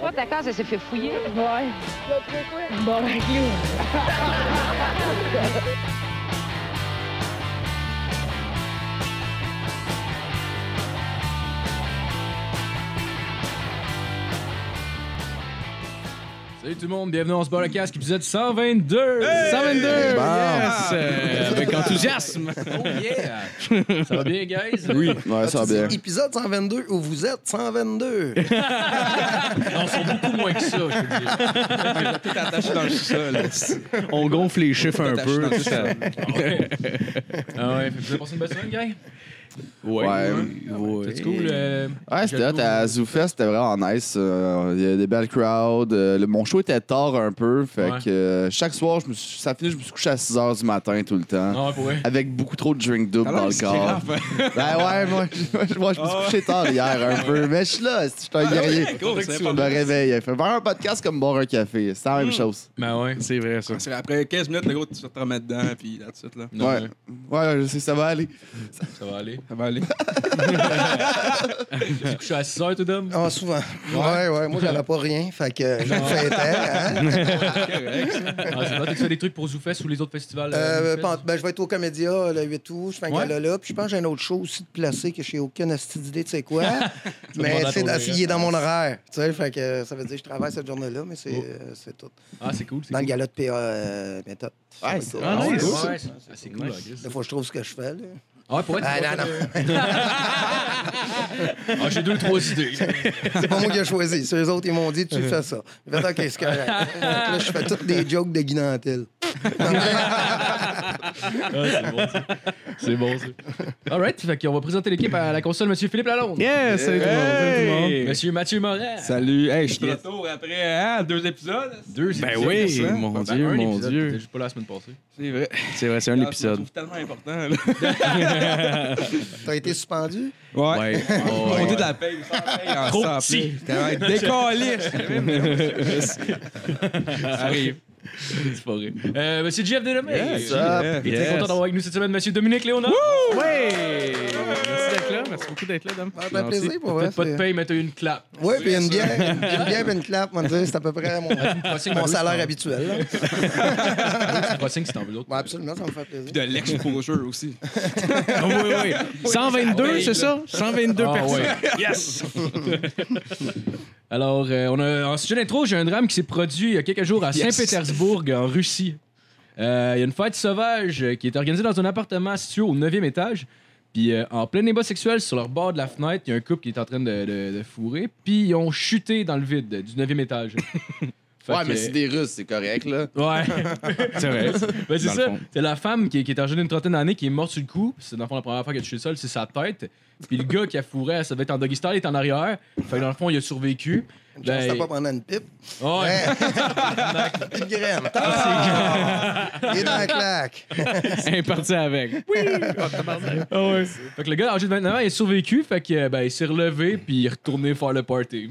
Toi, ta case, elle s'est fait fouiller. Ouais. Bon, ben, clou. Salut tout le monde, bienvenue dans ce bar le casque, épisode 122! 122! Bon. Yes! Euh, avec enthousiasme! Oh yeah! Ça va bien, guys? Oui. Ouais, ça va bien. Épisode 122 où vous êtes 122. Non, ils sont beaucoup moins que ça, je peux te dire. Tout attaché dans le sol. On gonfle les chiffres un peu. Ah ouais, ah ouais. vous avez passé une bonne semaine, gars? Ouais. Ouais. Ouais. C'est cool. Euh... Ouais, c'était hot. À ZooFest, c'était vraiment nice. Euh, Il y a des belles crowds. Euh, le- mon show était tard un peu. Fait Ouais. que euh, chaque soir, je me suis, ça finit, je me suis couché à 6 h du matin tout le temps. Non, pour vrai? Avec beaucoup trop de drink double dans le corps. Ben ouais, moi, je, moi, je me suis couché tard hier un peu. Mais je suis là, je suis un guerrier. Je me réveille. Faire un podcast comme boire un café. C'est la même chose. Ben ouais. C'est vrai, ça. C'est après 15 minutes, le gros, tu te remets dedans, puis là, tout là. Non, Ouais. Ouais, je sais, ça va aller. Ça va aller. Ça va aller. Tu couché à 6 heures, tout d'homme? Ah, souvent. Ouais, ouais. Moi, j'avais pas rien. Fait que je me fêtais. Hein? Ah, tu fais des trucs pour ZooFest ou les autres festivals? Euh, euh, ben, je vais être au Comédia le 8 août. Je fais un Ouais. gala là. Puis je pense que j'ai un autre show aussi de placer que je n'ai aucune d'idée de c'est quoi. mais c'est il est dans mon horaire. Tu sais, fait que ça veut dire que je travaille cette journée-là, mais c'est Oh. euh, tout. Ah, c'est cool. Dans le gala de PA euh, méthode. Ouais, c'est cool, ouais, c'est ah, c'est cool. Des fois, je trouve ce que je fais. Là. Ah, ouais, pour être. Ah, non, Ah, j'ai deux, trois idées. C'est pas moi qui ai choisi. C'est eux autres, ils m'ont dit, tu fais ça. J'ai fait, OK, c'est correct. Que là, je fais toutes des jokes de Guy Nantel. Ah, c'est bon, ça. C'est bon, ça. All right, fait qu'on va présenter l'équipe à la console, Monsieur Philippe Lalonde. Yes! Salut tout le monde, salut tout le monde. Monsieur Mathieu Morin. Salut. Hey, je suis de retour après hein, deux épisodes? Deux Ben épisodes, oui, ça? mon Ben, Dieu, mon épisode, Dieu. t'étais juste pas là la semaine passée. C'est vrai. C'est vrai, c'est un Ah, Je épisode. trouve tellement important. Là. T'as été suspendu? Ouais. Ouais. On Ouais. dit de la paye, Trop petit. paye. Décalé. Arrive. C'est pas vrai. Euh, Monsieur Jeff Delamay. Yes. Il est très content d'avoir avec nous cette semaine Monsieur Dominique Léonard. Ouais! Merci d'être là. Merci beaucoup d'être là, Dom. Ça fait plaisir pour moi. Peut-être pas de paye, mais t'as eu une clap. Oui, puis une bière, une bière et une clap, on va dire, c'est à peu près mon, mon salaire habituel. pas signe si t'en veux d'autres. Ouais, absolument, ça me fait plaisir. De l'exposure aussi. Ah oui, oui. 122, c'est ça? 122 Ah, personnes. ouais. Yes! Alors, euh, on a, en sujet d'intro, j'ai un drame qui s'est produit il y a quelques jours à Saint-Pétersbourg, en Russie. Euh, Il y a une fête sauvage euh, qui est organisée dans un appartement situé au 9e étage. Puis, euh, en plein débat sexuel, sur leur bord de la fenêtre, il y a un couple qui est en train de, de- de fourrer. Puis, ils ont chuté dans le vide du 9e étage. Fait Ouais, que- mais c'est des Russes, c'est correct, là. Ouais. C'est vrai. Ben, c'est ça. C'est la femme qui, qui est âgée d'une trentaine d'années qui est morte sur le coup. C'est dans le fond la première fois qu'elle a touché le sol, c'est sa tête. Puis le gars qui a fourré, ça devait être en doggy style, il est en arrière. Fait que dans le fond, il a survécu. Une chance, Ben, t'as pas pendant une pipe. Ouais. Ouais. une graine. Il est dans la claque. Elle est partie avec. Ah ouais. Fait que le gars âgé de 29 ans, il a survécu. Fait que euh, ben, il s'est relevé puis il est retourné faire le party.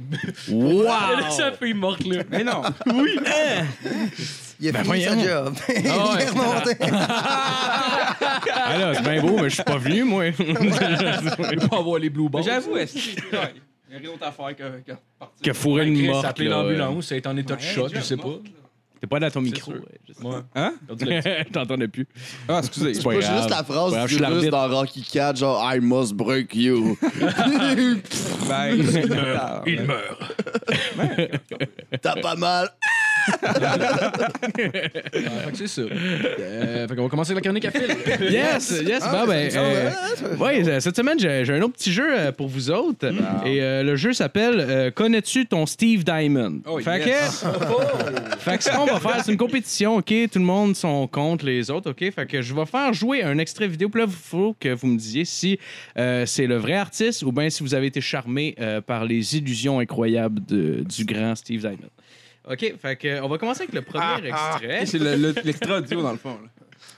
Wow! Il a laissé sa fille morte là. Mais non. Il a Ben fini sa voyons. job. il Ah ouais. est remonté. Ah là, c'est bien beau, mais je suis pas venu, moi. Il peut pas avoir les blue Mais balls. J'avoue, est-ce que il y a rien d'autre à faire que, que partir. Que fourrer une morte. l'ambulance, en état de choc, je sais pas. T'es pas dans ton micro. ouais. Hein? T'entendais plus. Ah, excusez. C'est pas juste la phrase du russe dans Rocky 4, genre I must break you. Ben, il meurt. Il meurt. T'as pas mal. Ah, fait que c'est ça. Euh, fait qu'on va commencer avec la chronique à fil. Yes, yes. Ah, bon, ben, euh, ouais, ouais, euh, cette semaine, j'ai j'ai un autre petit jeu euh, pour vous autres. Et euh, le jeu s'appelle euh, Connais-tu ton Steve Diamond? Oh, fait, yes. que, fait que ce qu'on va faire, c'est une compétition, OK? Tout le monde sont contre les autres, OK? Fait que je vais faire jouer un extrait vidéo. Puis là, il faut que vous me disiez si euh, c'est le vrai artiste ou bien si vous avez été charmé euh, par les illusions incroyables de- du grand Steve Diamond. OK, fait que, on va commencer avec le premier extrait. C'est le- le- l'extra audio, dans le fond.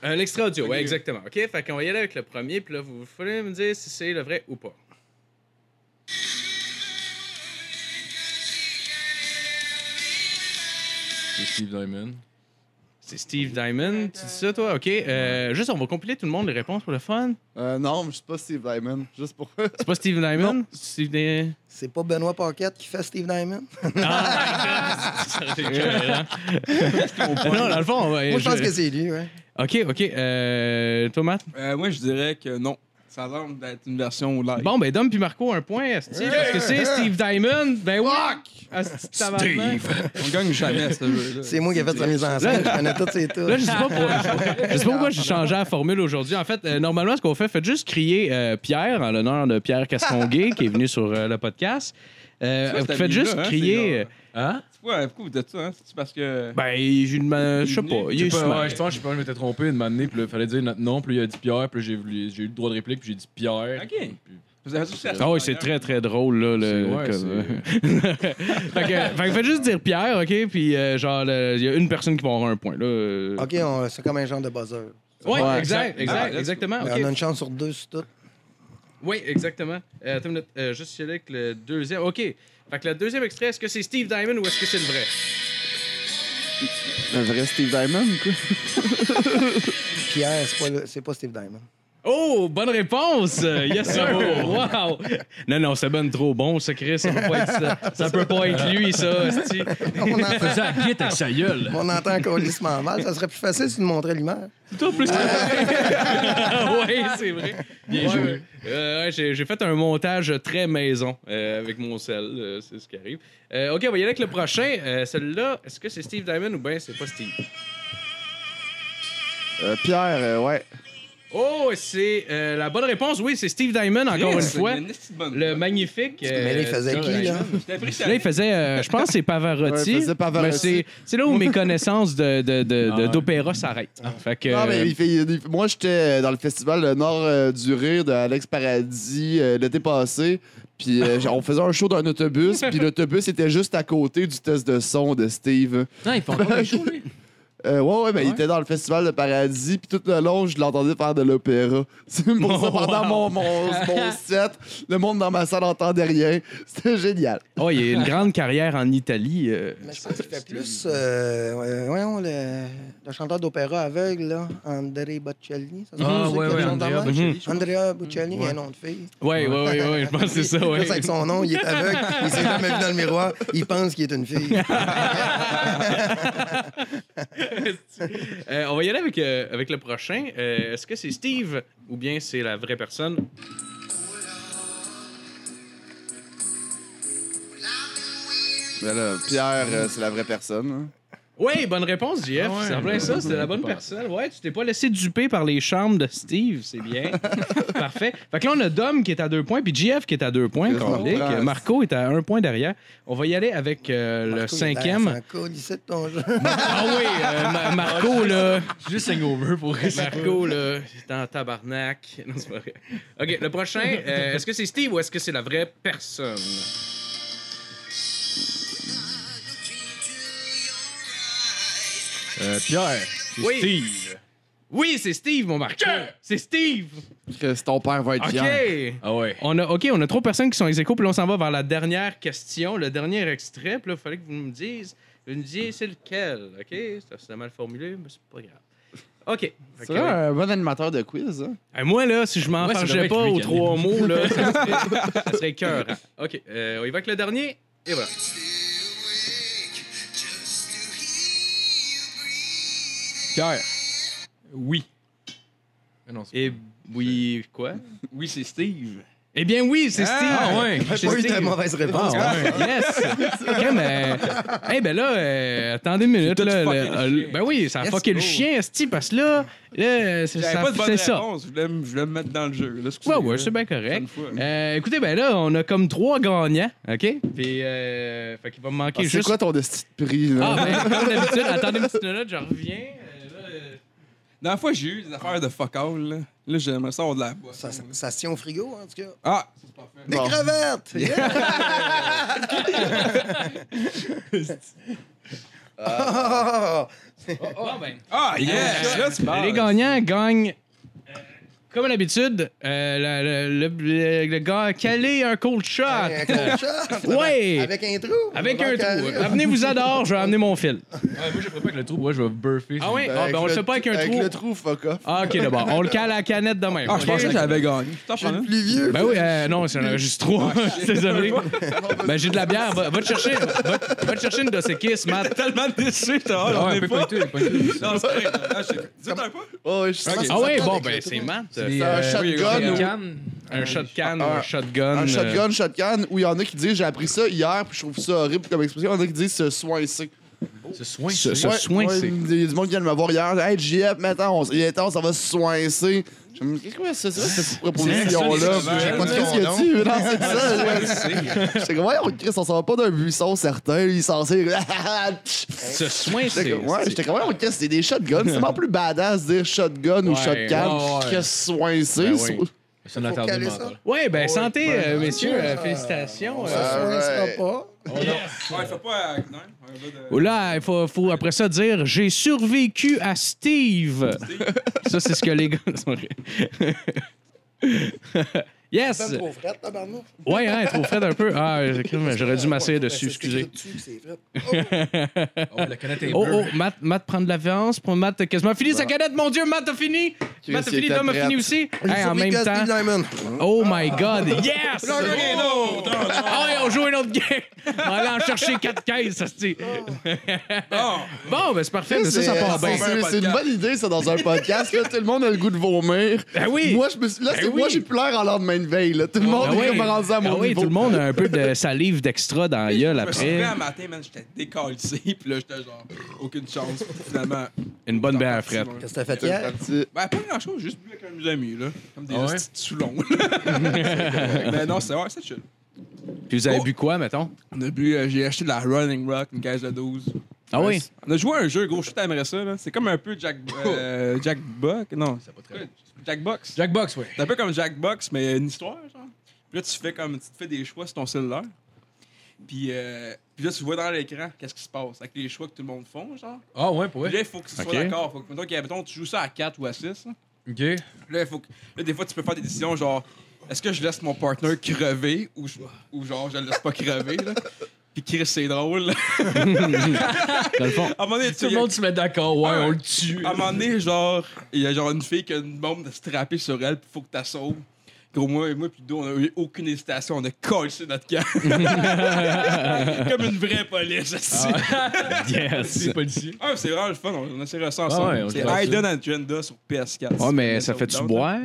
Euh, L'extrait audio, ouais, exactement. OK, fait qu'on va y aller avec le premier, puis là, vous fallait me dire si c'est le vrai ou pas. C'est Steve Diamond. C'est Steve Diamond. Tu dis ça, toi? OK. Euh, juste, on va compiler tout le monde les réponses pour le fun. Euh, non, mais je suis pas Steve Diamond. Juste pour. C'est pas Steve Diamond? C'est des... C'est pas Benoît Paquette qui fait Steve Diamond? non, dans le fond, on va- Moi, je pense que c'est lui, ouais. OK, OK. Euh, toi, Matt? Euh, moi, je dirais que non. Ça a l'air d'être une version live. Bon, ben, Dom puis Marco, un point. Asti, parce que c'est Steve Diamond. Ben oui. Asti, tabarnak. On gagne jamais ce jeu-là. C'est moi qui ai fait sa mise en scène. Je connais toutes ses tours. Là, je sais pas, pour- je sais pas pourquoi j'ai changé la formule aujourd'hui. En fait, euh, normalement, ce qu'on fait, faites juste crier euh, Pierre, en l'honneur de Pierre Castonguay, qui est venu sur euh, le podcast. Euh, Ça, vous cet faites juste hein, crier. Hein? Ouais, pourquoi vous dites ça? Hein? C'est parce que. Ben, j'ai une. Je sais pas. Il Je est sais pas, ouais, je pense, je sais pas, je m'étais trompé une année, puis il fallait dire notre nom, puis il a dit Pierre, puis j'ai voulu- j'ai eu le droit de réplique, puis j'ai dit Pierre. Ok. Vous avez à Ah oui, c'est très, très drôle, là. Le, C'est- ouais, comme- fait, que, fait que faites juste dire Pierre, OK? Puis, euh, genre, il y a une personne qui va avoir un point, là. euh. OK, on- c'est comme un genre de buzzer. Ouais, Ouais. exact, exact, Ah, exactement. Mais OK. On a une chance sur deux sur tout. Oui, exactement. Euh, attends une minute. Euh, juste avec le deuxième. OK. Fait que le deuxième extrait, est-ce que c'est Steve Diamond ou est-ce que c'est le vrai? Le vrai Steve Diamond, quoi. Pierre, c'est pas, le- c'est pas Steve Diamond. Oh, bonne réponse! Euh, Yes, sir! Wow! Non, non, c'est ben trop bon, ça, Chris. Ça peut pas être, ça, ça peut pas être lui, ça. esti. On entend, Faisait la guite avec sa gueule. on entend encore lissement mal. Ça serait plus facile si tu nous montrais l'image. Toi, plus oui, c'est vrai. Bien joué. Euh, ouais, j'ai, j'ai fait un montage très maison euh, avec mon sel. euh, c'est ce qui arrive. Euh, OK, on va y aller avec le prochain. Euh, celui-là, est-ce que c'est Steve Diamond ou bien c'est pas Steve? Euh, Pierre, euh, ouais. Oh, c'est euh, la bonne réponse. Oui, c'est Steve Diamond, encore une fois. Le magnifique. Mais là, il faisait euh, qui, là? Là, il faisait, euh, je pense que c'est Pavarotti. Ouais, il faisait Pavarotti. Mais c'est, c'est là où mes connaissances de, de, de- de- d'opéra s'arrêtent. Fait que, Non, mais euh, il fait- il- moi, j'étais dans le festival Le Nord euh, du Rire de Alex Paradis euh, l'été passé. Puis euh, on faisait un show dans un autobus. Puis l'autobus était juste à côté du test de son de Steve. Non, ils font encore un show, lui. Euh, ouais, ouais, mais il était dans le festival de Paradis. Puis tout le long, je l'entendais faire de l'opéra. C'est pour ça, pendant mon, mon, mon set, le monde dans ma salle n'entendait rien. C'était génial. oh, il y a une grande carrière en Italie. euh, Mais je pense qu'il fait plus. Euh, ouais, voyons, le, le chanteur d'opéra aveugle, là, André Bocelli. Ça se Ah, dit, ouais, quelque ouais, chose Andrea de même? Bocelli. Andrea Bocelli, il y a un nom de fille. Ouais, ouais, ouais, ouais, je pense que c'est ça, ouais. Juste avec son nom, il est aveugle, il s'est jamais vu dans le miroir, il pense qu'il est une fille. Euh, on va y aller avec, euh, avec le prochain. Euh, est-ce que c'est Steve ou bien c'est la vraie personne? Mais là, Pierre, c'est la vraie personne. hein. Oui, bonne réponse, JF. c'est en plein ça, c'était la bonne personne. Ouais, tu t'es pas laissé duper par les charmes de Steve, c'est bien. Parfait. Fait que là, on a Dom qui est à deux points, puis JF qui est à deux points. Marco est à un point derrière. On va y aller avec euh, le Marco, il cinquième. ici, de ton jeu. Ah oui, euh, Ma- Marco, là. Juste hangover pour rester. Marco, là, c'est en tabarnak. Non, c'est pas vrai. OK, le prochain, euh, est-ce que c'est Steve ou est-ce que c'est la vraie personne? Euh, Pierre. c'est Oui. Steve. Oui, c'est Steve, mon Marco. C'est Steve. Que ton père va être OK. Pierre. Ah ouais. On a, OK, on a trois personnes qui sont ex aequo, puis là, on s'en va vers la dernière question, le dernier extrait. Puis là, il fallait que vous me disiez, vous me disiez c'est lequel. OK? C'est- C'est mal formulé, mais c'est pas grave. OK. Fait C'est que, un bon animateur de quiz. Hein? euh, moi, là, si je Ouais, ça devrait être pas lui aux qui trois mots, là, ça serait, ça serait cœur. OK, euh, on y va avec le dernier. Et voilà. Pierre. Oui. Mais non, c'est Et oui, quoi? Oui, c'est Steve. Eh bien, oui, c'est Steve. Ah ouais. J'ai C'est pas eu de Steve. mauvaise réponse. Ah, ouais. Yes! OK, mais. Eh ben là, euh, attendez une minute. Là, fucké le- le euh, chien. ben oui, ça a Yes, fucké le chien, esti, parce que là, là c'est J'avais ça- pas de bonne c'est ça. réponse. Je voulais, me- je voulais me mettre dans le jeu. Là, excusez, Ouais, ouais, là. c'est bien correct. fois. Euh, écoutez, ben là, on a comme trois gagnants, OK? Puis, euh, fait qu'il va me manquer Ah, c'est juste. quoi ton destin de prix? Là? Ah, ben, comme d'habitude, attendez une petite minute, je reviens. Là, euh, La fois, j'ai eu des affaires de fuck all. Là, là j'aimerais ça avoir de la boîte. Ça, ça, ça se tient au frigo, en tout cas. Ah! Des Bon. crevettes! Yeah! Ah! ben, Ah, yes! Là, tu parles. les gagnants gagnent comme à l'habitude, euh, le, le- le- le gars a calé un cold shot. Un cold shot. Ouais. Avec un trou. Avec un trou. Amenez-vous adore, je vais amener mon fil. Ouais, moi, je ferais pas avec le trou. Moi, je vais burfer. Ah oui? Ah, avec ben, on le le- fait pas avec un Avec trou. le trou, fuck off. Ah, ok, d'abord. On le cale à la canette de même. Ah, je pensais que j'avais gagné. Je suis plus vieux. Ben oui, euh, non, c'est un juste trop. Désolé. Ben, j'ai de la bière. Va, va te chercher, va, va te chercher une de ces kisses, Matt. tellement déçu, t'as Ah, peu pointu. Non, c'est. Ah, je- C'est un? Oh. Ok. Ah ouais, Ça bon, avec ben, c'est. Matt. C'est C'est un shotgun. Un shotgun, Un- un shotgun. Un euh, shotgun, shotgun, où il y en a qui disent, j'ai appris ça hier, puis je trouve ça horrible comme expression. Il y en a qui disent se soincer. Ce soin, Ce- c'est- ce- Ouais, soincer. Il y a du monde qui vient de me voir hier. Hey, JF, maintenant, on, il est temps, ça va se soincer. Je me dis, qu'est-ce que c'est ça, cette proposition-là? Pas Qu'est-ce qu'il y a dit? Non, c'est ça. ouais. J'étais comme, ouais, on Chris, on s'en va pas d'un buisson certain. Il est censé. Ce soin, c'est. ouais, j'étais comme, ouais, on Chris, c'est des shotguns. C'est vraiment plus badass de dire shotgun ou shotgun que soincer. Ben oui. C'est un ça. Ouais, ben, santé, euh, messieurs. euh, félicitations. On se euh. Ouais, faut pas. euh, Non, de- Oh Là, il faut, faut après ça dire j'ai survécu à Steve. ça, c'est ce que les gars. yes! C'est trop frette, tabarnak. Ouais, hein, trop frais un peu. Ah, j'aurais dû m'asseoir dessus, excusez. écrit dessus, c'est frette. Oh, la canette est Oh, oh, Matt, Matt prend de l'avance. Pour Matt, a quasiment fini sa canette. Mon Dieu, Matt a fini. Matt a fini, Tom a fini aussi. Hey, en même temps. Oh my God, yes! Ah ouais, on joue une autre game. On va aller en chercher quatre caisses, ça se dit. Bon. Ben c'est parfait. mais Ça, ça C'est- part bien. c'est- une bonne idée, ça, dans un podcast. Là, tout le monde a le goût de vomir. Ben oui. Moi, je me suis- là, Ben c'est oui. moi, j'ai plus l'air en lendemain de veille. Là. Tout le monde Ah est ouais. comme rendu à mon Ah oui, niveau. tout le monde a un peu de salive d'extra dans la gueule Je me suis après. un matin, man, j'étais décalcé, puis là, j'étais genre, aucune chance. Finalement. Une bonne bière frette. Qu'est-ce que t'as fait hier? Ben, pas grand chose, juste bu avec un de mes amis, là. Comme des petits soulons. Mais non, c'est ouais, c'est chill. Puis vous avez Oh. bu quoi, mettons? On a bu, euh, j'ai acheté de la Running Rock, une caisse de 12. Ah oui? On a joué à un jeu, gros, je t'aimerais ça, là. C'est comme un peu Jack, euh, Jack Buck. Non, c'est pas très. Jack Box. Jackbox, ouais. C'est un peu comme Jack Box, mais une histoire, genre. Puis là, tu fais comme, tu te fais des choix sur ton cellulaire. Puis, euh, puis là, tu vois dans l'écran qu'est-ce qui se passe avec les choix que tout le monde font, genre. Ah, ouais, pour Puis vrai. là, il faut que tu sois Ok. d'accord. Faut que, mettons, qu'il y a- mettons, tu joues ça à 4 ou à 6. Là, Ok. Là, il faut que, là, des fois, tu peux faire des décisions genre, est-ce que je laisse mon partner crever ou, je- ou genre, je le laisse pas crever, là? Puis Chris, c'est drôle. Dans le fond. À un moment donné, tu Tout le il y a- monde se met d'accord, ouais, Ouais. on le tue. À un moment donné, genre, il y a genre une fille qui a une bombe de strapper sur elle, puis faut que tu sauves. Gros, moi, moi puis Do, on a eu aucune hésitation, on a collé sur notre camp. Comme une vraie police, aussi. Yes. C'est policier. Ah, c'est vraiment le fun, on a essayé ça Ah ensemble. ouais, on c'est Hidden Agenda sur PS4. Oh, mais ça fait-tu boire?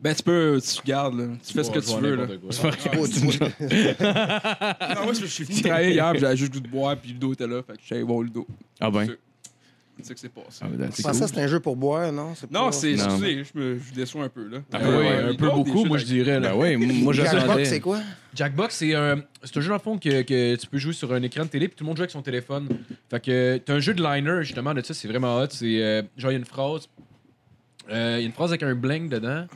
Ben, tu peux, tu gardes, là. Tu fais ce que tu veux, là. Oh, tu vois. Non, moi, je suis venu travailler hier, puis j'avais juste le goût de boire, puis Ludo était là, fait que j'allais voir Ludo. Ah ben. C'est ça que c'est passé. Ah, ben, Je c'est pensais cool. que c'était un jeu pour boire, non? C'est Non, pas- c'est. Excusez, je me je déçois un peu, là. Ah, Ah, ouais, ouais, il un peu des beaucoup, moi, je dirais. là. Ben oui, moi Jackbox, c'est quoi? Jackbox, c'est un, c'est un jeu dans le fond que, que tu peux jouer sur un écran de télé, puis tout le monde joue avec son téléphone. Fait que t'as un jeu de liner, justement, de ça, c'est vraiment hot. C'est euh, genre, il y a une phrase. euh, Il y a une phrase avec un bling dedans.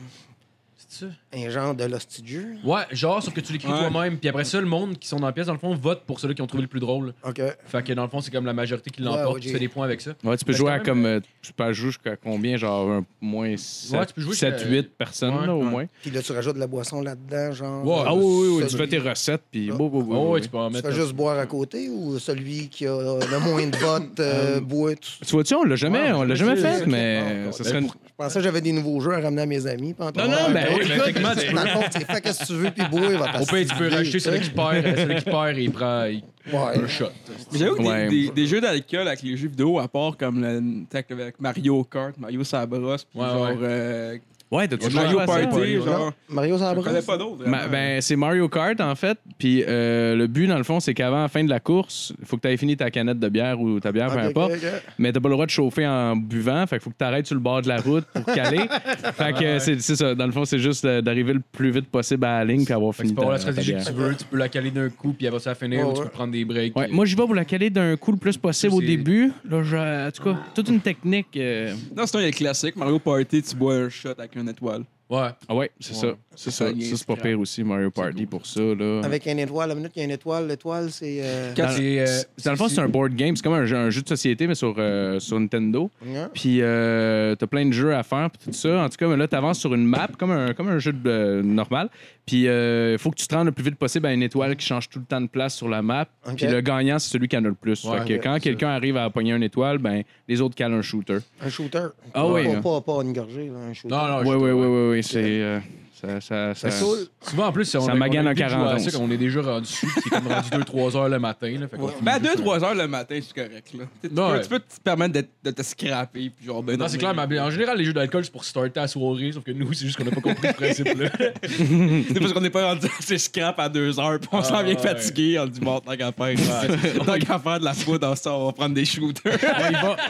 Ça? Un genre de jeu? Ouais, genre, sauf que tu l'écris Ouais. toi-même. Puis après ça, le monde qui sont dans la pièce, dans le fond, vote pour ceux qui ont trouvé le plus drôle. OK. Fait que dans le fond, c'est comme la majorité qui l'emporte. ouais, tu fais des points avec ça. Ouais, tu peux Ben, jouer à quand comme. même- euh, Tu peux jouer jusqu'à combien? Genre un moins 7, Ouais, tu peux jouer jusqu'à- 8 personnes, Ouais, là, au ouais. moins. Puis là, tu rajoutes de la boisson là-dedans, genre. Ouais. euh, Ah oui, oui, oui. Tu fais tes recettes, puis. Ah. Oh, beau, ouais, tu peux en Tu mettre. fais juste boire à côté ou celui qui a le moins de votes euh, boit? tout- Tu vois-tu, on l'a jamais, Ouais, on l'a jamais fait, mais Ah, ça serait une- Je pensais que j'avais des nouveaux jeux à ramener à mes amis. Non, non, temps, ben, euh, oui, mais techniquement, tu peux. Qu'est-ce que tu veux, puis boire. Au pire, tu peux racheter celui qui perd. euh, Celui qui perd, il prend un shot. Mais j'avoue que des- Ouais. des, des jeux d'alcool avec les jeux vidéo, à part comme le, avec Mario Kart, Mario Sabros, puis Ouais, genre ouais. joué Mario? Party, genre. Mario Je connais pas d'autres. Ma- ben, c'est Mario Kart, en fait. Puis euh, le but, dans le fond, c'est qu'avant la fin de la course, il faut que tu aies fini ta canette de bière ou ta bière, peu Ok, importe. ok, ok. Mais t'as pas le droit de chauffer en buvant. Fait qu'il faut que tu arrêtes sur le bord de la route pour caler. fait que euh, c'est c'est ça. Dans le fond, c'est juste euh, d'arriver le plus vite possible à la ligne puis avoir Fait que fini tu peux avoir la ta- stratégie que tu veux. Tu peux la caler d'un coup, puis elle va se la finir, Ouais, ou tu ouais. peux prendre des breaks. Ouais, moi, j'y vais pour la caler d'un coup le plus possible au C'est- début. Là, je- en tout cas, toute une technique. euh, Non, sinon, il y a le classique. Mario Party, tu bois un shot avec une étoile. Ouais. Ah ouais, c'est Ouais. ça. C'est ça, ça c'est pas pire aussi, Mario Party pour ça. Là. Avec une étoile, la minute qu'il y a une étoile, l'étoile, c'est. euh, c'est, euh, Dans le fond, c'est un board game. C'est comme un jeu, un jeu de société, mais sur, euh, sur Nintendo. ouais. Puis euh, t'as plein de jeux à faire, puis tout ça. En tout cas, mais là, t'avances sur une map, comme un, comme un jeu de, euh, normal. Puis il faut que tu te rendes le plus vite possible à une étoile qui change tout le temps de place sur la map. Puis le gagnant, c'est celui qui en a le plus. Ouais, fait que ok, quand quelqu'un arrive à pogner une étoile, ben les autres calent un shooter. Un shooter. Ah oui, Pas, pas, pas une gorgée, là, un shooter. Non, non, oui, oui, oui, oui. C'est. Ça, ça. Souvent, en plus, on Ça a- magane on a un envie de jouer à 40 ça quand on est déjà rendu dessus, c'est comme rendu 2-3 heures le matin. Là, fait qu'on Ouais. finit Ben, à juste, 2-3 heures le matin, c'est correct. Là. Tu, Ouais. peux, tu peux te permettre de, de te scraper. Puis genre, ben, Non, c'est clair, mais en général, les jeux d'alcool, c'est pour starter la soirée, sauf que nous, c'est juste qu'on n'a pas compris ce principe-là. C'est parce qu'on n'est pas rendu assez scrap à 2 heures. Puis on Ah, s'en vient ouais. fatigué. On dit, bon, tant qu'à faire. tant qu'à faire de la foudre dans ça, on va prendre des shooters. On y va.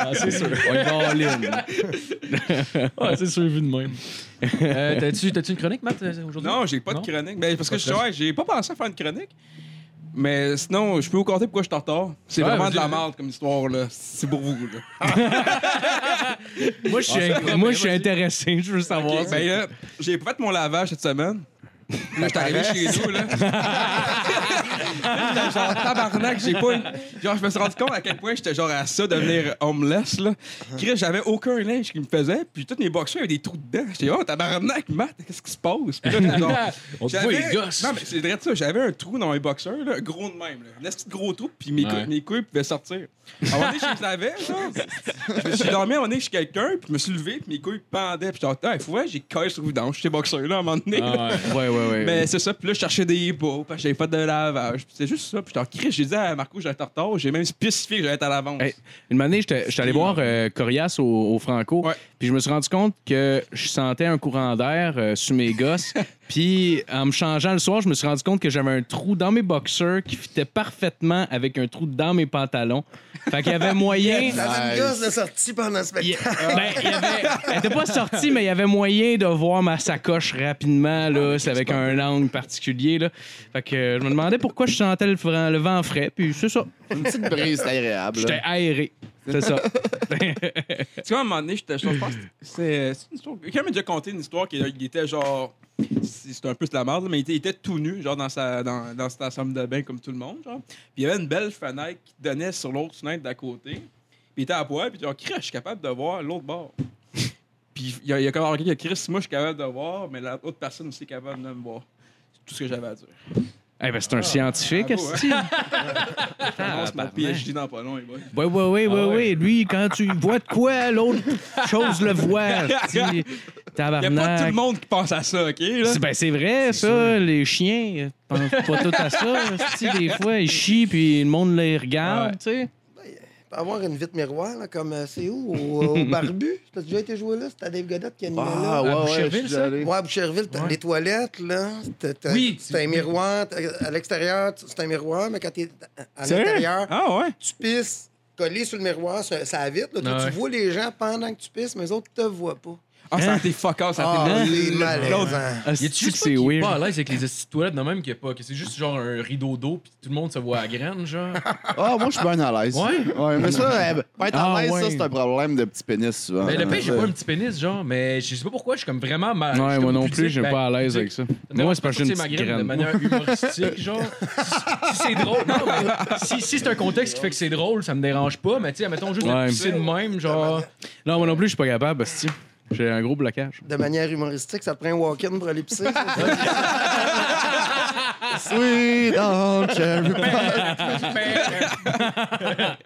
Ah, c'est sûr. On y va in. Ouais, c'est sûr, vu de même. Euh, t'as-tu, t'as-tu une chronique, Matt, euh, aujourd'hui? Non, j'ai pas Non? de chronique. Ben, parce que je ouais, j'ai pas pensé à faire une chronique. Mais sinon, je peux vous conter pourquoi je suis en retard. C'est Ouais, vraiment de la merde comme histoire, là. C'est pour vous, là. Moi, je suis, Ah, moi, je suis intéressé. Je veux savoir. Ben là, j'ai pas fait mon lavage cette semaine. Là, j'étais arrivé chez nous, là. J'étais genre, tabarnak, j'ai pas une... Genre, je me suis rendu compte à quel point j'étais genre à ça, devenir homeless, là. Chris, j'avais aucun linge qui me faisait, puis tous mes boxers avaient des trous dedans. J'étais, oh, tabarnak, Matt, qu'est-ce qui se passe? Puis là, j'étais genre... On te voit, J'avais- les gosses. Non, mais c'est vrai de ça. J'avais un trou dans mes boxers, là, gros de même. Là. Un petit gros trou, puis mes, cou- Ouais. mes couilles pouvaient sortir. À un moment donné, je les avais. Je me suis dormi à un moment donné chez quelqu'un, puis je me suis levé, puis mes couilles pendaient. Puis genre, ah, il faut voir, j'ai cassé sur vidange, ces boxers-là, à un moment donné. Ah, ouais. Ouais, ouais, ouais. Mais c'est ça, puis là, je cherchais des bas, parce que j'avais pas de lavage. C'est juste ça. Puis j'étais en j'ai dit à Marco, j'allais être en retard. J'ai même spécifié que j'allais être à l'avance. Hey, Une année, j'étais j'étais allé voir euh, Corias au, au Franco, Ouais. puis je me suis rendu compte que je sentais un courant d'air euh, sous mes gosses. puis en me changeant le soir, je me suis rendu compte que j'avais un trou dans mes boxers qui fitait parfaitement avec un trou dans mes pantalons. Fait qu'il y avait moyen. La gosse de sortie pendant le Il, spectacle. ben, il avait, elle était pas sortie, mais il y avait moyen de voir ma sacoche rapidement. Là, c'est avec un angle particulier. Là. Fait que euh, je me demandais pourquoi je sentais le, vent frais. Puis c'est ça. Une petite brise c'est agréable. J'étais aéré. C'est ça. Tu vois, à un moment donné, j'étais- je pense que c'est c'est une histoire. Quelqu'un m'a déjà conté une histoire qu'il il était genre. c'est- C'était un peu de la merde, là, mais il était, il était tout nu, genre dans sa, dans, dans sa chambre de bain comme tout le monde. Genre. Puis il y avait une belle fenêtre qui donnait sur l'autre fenêtre d'à côté. Puis il était à poil, puis genre, Chris, je suis capable de voir l'autre bord. Puis il y a, il y a comme remarqué que Chris, moi, je suis capable de voir, mais l'autre personne aussi est capable de me voir. C'est tout ce que j'avais à dire. Eh ben, c'est un scientifique, commence mon tabarnak. PhD dans pas long, les boys. Oui, oui, oui, oui, Ah oui. Lui, quand tu vois de quoi, l'autre chose le voit. Il n'y a pas tout le monde qui pense à ça, OK? Là? Ben, c'est vrai, ça. Les chiens, pensent pas tout à ça. Des fois, ils chient, puis le monde les regarde, Ouais. tu sais. Avoir une vitre miroir, là, comme euh, c'est où? Au, au Barbu? T'as déjà été joué là? C'était Dave Godette qui animait Ah, là. ouais, ouais, je Boucherville, ça? allé. Ouais, à Boucherville, t'as Ouais. les toilettes, là. t'as- t'as- Oui, C'est un miroir. t'as- À l'extérieur, c'est un miroir, mais quand t'es à Sérieux? l'intérieur, Ah ouais? tu pisses collé sur le miroir, ça, ça vitre. Là, Toi, Ah ouais. Tu vois les gens pendant que tu pisses, mais les autres te voient pas. Ah, ça a été fuck off, ça a Ah, été c'est l'autre. malaisant. Ah, Y a-tu juste c'est pas, weird? pas à l'aise avec les esti de toilettes de même qu'il y a pas, que c'est juste genre un rideau d'eau puis tout le monde se voit à graine, genre? Ah, moi, je suis bien à l'aise. Ouais? Ouais, mais ça, euh, pas être à Ah, l'aise, ouais. ça, c'est un problème de petit pénis, souvent. Mais Ben, le pire, j'ai pas un petit pénis, genre, mais je sais pas pourquoi, je suis comme vraiment mal. Ouais, moi non plus, je suis pas à l'aise avec ça. Moi, c'est parce que j'ai une ma petite graine de graine. manière humoristique, genre. Si, si c'est drôle, non, mais si, si c'est un contexte qui fait que c'est drôle, ça me dérange pas, mais tu sais, mettons juste Ouais. de pisser de même, genre. Non, moi non plus, je suis pas capable, Basti. J'ai un gros blocage. De manière humoristique, ça te prend un walk-in pour aller pisser. Sweet on cherry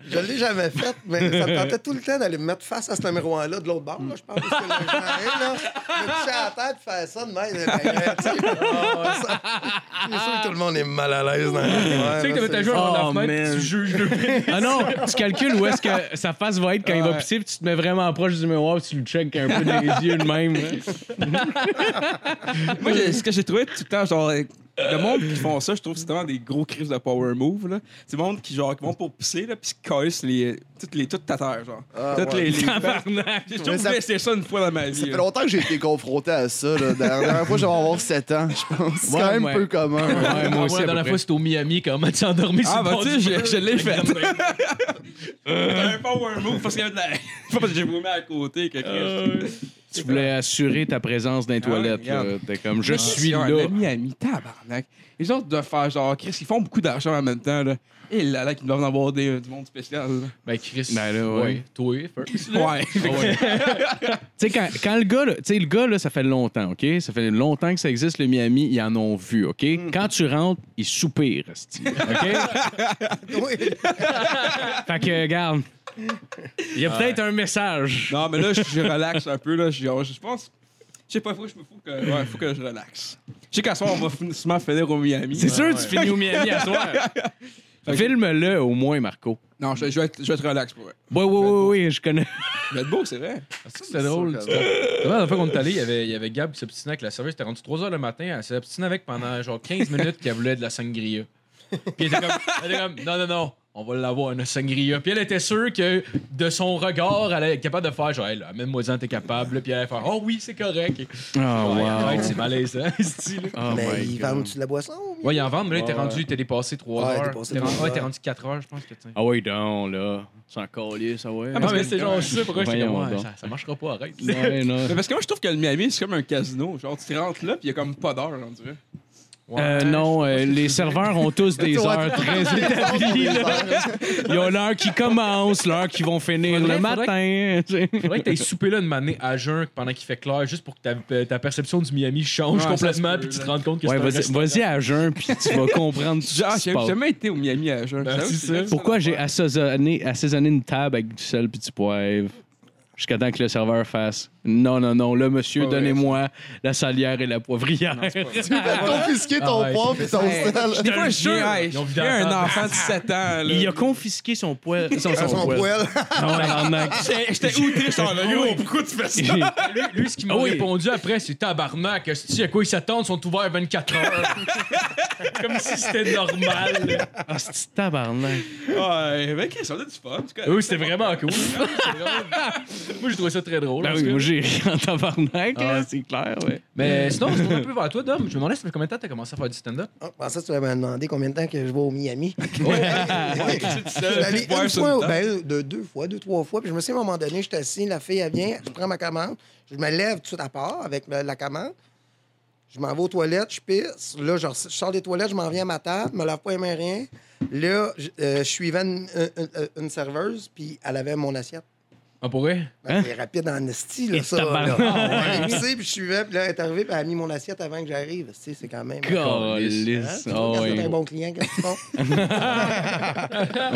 je l'ai jamais fait, mais ça me tentait tout le temps d'aller me mettre face à ce miroir-là de l'autre bord. Là, je pense que arrivent, là, me toucher à la tête, faire ça de même. ben, tu sais, ça- C'est sûr que tout le monde est mal à l'aise dans le Tu sais que t'avais ta joue Oh, tu juges le pénis. Ah non, tu calcules où est-ce que sa face va être quand il va pisser, puis tu te mets vraiment proche du miroir, puis tu le check un peu dans les yeux de même. Moi, j'ai- ce que j'ai trouvé tout le temps, genre, euh, le monde qui font ça, je trouve que c'est vraiment des gros crises de power move. là. C'est le monde qui, genre, qui vont pour pisser, là, puis qui cassent les, toutes les toutes ta terre, genre. Ah, toutes ouais. les. les... Tabarnak. J'ai toujours ça- essayé ça une fois dans ma Ça vie. fait là. longtemps que j'ai été confronté à ça. Là. La dernière fois, j'avais avoir 7 ans, je pense. C'est Ouais, quand même ouais. peu commun. Ouais, moi Ah, aussi, la dernière fois, c'était au Miami, comment tu t'es endormi sur Ah, le bah, du je, je l'ai fait. Un power move parce qu'il y avait de la. Pas parce que j'ai vomi à côté, quelque chose. Tu voulais assurer ta présence dans les Ah toilettes. là. T'es comme, je Ah, suis c'est un là. ami ami, tabarnak. Les autres doivent faire genre, Chris, ils font beaucoup d'argent en même temps, là. Et là, là, qu'ils doivent en avoir des, du monde spécial. là. Ben, Chris. Ben là, ouais. Toi, first. là. Ouais. Ah Tu sais, quand, quand le gars, là, tu sais, le gars, là, ça fait longtemps, OK? Ça fait longtemps que ça existe, le Miami, ils en ont vu, OK? Mm. Quand tu rentres, ils soupirent, OK? Oui. fait que, regarde, il y a peut-être un message. Non, mais là, je, je relaxe un peu, là. Je, je pense. Je sais pas, faut que je me faut que, ouais, faut que je relaxe. Je sais qu'à ce soir, on va fin- sûrement finir au Miami. C'est sûr que tu finis au Miami à soir. Filme-le au moins, Marco. Non, je, je vais être, je vais être relax pour vrai. Oui, oui, oui, oui, je connais. Je vais être beau, c'est vrai. Est-ce que c'était drôle? tu La dernière fois qu'on est allé, il y avait, il y avait Gab qui s'obstinait avec la serveuse. C'était rendu 3 h le matin. Elle s'est obstinée avec pendant genre 15 minutes qu'elle voulait de la sangria. Puis elle était comme, elle était comme non, non, non, on va l'avoir, une sangria. Puis elle était sûre que de son regard, elle est capable de faire genre, hey, là, amène-moi-en, t'es capable. Puis elle allait faire, oh oui, c'est correct. Oh, Ouais, wow. arrête, c'est malaisant, ce Oh mais ils vendent-tu de la boisson? ou- Ouais, il en vendent, mais là, t'es Ouais. rendu, t'es dépassé 3 Ouais, heures. T'es rendu, ouais, rendu 4 heures, je pense que tu Ah oui, donc, là. C'est encore lié, ça, ouais. Ah, mais c'est genre ça, pourquoi j'étais comme, Voyons ouais, donc. ça, ça marchera pas, arrête. Ouais, non. Mais parce que moi, je trouve que le Miami, c'est comme un casino. Genre, tu rentres là, puis il y a comme pas d'heure, on dirait. Euh, non, euh, les serveurs ont tous des heures très établies. là. Ils ont l'heure qui commence, l'heure qui vont finir Faudrait- le matin. tu sais. Faudrait que t'ailles souper là une manée à jeun pendant qu'il fait clair, juste pour que ta, ta perception du Miami change Ouais, ça complètement, peut, puis tu te là. rends compte que Ouais, c'est un vas-y restaurant. vas-y à jeun, puis tu vas comprendre tout ce qui se j'ai passe. jamais été au Miami à jeun. Ben, c'est ça. Pourquoi j'ai assaisonné, assaisonné une table avec du sel puis du poivre? Jusqu'à temps que le serveur fasse Non, non, non, là, monsieur, vrai, donnez-moi la salière et la poivrière. Non. Tu veux confisquer ton Ah ouais, poivre et ton sel? Des fois, je la un enfant de 17 ans. là. Il a confisqué son poêle. Son, À son poêle. Non. J'étais j'étais outré, suis en là, yo, pourquoi tu fais ça? Lui, lui, ce qu'il m'a Ah oui. répondu après, c'est tabarnak. Si à quoi ils s'attendent, ils sont ouverts 24 heures? Comme si c'était normal. Ah, c'est tabarnak? Ouais, mais Chris, on a du fun. Oui, c'était vraiment cool. Moi, j'ai trouvé ça très drôle. Ben en oui, moi, j'ai ri en tabarnak, là, c'est clair, ouais. Mais sinon, on se tourne un peu vers toi, Dom. Je me demandais, ça fait combien de temps que t'as commencé à faire du stand-up? Ah, pensais que tu m'avais demandé combien de temps que je vais au Miami. Ouais, bois une fois, ben, de deux fois, deux, trois fois. Puis je me suis dit, à un moment donné, je suis assis, la fille, elle vient, je prends ma commande, je me lève tout à part avec la commande. Je m'en vais aux toilettes, je pisse. Là, je, sors des toilettes, je m'en viens à ma table, je me lave pas les mains, rien. Là, je, euh, je suivais une, une- une serveuse, puis elle avait mon assiette. On pourrait? Ben, C'est rapide en esti, là, Et ça. Là. tabarnak. Ah, ouais, puis je suivais, puis là, elle est arrivée, puis elle a mis mon assiette avant que j'arrive. Tu sais, C'est quand même. Hein? Tu Ah vois, quand ouais. c'est un bon client, qu'est-ce qu'ils font?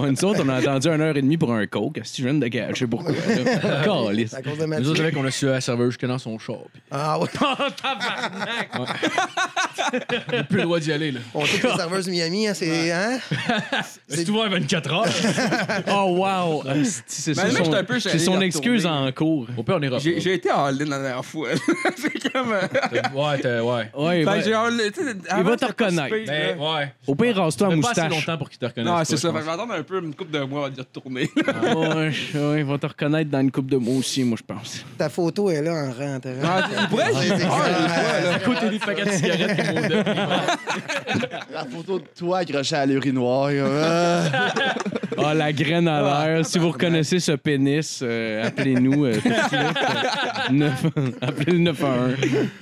Ouais, Nous autres, on a attendu une heure et demie pour un coke. Que tu viens de cacher pourquoi? là? C'est à cause de Nous autres, Mathieu. avec, on a su la jusque dans son char. Puis Ah ouais. on n'a plus le droit d'y aller, là. On sait que les serveuses de Miami, hein, c'est. Hein? C'est ouvert 24 heures. Oh, wow! Asti, C'est Mais un peu c'est de excuse en cours. Au pire, on ira J'ai j'ai été en ligne la dernière fois. c'est comme. euh, Ouais, t'es- ouais. Ouais, Fait que j'ai en tu sais, va te pas reconnaître. si pire, Ben, là. ouais. Au pire, rase-toi la Ça fait pas assez moustache. longtemps pour qu'ils te reconnaissent. Non, c'est je ça. Fait que je vais attendre un peu, une couple de mois avant de retourner. Ouais, ouais, il va te reconnaître dans une coupe de mots aussi, moi, je pense. Ta photo est là en rentrant. Ah, il pourrait, j'ai Ouais, c'est ça. À côté des paquets de cigarettes et mon. La photo de toi accrochée à l'urinoir. comme, ah. Ah, la graine à l'air. Si vous reconnaissez ce pénis, euh, appelez-nous euh, tout de suite. Euh, neuf- Appelez le 911.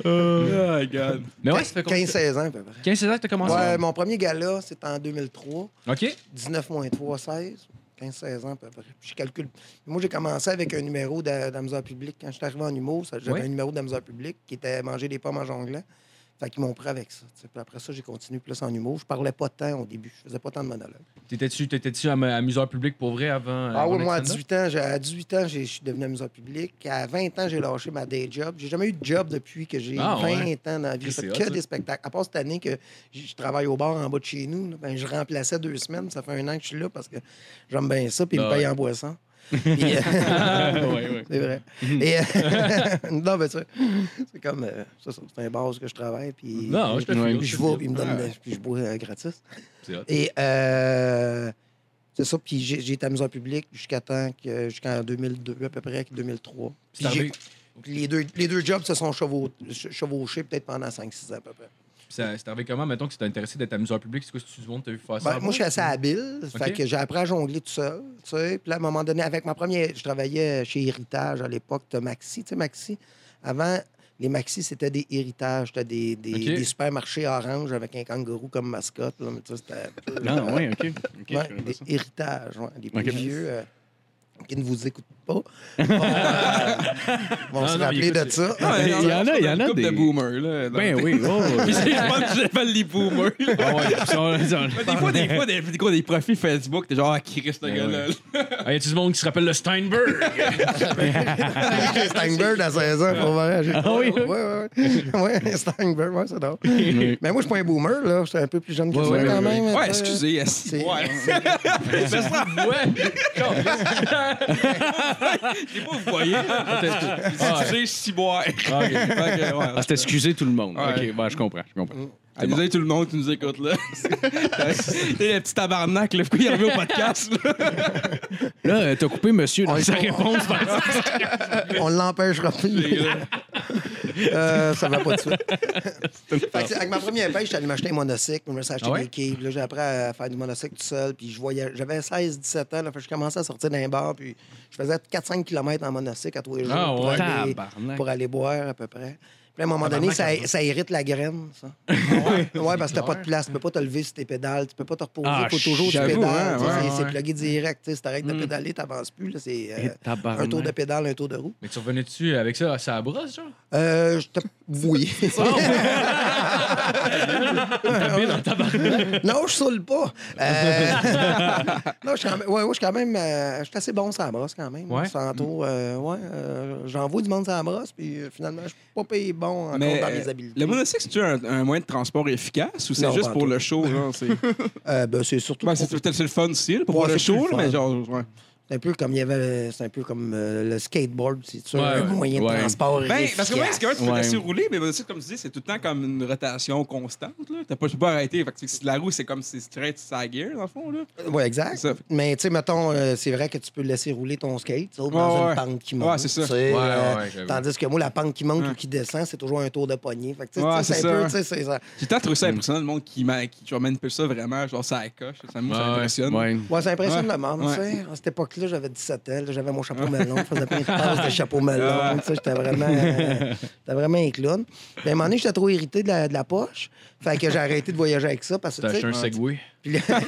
Oh, God. Mais ouais, ça fait combien 15-16 ans, à peu près. 15 ans que t'as commencé? Ouais, mon premier gala, c'était en 2003. OK. 19 moins 3, 16. 15-16 ans, à peu près. Puis je calcule. Moi, j'ai commencé avec un numéro d'a- d'amuseur public. Quand je suis arrivé en humour, ça- j'avais un numéro d'amuseur public qui était manger des pommes en jonglant. Fait qu'ils m'ont pris avec ça. Puis après ça, j'ai continué plus en humour. Je parlais pas tant au début. Je faisais pas tant de monologues. T'étais-tu t'étais-tu am- amuseur public pour vrai avant? Ah oui, moi, à d'être stand-up? 18 ans, j'ai- à 18 ans, je suis devenu amuseur public. À 20 ans, j'ai lâché ma day job. J'ai jamais eu de job depuis que j'ai Ah, 20 ouais. ans dans la vie. J'ai fait que ça. des spectacles. À part cette année que je travaille au bar en bas de chez nous, là, ben, je remplaçais deux semaines. Ça fait un an que je suis là parce que j'aime bien ça, puis ils Ah me payent ouais. en boisson. Puis, euh, ouais, ouais. c'est vrai. Et, euh, non, mais ça, c'est comme euh, ça, c'est un où que je travaille. Puis, Non, je te puis je me donnent, Ah, puis je bois euh, gratis. c'est hot. Et c'est ça. Puis j'ai j'ai été amuseur public jusqu'à temps que jusqu'en 2002 à peu près, avec 2003. C'est Puis j'ai- les deux, les deux jobs se sont chevau- che- chevauchés peut-être pendant 5-6 ans à peu près. Ça- C'est arrivé comment, mettons, que tu t'es intéressé d'être amuseur public? C'est quoi, si tu du monde t'as vu faire ça? Ben, moi, je suis assez habile. OK. Fait que j'ai appris à jongler tout seul. Tu sais. Puis là, à un moment donné, avec ma première. Je travaillais chez Héritage à l'époque de Maxi. Tu sais, Maxi, Avant, les maxi, c'était des héritages. C'était des, des, supermarchés orange avec un kangourou comme mascotte. Là, mais tu sais, c'était Non, oui, OK. OK, Ouais, je connais pas des héritages, ouais, des plus vieux euh, qui ne vous écoutent pas. vont vont Non, se rappeler il de ça. Il y en a- il y en a une couple des- de boomers, là. Ben oui, oh, c'est pas que j'appelle les boomers. Ah ouais, des fois, des fois, des, des, fois, des profils Facebook, t'es genre, ah, Chris, ce Ben gars-là. Ah, y a-tu du monde qui se rappelle le Steinberg? J'ai Steinberg à 16 ans, pour vrai. Ah oui, oui. Ouais, ouais, ouais. Ouais, Steinberg, ouais, c'est drôle. Mais moi, je suis pas un boomer, là. Je suis un peu plus jeune que Ouais, ça, ouais, quand ouais, même. Ouais, excusez, yes. C'est- Ouais. Ouais. Je sais pas, vous voyez. Excusez, ciboire. Ah, ok. Fait que, ouais. Ah, c'est excusez tout le monde. Ouais. OK, ben, je comprends, je comprends. Ah, désolé tout le monde qui nous écoute, là. T'es le petit tabarnak, là. Pourquoi il est arrivé au podcast, là? Là, euh, t'as coupé monsieur dans On- sa on- réponse. On l'empêchera plus. Euh, ça va pas de suite. Fait que, avec ma première pêche, j'allais m'acheter un monocycle. Je me suis acheté Ah ouais? des quilles. Là, j'ai appris à faire du monocycle tout seul. Puis je voyais, j'avais 16-17 ans. Là, je commençais à sortir d'un bar. Puis je faisais 4-5 km en monocycle à tous les jours Ah pour, ouais? aller, Tabarnak. pour aller boire à peu près. Puis à un moment donné, ça, ça irrite la graine, ça. ouais, parce que t'as pas de place. Tu peux pas te lever sur tes pédales. Tu peux pas te reposer. Ah, Il faut toujours que tu j'avoue, pédales. hein, tu ouais, c'est- plugué direct. Si t'arrêtes de pédaler, t'avances plus. là, C'est euh, tabarnak. un tour de pédale, un tour de roue. Mais tu revenais-tu avec ça à sa brosse, genre? Euh, je te... Oui. Barbe. non, je saoule pas. Euh... non, je suis quand même, ouais, ouais, je suis quand même, euh, je suis assez bon sur la brosse quand même. Ouais. Tantôt, euh, ouais, euh, j'envoie du monde sur la brosse, puis euh, finalement, je suis pas payé bon encore Mais dans euh, mes habiletés. le monocycle, c'est-tu un, un moyen de transport efficace ou c'est Non, juste pas pour le show? genre, c'est Euh, ben, c'est surtout ben, pour- c'est c'est le fun aussi, là, pour Ouais, le c'est plus show, le là, mais genre, ouais. C'est un peu comme il y avait, c'est un peu comme euh, le skateboard, c'est sûr, Ouais, un ouais. moyen de Ouais. transport Ben, parce que moi, efficace. c'est quand même, tu peux Ouais. laisser rouler, mais le monocycle, comme tu dis, c'est tout le temps comme une rotation constante. Là. T'as pas, tu peux pas arrêter. Fait que la roue, c'est comme si restes sa gear, dans le fond. Là. Oui, exact. C'est ça. Mais tu sais, mettons, euh, c'est vrai que tu peux laisser rouler ton skate dans Ouais, une ouais. pente qui monte. Ouais, c'est ça. Ouais, euh, ouais. Tandis que moi, la pente qui monte Ouais. ou qui descend, c'est toujours un tour de poignée. Fait que, Ouais, c'est c'est un ça. peu, tu sais, c'est ça. J'ai tant trouvé ça impressionnant, le monde qui, ma- qui ça vraiment, genre ça coche. Ça, ça Ouais, m'impressionne. Ouais. Ouais, ça impressionne Ouais. le monde, Ouais. tu sais. À cette époque-là, j'avais 17 ans, là, j'avais mon chapeau melon, je faisais plein de passes de chapeau melon, j'étais vraiment, euh, vraiment un clown. Puis à un moment donné, j'étais trop irrité de la, de la poche, fait que j'ai arrêté de voyager avec ça, parce que, T'as acheté un Segway? Puis là-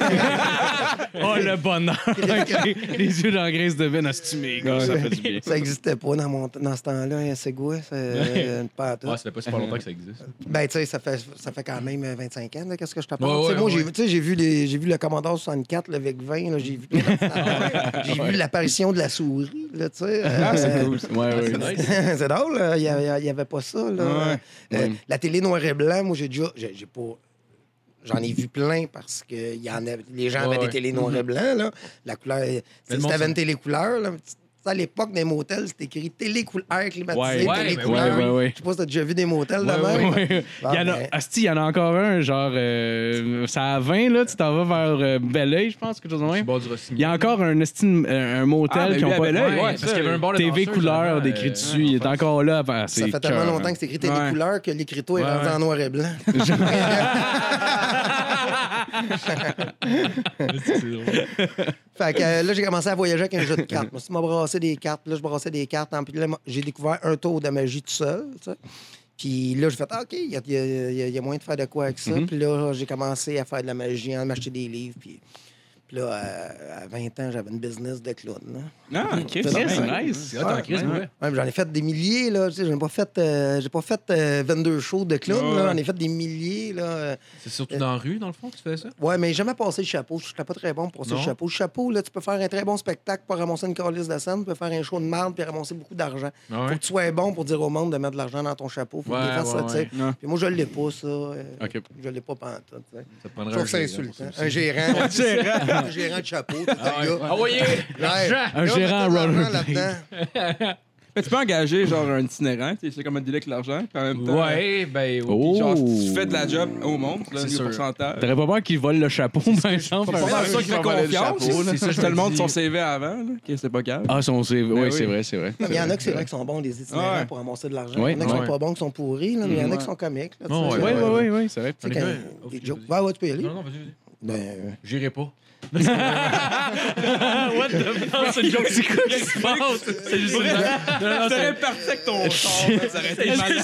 Oh, le bonheur. Les yeux dans la graisse de veine gars, ça fait du bien. ça n'existait pas dans, mon, dans ce temps-là, un Segway, c'est euh, une pâte. Ouais, ça fait pas si pas longtemps que ça existe. Ben, tu sais, ça fait, ça fait quand même euh, 25 ans, là, qu'est-ce que je te Ouais, parle. Ouais, moi, ouais. j'ai vu- les- le Commodore 64, le VEC-20, là, j'ai vu, j'ai l'apparition de la souris, là, tu sais. Ah, c'est euh, cool. Ouais, ouais. C'est drôle, il n'y avait pas ça. Là. Ouais. Euh, Ouais. La télé noir et blanc, moi, j'ai déjà. J'ai j'ai pas. J'en ai vu plein parce que y en avait, les gens Ouais, avaient ouais. des télés noir et blanc. Là. La couleur. Si une là, à l'époque, dans les motels, c'était écrit télé couleur climatisée, Ouais, ouais, ouais, ouais, ouais. Je sais pas si tu as déjà vu des motels de Ouais, même. Ouais. Bon, il y en a, ben, Asti, il y en a encore un, genre, euh, ça à 20, là, tu t'en vas vers euh, Belleuil, je pense, quelque chose de même. bord du Rossignol. Il y a encore un, esti- un, un motel Ah, ben, qui ont pas Belleuil, parce qu'il y avait un bord de TV couleur décrit euh, dessus. Il est encore là. Ben, ça fait tellement longtemps que c'est écrit télé Ouais. couleur que l'écriteau est rendu en noir et blanc. Fait que euh, là, j'ai commencé à voyager avec un jeu de cartes. Moi, m'as brassé des cartes. Là, je brassais des cartes. hein, Puis là, j'ai découvert un tour de magie tout seul. Puis là, j'ai fait, ah, OK, il y a, y y y moyen de faire de quoi avec ça. Puis là, j'ai commencé à faire de la magie, à m'acheter des livres. Puis, puis là, euh, à 20 ans, j'avais une business de clown. là. Ah, ok. C'est nice. Ouais. ouais. Ouais, mais j'en ai fait des milliers, là. Tu sais, j'en ai pas fait, euh, j'ai pas fait euh, 22 shows de clown. J'en ai fait des milliers, là. Euh, C'est surtout dans la rue, dans le fond, que tu fais ça? Ouais, mais j'ai jamais passé le chapeau. Je n'étais pas très bon pour passer Non. le chapeau. Le chapeau, là, tu peux faire un très bon spectacle pour ramasser une calice de scène, tu peux faire un show de marde puis ramasser beaucoup d'argent. Ah Faut que tu sois bon pour dire au monde de mettre de l'argent dans ton chapeau. Faut Ouais, que tu fasses ouais, ça, tu sais. Puis moi, je l'ai pas, ça. euh, OK. Je l'ai pas pantoute, tu sais. Ça prendrait un c'est gérant Un gérant. un gérant de chapeau, tout Ah gars. Ah. Un Là, gérant mettez de l'argent rollerblade. là-dedans. Mais tu peux engager genre un itinérant, tu sais, c'est comme un deal avec l'argent, puis en même temps. Ouais, ben. Oh. puis genre, tu fais de la job au monde, là, C'est le sûr. pourcentage. T'aurais pas peur qu'il vole le chapeau, par exemple? Pas un- mal ça qui fait confiance. C'est ça, je le monde dis. son CV avant, là. Ok, c'est pas grave. Ah, son CV. Ben Oui, oui. c'est vrai, c'est vrai. Il y en a qui, c'est vrai, qui sont bons, des itinérants Ouais. pour ramasser de l'argent. Ouais, il y en a qui ouais. sont pas bons, qui sont pourris, là, mais il y en a qui sont comiques. là, tu Ouais, sais. ouais, Oui, oui, oui, oui, c'est vrai. Quand- des jokes. Ouais, ouais, tu peux y aller. Non, non, vas-y, vas-y. Ben, euh, J'irai pas. What the fuck? C'est une joke. C'est quoi qui se passe? C'est juste une blague. Aurait parti avec ton char, ça aurait été malade.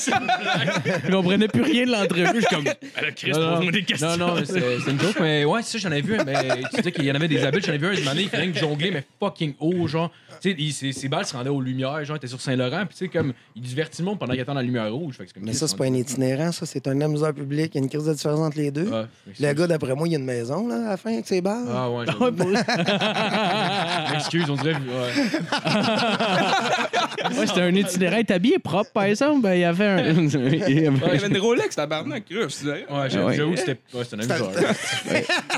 Je comprenais plus rien de l'entrevue. Je suis comme, alors Chris, Non, non. pose-moi des questions. Non, non, mais c'est une joke, mais ouais, c'est ça, j'en ai vu un. Mais tu disais qu'il y en avait des habiles, j'en ai vu un, une année, il fallait que jongler, mais fucking haut, genre. Tu sais, il- ses, balles se rendaient aux lumières, genre, il était sur Saint-Laurent, puis tu sais, comme, il divertit le monde pendant qu'il attend la lumière rouge. Fait que c'est comme Mais ça, c'est pas un itinérant, ça, c'est un amuseur public. Il y a une crise de différence entre les deux. Ouais, Le gars, d'après moi, il y a une maison, là, à la fin, avec ses balles. Ah ouais, Excuse, on dirait. Ouais. Ouais, c'était un itinérant habillé propre, par exemple. Ben, il y avait un. il y avait- Il y avait une Rolex, tabarnak, russe. Ouais, j'avoue Ouais. j'avoue que c'était ouais, c'était un amuseur.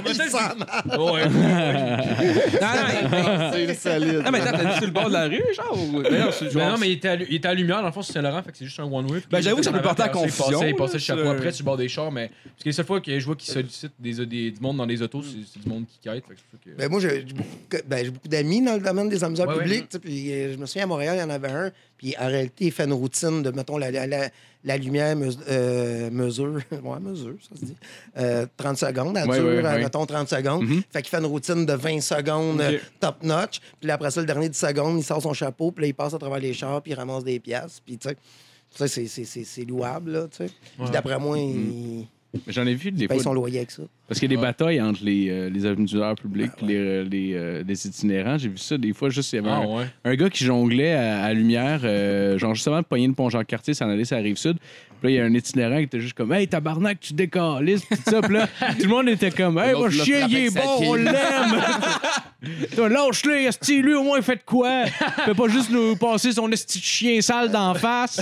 Il sent mal. Ouais. Non, non, C'est solide. non, mais sur le bord de la rue, genre? ou- Ben non, c'est Ben non, mais il était, à, il était à lumière, dans le fond, sur Saint-Laurent, fait que c'est juste un one-way. Ben, j'avoue que ça peut porter à Il passait- confusion, Il passait le là, chapeau c'est- après sur le bord des chars, mais. Parce que la seule fois que je vois qu'ils sollicitent des, des, du monde dans les autos, c'est c'est du monde qui quête. Fait que c'est ça que- Ben, moi, j'ai j'ai beaucoup, que- ben, j'ai beaucoup d'amis dans le domaine des amuseurs Ouais, ouais. publics. tu sais, Puis euh, je me souviens, à Montréal, il y en avait un. Puis en réalité, il fait une routine de, mettons, la, la, la, la lumière euh, mesure. ouais, mesure, ça se dit. Euh, 30 secondes. Elle Ouais, dure, ouais, euh, ouais. mettons, 30 secondes. Mhm. Fait qu'il fait une routine de 20 secondes euh, top notch. Puis là, après ça, le dernier 10 secondes, il sort son chapeau. Puis là, il passe à travers les chars. Puis il ramasse des pièces. Puis, tu sais, c'est- louable, là, tu sais. Puis d'après moi, il J'en ai vu des fois. son loyer avec ça. Parce qu'il y a des Ouais. batailles entre les, euh, les amuseurs publics Ah, et les, les, euh, les itinérants. J'ai vu ça des fois, juste il y avait Ah un, ouais. un gars qui jonglait à, à lumière, euh, genre justement de pogner le pont Jean-Cartier, s'en aller sur la rive sud. Puis là, il y a un itinérant qui était juste comme Hey, tabarnak, tu décalisses, pis tout ça. Puis là, tout le monde était comme Hey, va chier, il est bon, on l'aime. Lâche-le, esti, lui, au moins, il fait de quoi? Fait pas juste nous passer son esti de chien sale d'en face.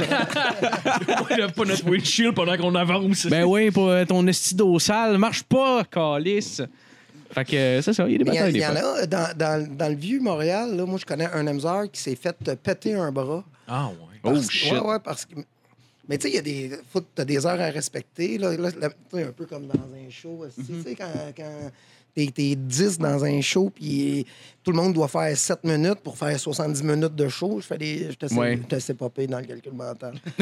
Il a pas notre windshield pendant qu'on avance. ben oui, pour euh, ton esti d'eau sale, marche pas, calice. Fait que c'est ça, il y a des batailles il y en a euh, dans, dans, dans le vieux Montréal. Là, moi, je connais un amuseur qui s'est fait péter un bras. Ah ouais. Oh Parce- shit. Ouais, ouais, parce que. Mais tu sais, il y a des. Faut, t'as des heures à respecter. Là, Là, là, tu sais, un peu comme dans un show. aussi, Mm-hmm. Tu sais, quand, quand t'es, t'es 10 dans un show, puis tout le monde doit faire 7 minutes pour faire 70 minutes de show. Je fais des. Je te sais, Ouais. je te sais pas payer dans le calcul mental.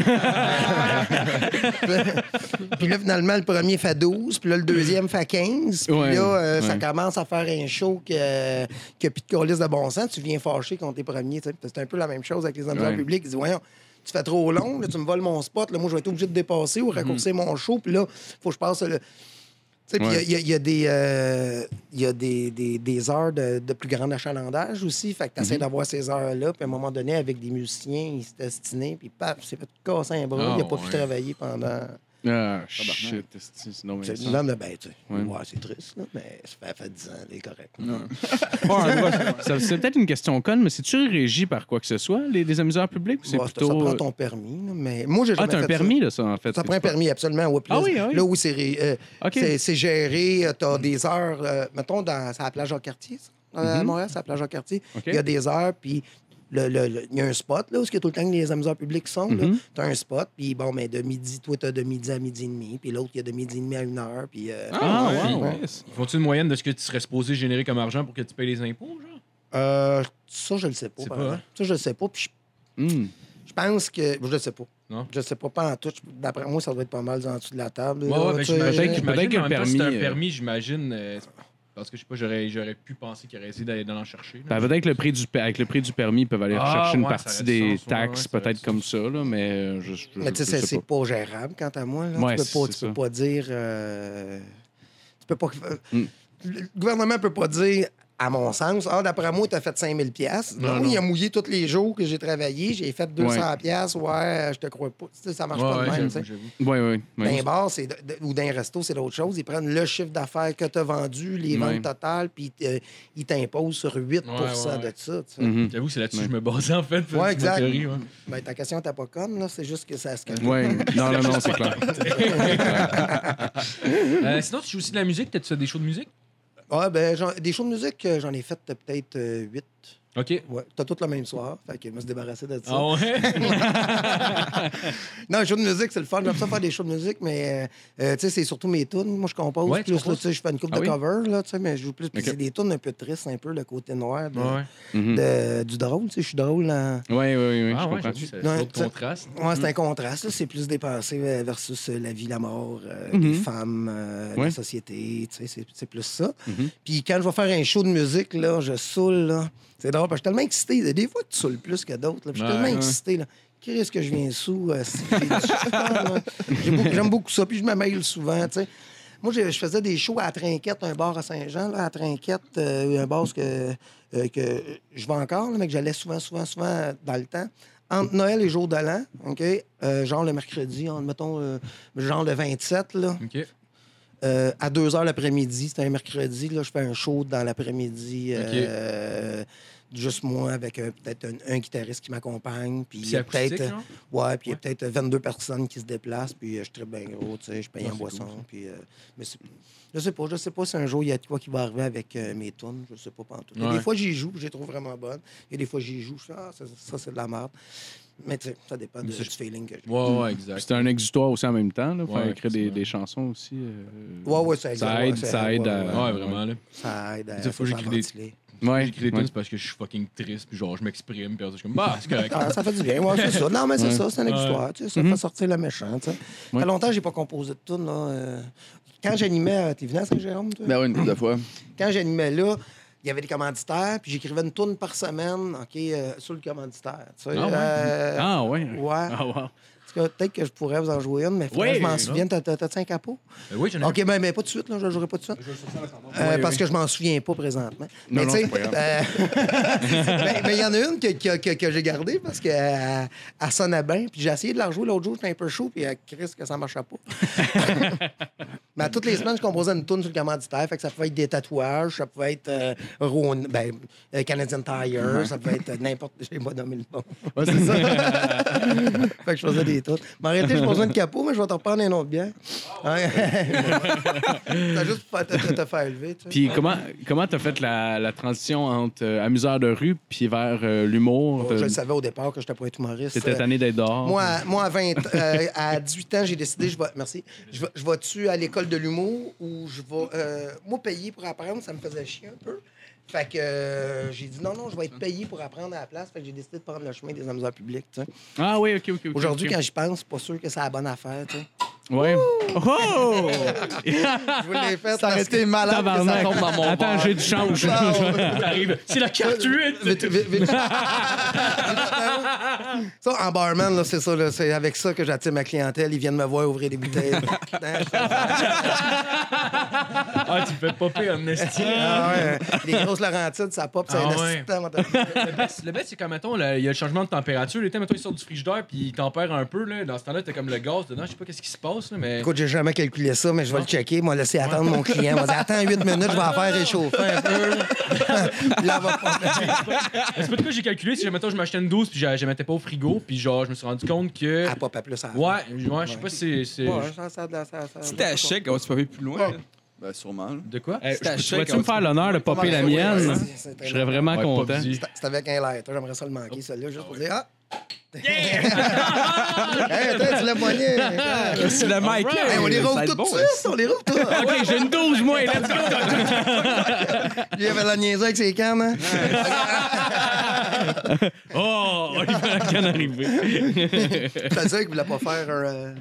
puis là, finalement, le premier fait 12, puis là, le deuxième fait 15. Puis Ouais, là, euh, ça commence à faire un show que, que plus de de bon sens. Tu viens fâcher contre tes premiers. tu sais. C'est un peu la même chose avec les Ouais. publics. Ils disent, voyons, tu fais trop long, là, tu me voles mon spot, là, moi, je vais être obligé de dépasser ou raccourcir mon show, puis là, faut que je passe le. Il y a- Ouais. il y, a- il y a des, euh, y a des, des- des heures de, de plus grand achalandage aussi. Fait que tu essaies d'avoir ces heures-là. Puis à un moment donné, avec des musiciens, il s'est destiné. Puis paf, s'est fait casser un bras. Ah, il n'a pas pu travailler pendant. Ah, shit. esti, sinon, mais C'est ça- non, mais ben, tu sais, Ouais. ouais, c'est triste, là, mais ça fait, fait 10 ans, il est correct. Ça- C'est peut-être une question conne, mais c'est-tu régi par quoi que ce soit, les, les amuseurs publics? ou c'est Ouais, ça- plutôt. Ça prend ton permis, là, mais moi, j'ai Ah, jamais t'as un fait permis, là, ça, en fait. Ça, ça prend un pas- permis, absolument. Ouais, Ah là, oui, ah oui. Là où c'est ré- euh, OK. c'est- c'est géré, tu as des heures, euh, mettons, dans, c'est à la plage au quartier, ça. Euh, À Mhm. Montréal, c'est à la plage au quartier. Il y a des heures, puis le- le- le- il y a un spot, là, où il y a tout le temps que les amuseurs publics sont. Mhm. Tu as un spot, puis bon, mais de midi, toi, tu as de midi à midi et demi, puis l'autre, il y a de midi et demi à une heure, puis... euh, Ah, ouais. wow. Ouais. Ils font-tu une moyenne de ce que tu serais supposé générer comme argent pour que tu payes les impôts, genre? euh, ça, je le sais pas. C'est par pas, exemple. Ça, je le sais pas, puis je Hmm. Je pense que. Je le sais pas. Non? Je sais pas, pas en tout. D'après moi, ça doit être pas mal en dessous de la table. Ouais, ouais, ben. Peut-être que- le t'as un permis, euh, permis, j'imagine. euh, parce que je sais pas, j'aurais, pu penser qu'il aurait essayé d'aller en chercher. Ben, peut-être que le prix du, avec le prix du permis, ils peuvent aller Ah, chercher une ouais, partie des sens, taxes, ouais, peut-être comme ça, là, mais euh, je, je, Mais tu sais, c'est- pas. pas gérable, quant à moi. Là. Ouais, tu peux pas, tu peux pas dire. euh, Tu peux pas. Mm. Le gouvernement peut pas dire, à mon sens, ah, d'après moi, tu as fait 5000 pièces. Non, Non, non. il a mouillé tous les jours que j'ai travaillé, j'ai fait 200 pièces. Ouais, je te crois pas. Tu sais, ça marche Ouais, pas de même. j'avoue, tu sais. j'avoue. Oui, oui. Dans oui. un bar c'est ou dans un resto, c'est d'autres choses. Ils prennent le chiffre d'affaires que tu as vendu, les Ouais. ventes totales, puis euh, ils t'imposent sur 8 Ouais, ouais, de ça. sais. Mhm. J'avoue, c'est là-dessus Ouais. que je me basais, en fait. ma exact. théorie, ouais. Ben, ta question n'était pas conne, là. C'est juste que ça se Ouais. Non, non, non, c'est clair. Euh, sinon, tu joues aussi de la musique? Peut-être des shows de musique? Ouais, ben, des shows de musique, euh, j'en ai fait euh, peut-être 8. OK. Ouais, t'as tout le même soir. Fait que je me suis débarrassé de ça. Ah ouais? Non, les shows de musique, c'est le fun. J'aime ça faire des shows de musique, mais euh, euh, tu sais, c'est surtout mes tunes. Moi, je compose. Ouais, plus, là, composes? tu sais, je fais une coupe Ah de oui? cover, là, tu sais, mais je joue plus. Puis Ok. c'est des tunes un peu tristes, un peu le côté noir de- Ouais. Mhm. de- du drôle. Tu sais, je suis drôle en. Oui, oui, oui, Ah ouais, j'avoue, c'est Ouais, sais- contraste. Ouais, c'est un contraste. là. C'est plus dépensé euh, versus la vie, la mort, euh, Mhm. les femmes, euh, Ouais. la société. Tu sais, c'est- plus ça. Mhm. Puis quand je vais faire un show de musique, là, je saoule. là. C'est drôle parce que je suis tellement excité. Des fois, tu saoules plus que d'autres. là. Puis Je suis Ouais, tellement ouais. excité. Là. Qu'est-ce que je viens sous? euh, du. J'ai beaucoup- J'aime beaucoup ça. Puis je me mêle souvent. tu sais. Moi, je, je faisais des shows à Trinquette, un bar à Saint-Jean, là, à Trinquette, euh, un bar que, euh, que je vais encore, là, mais que j'allais souvent, souvent, souvent dans le temps. Entre Noël et Jour de l'An, OK? Euh, genre le mercredi, en, mettons, euh, genre le 27, là, OK. Euh, à 2 h l'après-midi. C'était un mercredi, là, je fais un show dans l'après-midi. euh, Juste moi, avec euh, peut-être un, un guitariste qui m'accompagne. Puis il y a peut-être. Ouais, puis il y a peut-être 22 personnes qui se déplacent, puis je très bien gros, tu sais, je paye Ouais, en boisson, cool, puis... euh, mais je sais pas, je sais pas si un jour il y a quoi qui va arriver avec euh, mes tunes, je sais pas pantoute. Ouais. Des fois, j'y joue, je les trouve vraiment bonnes, et des fois, j'y joue, je fais, ah, ça, ça, c'est de la merde. Mais tu sais, ça dépend du feeling que j'ai. Ouais, ouais, exact. C'est un exutoire aussi en même temps, là, faire Ouais, écrire des, des chansons aussi. euh, Ouais, ouais, ça aide. Ça ouais, aide, ça aide à- Ouais, vraiment, là. Ça aide à Des fois, se j'écris des-. Ouais, J'écris des ouais. parce que je suis fucking triste, puis genre, je m'exprime, puis je suis comme, bah, c'est correct. Ah, ça fait du bien, ouais, c'est ça. Non, mais c'est Ouais. ça, c'est une Ouais. histoire, tu sais, ça Mhm. fait sortir le méchant, tu sais. Ça fait longtemps que j'ai pas composé de tunes, là. euh, Quand j'animais, euh, t'es venu à Saint-Jérôme, toi? Ben oui, une couple de fois. quand j'animais là, il y avait des commanditaires, puis j'écrivais une tourne par semaine, OK, euh, sur le commanditaire. Tu sais, Ah ouais? euh, Ah, ouais. ouais. Ah, wow. Parce que Peut-être que je pourrais vous en jouer une, mais Oui, que je m'en non. souvienne. T'as- T'as- T'as-tu un capot? Euh, oui, j'en ai un. OK, ben, mais pas tout de suite, là, je ne jouerai pas tout de suite. Euh, parce que je m'en souviens pas présentement. Non, mais non, tu sais, pas grave. euh, mais- mais il y en a une que, que- que- que j'ai gardée parce qu'elle elle sonnait bien. Puis j'ai essayé de la rejouer l'autre jour, j'étais un peu chaud, puis elle Chris que ça marchait pas. mais à toutes les semaines, je composais une tune sur le commanditaire. Fait que ça pouvait être des tatouages, ça pouvait être euh, ben, euh, Canadian Tire, ça pouvait être euh, n'importe. J'ai pas nommé le nom. Ouais, c'est ça. fait que je faisais des tunes. Mais en réalité, j'ai pas besoin de capot, mais je vais te reprendre un autre bien. Ouais. T'as juste pour te, te- te faire lever. Tu sais. Puis comment comment t'as fait la, la transition entre euh, amuseur de rue puis vers euh, l'humour? je T'as- le savais au départ que je n'étais pas être humoriste. Euh, tanné d'être dehors? Moi, à- moi à, 20, euh, à 18 ans, j'ai décidé, je vais, merci, je vais, je vais-tu à l'école de l'humour ou je vais, euh, moi, payer pour apprendre, ça me faisait chier un peu. Fait que euh, j'ai dit non, non, je vais être payé pour apprendre à la place. Fait que j'ai décidé de prendre le chemin des amuseurs publics. tu sais. Ah oui, OK, OK. Aujourd'hui, quand j'y pense, pas sûr que c'est la bonne affaire. Ouais. Oh! Je vous l'ai fait. Ça été malade que ça Tabarnak. tombe dans mon Attends, j'ai du change. T'arrives, c'est la carte 8! Vite, vite, vite. ça, en barman, là, c'est ça. là, c'est avec ça que j'attire ma clientèle. Ils viennent me voir ouvrir des bouteilles. Ah, tu me fais popper un esti. Ah ouais, les grosses Laurentides, ça pop, c'est Ah un ouais. assistant. Le best, le best, c'est quand, mettons, il y a le changement de température. L'été, mettons, il sort du frigidaire puis il tempère un peu. Là. Dans ce temps-là, t'as comme le gaz dedans. Je sais pas qu'est-ce qui se passe, là, mais. Écoute, j'ai jamais calculé ça, mais je vais le checker. Moi, laisser attendre mon client. Dire Attends 8 minutes, je vais en faire réchauffer un peu. Puis là, on va pas. C'est pas de quoi j'ai calculé. Si, mettons, je m'achetais une 12 puis je je mettais pas au frigo. Puis genre, je me suis rendu compte que. Ah, pas plus à Ouais, ouais, je sais pas si c'est. Si t'es à chèque, on va pas aller plus loin. là. Ben, sûrement. là. De quoi? Hey, chèque, Pourrais-tu me faire l'honneur de popper la mienne? Je serais vraiment Ouais, content. C'est c'est avec un lighter, j'aimerais ça le manquer, celui-là, juste pour dire Ah! hey, attends, tu l'as poigné! C'est le mic. Hey, on les être tout de suite, on les roule tout! OK, j'ai une 12, moi. Let's go! Lui, il avait la niaiserie avec ses cannes, hein? Oh, il va la canne arriver. T'as dit qu'il voulait pas faire un.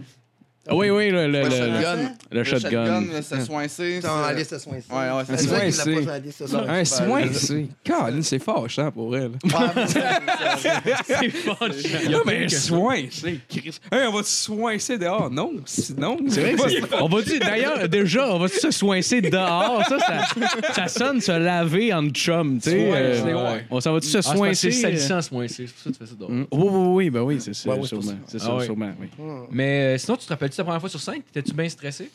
Euh, Ah oui, oui, le, le, Le le- shotgun. le shotgun. c'est soincé. Dans la liste de soins. Ouais, ouais, c'est dit qu'il voulait soin, pas c'est- sur la liste de soins. Un soin, c'est. Caroline, c'est fâchant pour elle. C'est fâchant. Non, mais un soin, c'est. Chris. Hey, on va te soincer dehors? Non, sinon. C'est vrai on va dire, d'ailleurs, déjà, on va se soincer dehors? Ça, ça, ça sonne se laver en chum, tu sais. Euh. On s'en va-tu se Ah, soincer? c'est salissant, ce mois-ci. C'est pour ça que tu fais ça dehors. Mm. Oui, oui, oui, ben oui, c'est ça, sûrement. ça. C'est Ah ça, sûrement, oui. Mais euh, sinon, tu te rappelles-tu la première fois sur scène? T'étais-tu bien stressé?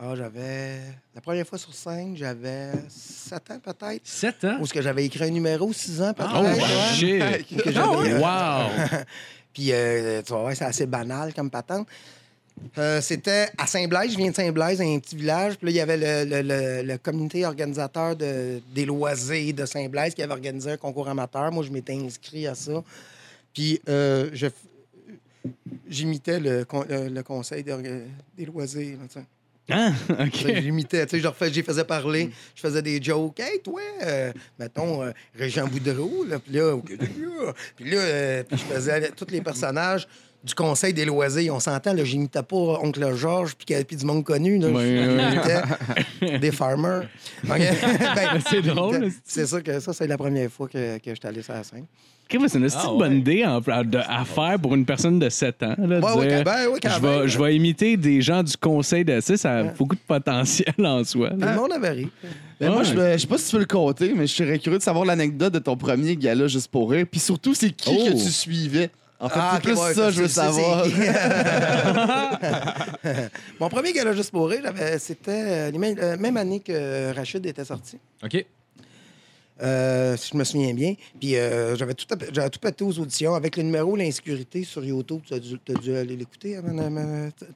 Ah, j'avais. La première fois sur scène, j'avais 7 ans peut-être. 7 ans? Ou est-ce que j'avais écrit un numéro 6 ans peut-être? Oh, ouais. shit! Que euh, Wow! Puis, euh, tu vas voir, c'est assez banal comme patente. Euh, C'était à Saint-Blaise. Je viens de Saint-Blaise, un petit village. Puis là, il y avait le, le- le- le comité organisateur de- des loisirs de Saint-Blaise qui avait organisé un concours amateur. Moi, je m'étais inscrit à ça. Puis euh, je j'imitais le, con- le- le conseil des loisirs. là. Ah, OK. J'imitais, tu sais, je j'y faisais parler, je faisais des jokes. Hey, toi, euh, mettons, euh, Régent Boudreau, là, puis là, puis là, euh, puis je faisais tous les personnages du Conseil des loisirs. On s'entend, là, j'imitais pas Oncle Georges puis, du monde connu, là. J'imitais des farmers. Ben, C'est drôle, C'est ça que ça, c'est la première fois que, que j'étais allé sur la scène. OK, mais c'est une Ah, ouais. bonne idée en- à, de- à faire pour une personne de 7 ans. Là, Ouais, dire, ben, ouais, je, vais, je vais imiter des gens du conseil de... Ça a beaucoup de potentiel en soi. Tout le monde avait ri. Ben, Moi, je, je sais pas si tu peux le compter, mais je serais curieux de savoir l'anecdote de ton premier gala juste pour rire. Puis surtout, c'est qui Oh. que tu suivais? En fait, Ah, c'est plus ouais, ça, je veux savoir. Mon premier gala juste pour rire, c'était euh, mêmes- euh, même année que Rachid était sorti. OK. Euh, si je me souviens bien. Puis euh, j'avais tout, j'avais tout pété aux auditions avec le numéro L'insécurité sur YouTube. Tu as dû, t'as dû aller l'écouter. avant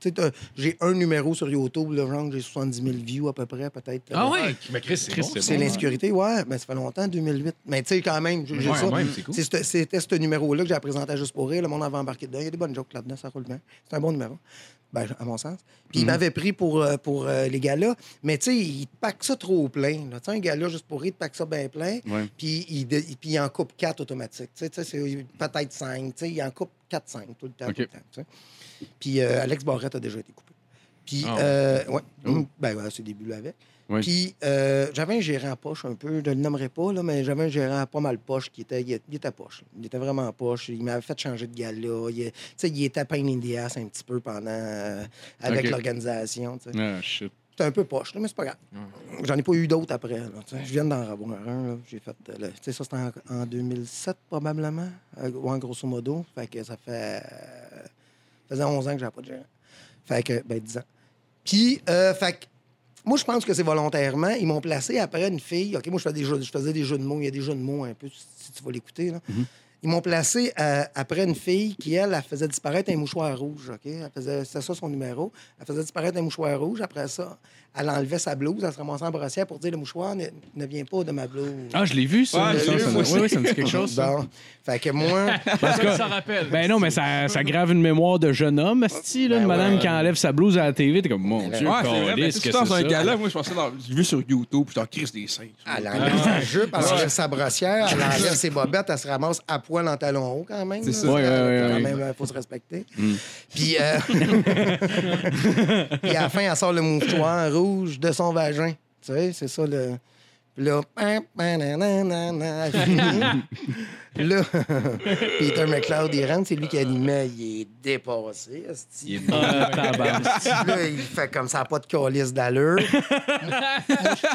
sais, t'as- J'ai un numéro sur YouTube, le genre, j'ai 70 000 views à peu près, peut-être. Ah ouais? Mais Chris, c'est bon, C'est bon. l'insécurité, ouais. Ben, ça fait longtemps, 2008. Mais tu sais, quand même, j'ai Ouais, ça. ouais, c'est cool. C'est ce- C'était ce numéro-là que j'ai présenté à Juste pour rire. Le monde avait embarqué dedans. Il y a des bonnes jokes là-dedans, ça roule bien. C'est un bon numéro, ben, à mon sens. Puis il m'avait pris pour, euh, pour euh, les galas. Mais tu sais, il te pack ça trop plein. Tu sais, un gala Juste pour rire, il te pack ça bien plein. Ouais. Puis il, puis il en coupe 4 automatiques. Tu sais, c'est peut-être 5. Tu sais, il en coupe 4-5 tout le temps. OK. tout le temps, sais. Puis euh, Alex Barrette a déjà été coupé. Puis, Ah ouais. euh. Hum, Ben, ouais, c'est début là avec. Oui. Puis, euh, j'avais un gérant poche un peu, je ne le nommerai pas, là, mais j'avais un gérant pas mal poche qui était, il était, poche. là. Il était vraiment poche. Il m'avait fait changer de gala. Il, il était pain in the ass un petit peu pendant, euh, avec l'organisation. Ah, shit. C'était un peu poche, là, mais c'est pas grave. J'en ai pas eu d'autres après. je viens d'en avoir un. J'ai fait. euh, ça, c'était en, en 2007, probablement. Euh, ouais, grosso modo. Fait que ça fait. euh, ça faisait 11 ans que j'avais pas de gérant. Fait que, ben, 10 ans. Puis, euh, fait que, moi, je pense que c'est volontairement. Ils m'ont placé après une fille. OK, moi, je faisais des jeux, je faisais des jeux de mots. Il y a des jeux de mots un peu, si tu vas l'écouter. là. Ils m'ont placé euh, après une fille qui, elle, elle faisait disparaître un mouchoir rouge. OK? Elle faisait, c'était ça son numéro. Elle faisait disparaître un mouchoir rouge. Après ça, elle enlevait sa blouse. Elle se ramassait en brossière pour dire le mouchoir ne, ne vient pas de ma blouse. Ah, je l'ai vu, ça. Ouais, Ça, ça- moi oui, oui, ça me dit quelque chose. ça. Bon. Fait que moi. Parce que ça rappelle. Ben non, mais ça, ça grave une mémoire de jeune homme, asti, là, Ben une madame ouais. qui enlève sa blouse à la TV. T'es comme, mon Dieu, Ouais, c'est vrai. câlisse, mais que Tu c'est un ça? gala, moi, je pensais dans. J'ai vu sur YouTube, puis j'en crise des seins. Elle enlève sa jupe, elle enlève sa brossière, elle enlève ses bobettes, elle se ramasse à poil en talon haut quand même. C'est ça. Ouais, ouais, ouais, Quand même, il faut se respecter. Puis, euh, Puis à la fin, elle sort le mouchoir rouge de son vagin. Tu sais, c'est ça le. Puis là, là, Peter McLeod, il rentre, c'est lui qui animait, il est dépassé. Il est là, il fait comme ça, pas de calice d'allure.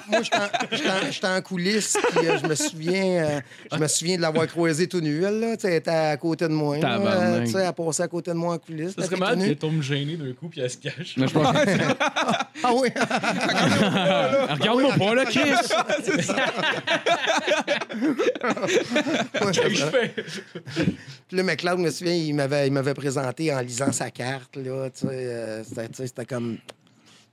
moi, j'étais en- j'étais en- j'étais en coulisses, puis euh, je me souviens euh, je me souviens de l'avoir croisée tout nu, elle, là. Tu sais, à côté de moi. Tu sais, elle passait à côté de moi en coulisses. Ça serait mal qu'elle tombe gênée d'un coup puis elle se cache. Mais je pense- Ah oui! Regarde-moi pas, là, Chris. Ouais, Qu'est-ce je? Puis là, McLeod, je me souviens, il m'avait, présenté en lisant sa carte, euh, c'était comme...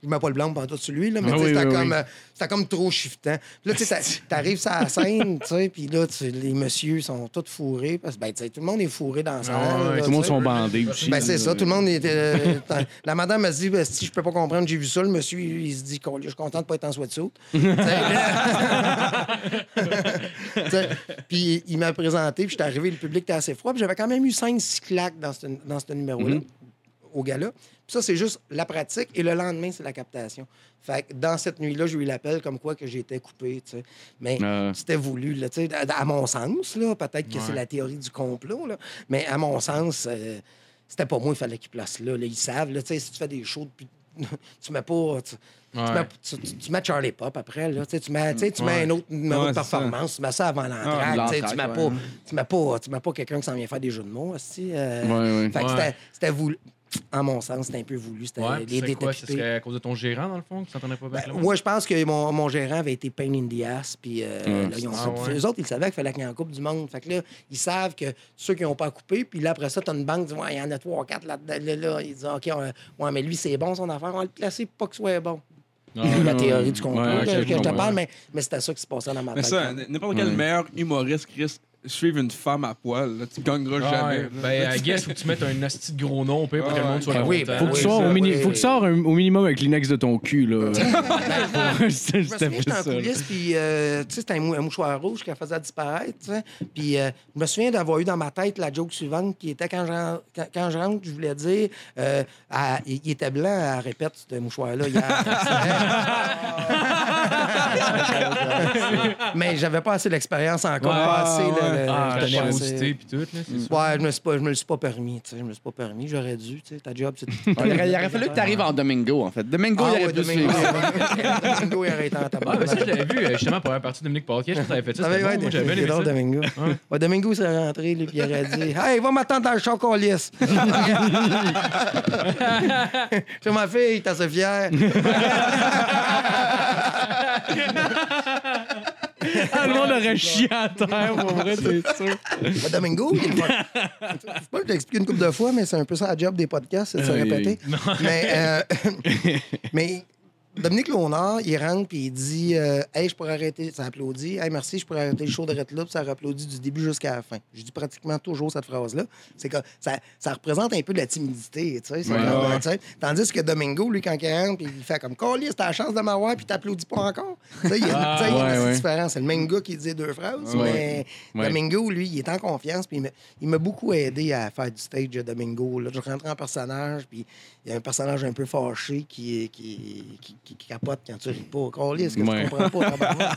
Je mets pas le blanc pendant sur lui, là, mais Ah oui, c'était, oui, comme, oui. euh, comme trop shiftant. Puis là, tu sais, t'a- t'arrives sur la scène, tu sais, puis là, les messieurs sont tous fourrés, parce que, ben, tu sais, tout le monde est fourré dans la salle. là, Tout le monde sont bandés aussi. Ben, c'est ça, tout le monde était. euh, la madame m'a dit ben, si je peux pas comprendre, j'ai vu ça. Le monsieur, il se dit je suis content de pas être en sweatsuit. Puis il m'a présenté, puis j'étais arrivé, le public était assez froid, puis j'avais quand même eu 5-6 claques dans ce, dans ce numéro-là, au gala. Ça, c'est juste la pratique, et le lendemain, c'est la captation. Fait que dans cette nuit-là, j'ai eu l'appel comme quoi que j'étais coupé, tu sais. Mais c'était voulu, là, tu sais, à, à mon sens, là. Peut-être que c'est la théorie du complot, là. Mais à mon sens, euh, c'était pas moi, il fallait qu'ils placent là, là. Ils savent, là, tu sais, si tu fais des shows depuis... tu mets pas... Tu, mets, tu, mets Charlie Pop après, là. Tu sais, tu mets, tu mets un autre Ouais, ça. performance, tu mets ça avant l'entraque. Ah, tu mets pas, tu mets pas, pas quelqu'un qui s'en vient faire des jeux de mots, aussi. euh, c'était voulu. En mon sens, c'était un peu voulu. C'était Ouais, les? Ce détecter. à cause de ton gérant, dans le fond, qui s'entendait pas bien Ben, moi, je pense que mon, mon gérant avait été pain in the ass. Puis, euh, là, ils ont, Ah ouais. Eux autres, ils savaient qu'il fallait qu'il y ait en coupe du monde. Fait que là, ils savent que ceux qui n'ont pas coupé, puis là, après ça, tu as une banque, dis, ouais, il y en a trois, quatre là-dedans. Là, là, ils disent, OK, on- ouais, mais lui, c'est bon son affaire, on va le placer pour pas qu'il soit bon. Ah, la théorie du complot Ouais, que, je que je te parle, mais, mais c'était ça qui se passait dans ma Mais tête. ça, n'importe quel Ouais. meilleur humoriste, Chris, suivre une femme à poil, là, tu gagneras Ah, jamais. ouais. là. Ben, I guess, faut que tu mettes un asti de gros nom, pour que le monde soit Ah content. oui, ben Faut que tu oui, sois ça, au, mini- oui. faut que tu sors un- au minimum avec l'Inex de ton cul, là. C'était Je me souviens, c'était j'étais en coulisses, puis euh, tu sais, c'était un, mou- un mouchoir rouge qu'elle faisait disparaître. Puis euh, je me souviens d'avoir eu dans ma tête la joke suivante qui était quand je, quand, quand je rentre, je voulais dire, euh, à- il il était blanc, elle répète ce mouchoir-là hier. Mais j'avais pas assez d'expérience encore, Ouais, pas assez ouais. le- le- Ah, je tenais puis tout, là. Ouais, je me, suis pas, je me le suis pas permis, tu sais, je me le suis pas permis, j'aurais dû, tu sais, ta job, c'est... Il aurait, il aurait fallu que tu arrives en Domingo, en fait. Domingo, Ah il aurait ouais, Domingo. Domingo, il aurait été en Ah, tabac. ben ça, je l'avais vu euh, justement pour la partie de Dominique Paquet. Je t'avais fait ça. Ah, C'était ouais, bon. Moi, ouais, j'avais bien aimé. Domingo. Ouais, Domingo s'est rentré, lui, puis il aurait dit Hey, va m'attendre dans le char qu'on lisse. C'est ma fille, t'as assez fière. Ah, le monde aurait chié à terre, pour vrai, c'est sûr. Ouais, Domingo, il est le fun. Je sais pas, je l'ai expliqué une couple de fois, mais c'est un peu ça la job des podcasts, c'est de se répéter. Mais, euh, mais Dominique Léonard, il rentre puis il dit euh, Hey, je pourrais arrêter. Ça applaudit. Hey, merci, je pourrais arrêter le show de Red là. Puis ça applaudit du début jusqu'à la fin. Je dis pratiquement toujours cette phrase-là. C'est que ça, ça représente un peu de la timidité. Tu sais, Ouais, ouais. tu sais. Tandis que Domingo, lui, quand il rentre, puis il fait comme Colis, t'as la chance de m'avoir, puis t'applaudis pas encore. Tu sais, il y a, Ah, tu sais, il y a ouais, une ouais. différence. C'est le même gars qui dit deux phrases, mais. Domingo, lui, il est en confiance, puis il m'a- beaucoup aidé à faire du stage de Domingo. Là, je rentrais en personnage, puis il y a un personnage un peu fâché qui, qui, qui, qui- qui capote quand tu ris pas. Colis, est-ce que Ouais. tu comprends pas?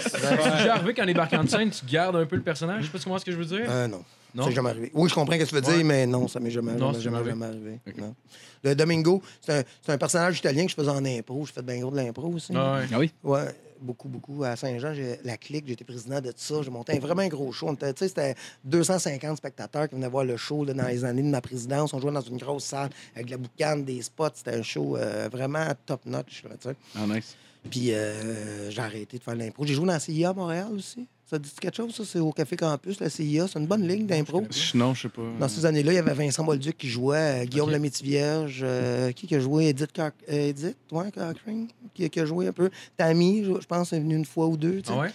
C'est déjà arrivé qu'en débarquant de scène, tu gardes un peu le personnage? Je sais pas si tu comprends ce que je veux dire. Euh, non. Non? C'est jamais arrivé. Oui, je comprends ce que tu veux dire, mais non, ça m'est jamais, Non, jamais, c'est jamais, jamais arrivé. Non. Le Domingo, c'est un, c'est un personnage italien que je faisais en impro. Je fais bien gros de l'impro aussi. Ah ouais. Ah oui? Ouais, beaucoup, beaucoup. À Saint-Jean, j'ai la clique, j'étais président de tout ça. J'ai monté un vraiment un gros show. C'était 250 spectateurs qui venaient voir le show là, dans les années de ma présidence. On jouait dans une grosse salle avec de la boucane, des spots. C'était un show euh, vraiment top-notch. Ah, nice. Puis euh, j'ai arrêté de faire l'impro. J'ai joué dans la CIA à Montréal aussi. Ça dit quelque chose, ça? C'est au Café Campus, la CIA. C'est une bonne ligne d'impro. Non, je sais pas. Dans ces années-là, il y avait Vincent Bolduc qui jouait, euh, Guillaume le Vierge, euh, qui qui a joué? Edith, Cock- euh, Edith ouais, Cochrane, qui, qui a joué un peu. Tammy, je, pense, est venu une fois ou deux. Ah ouais?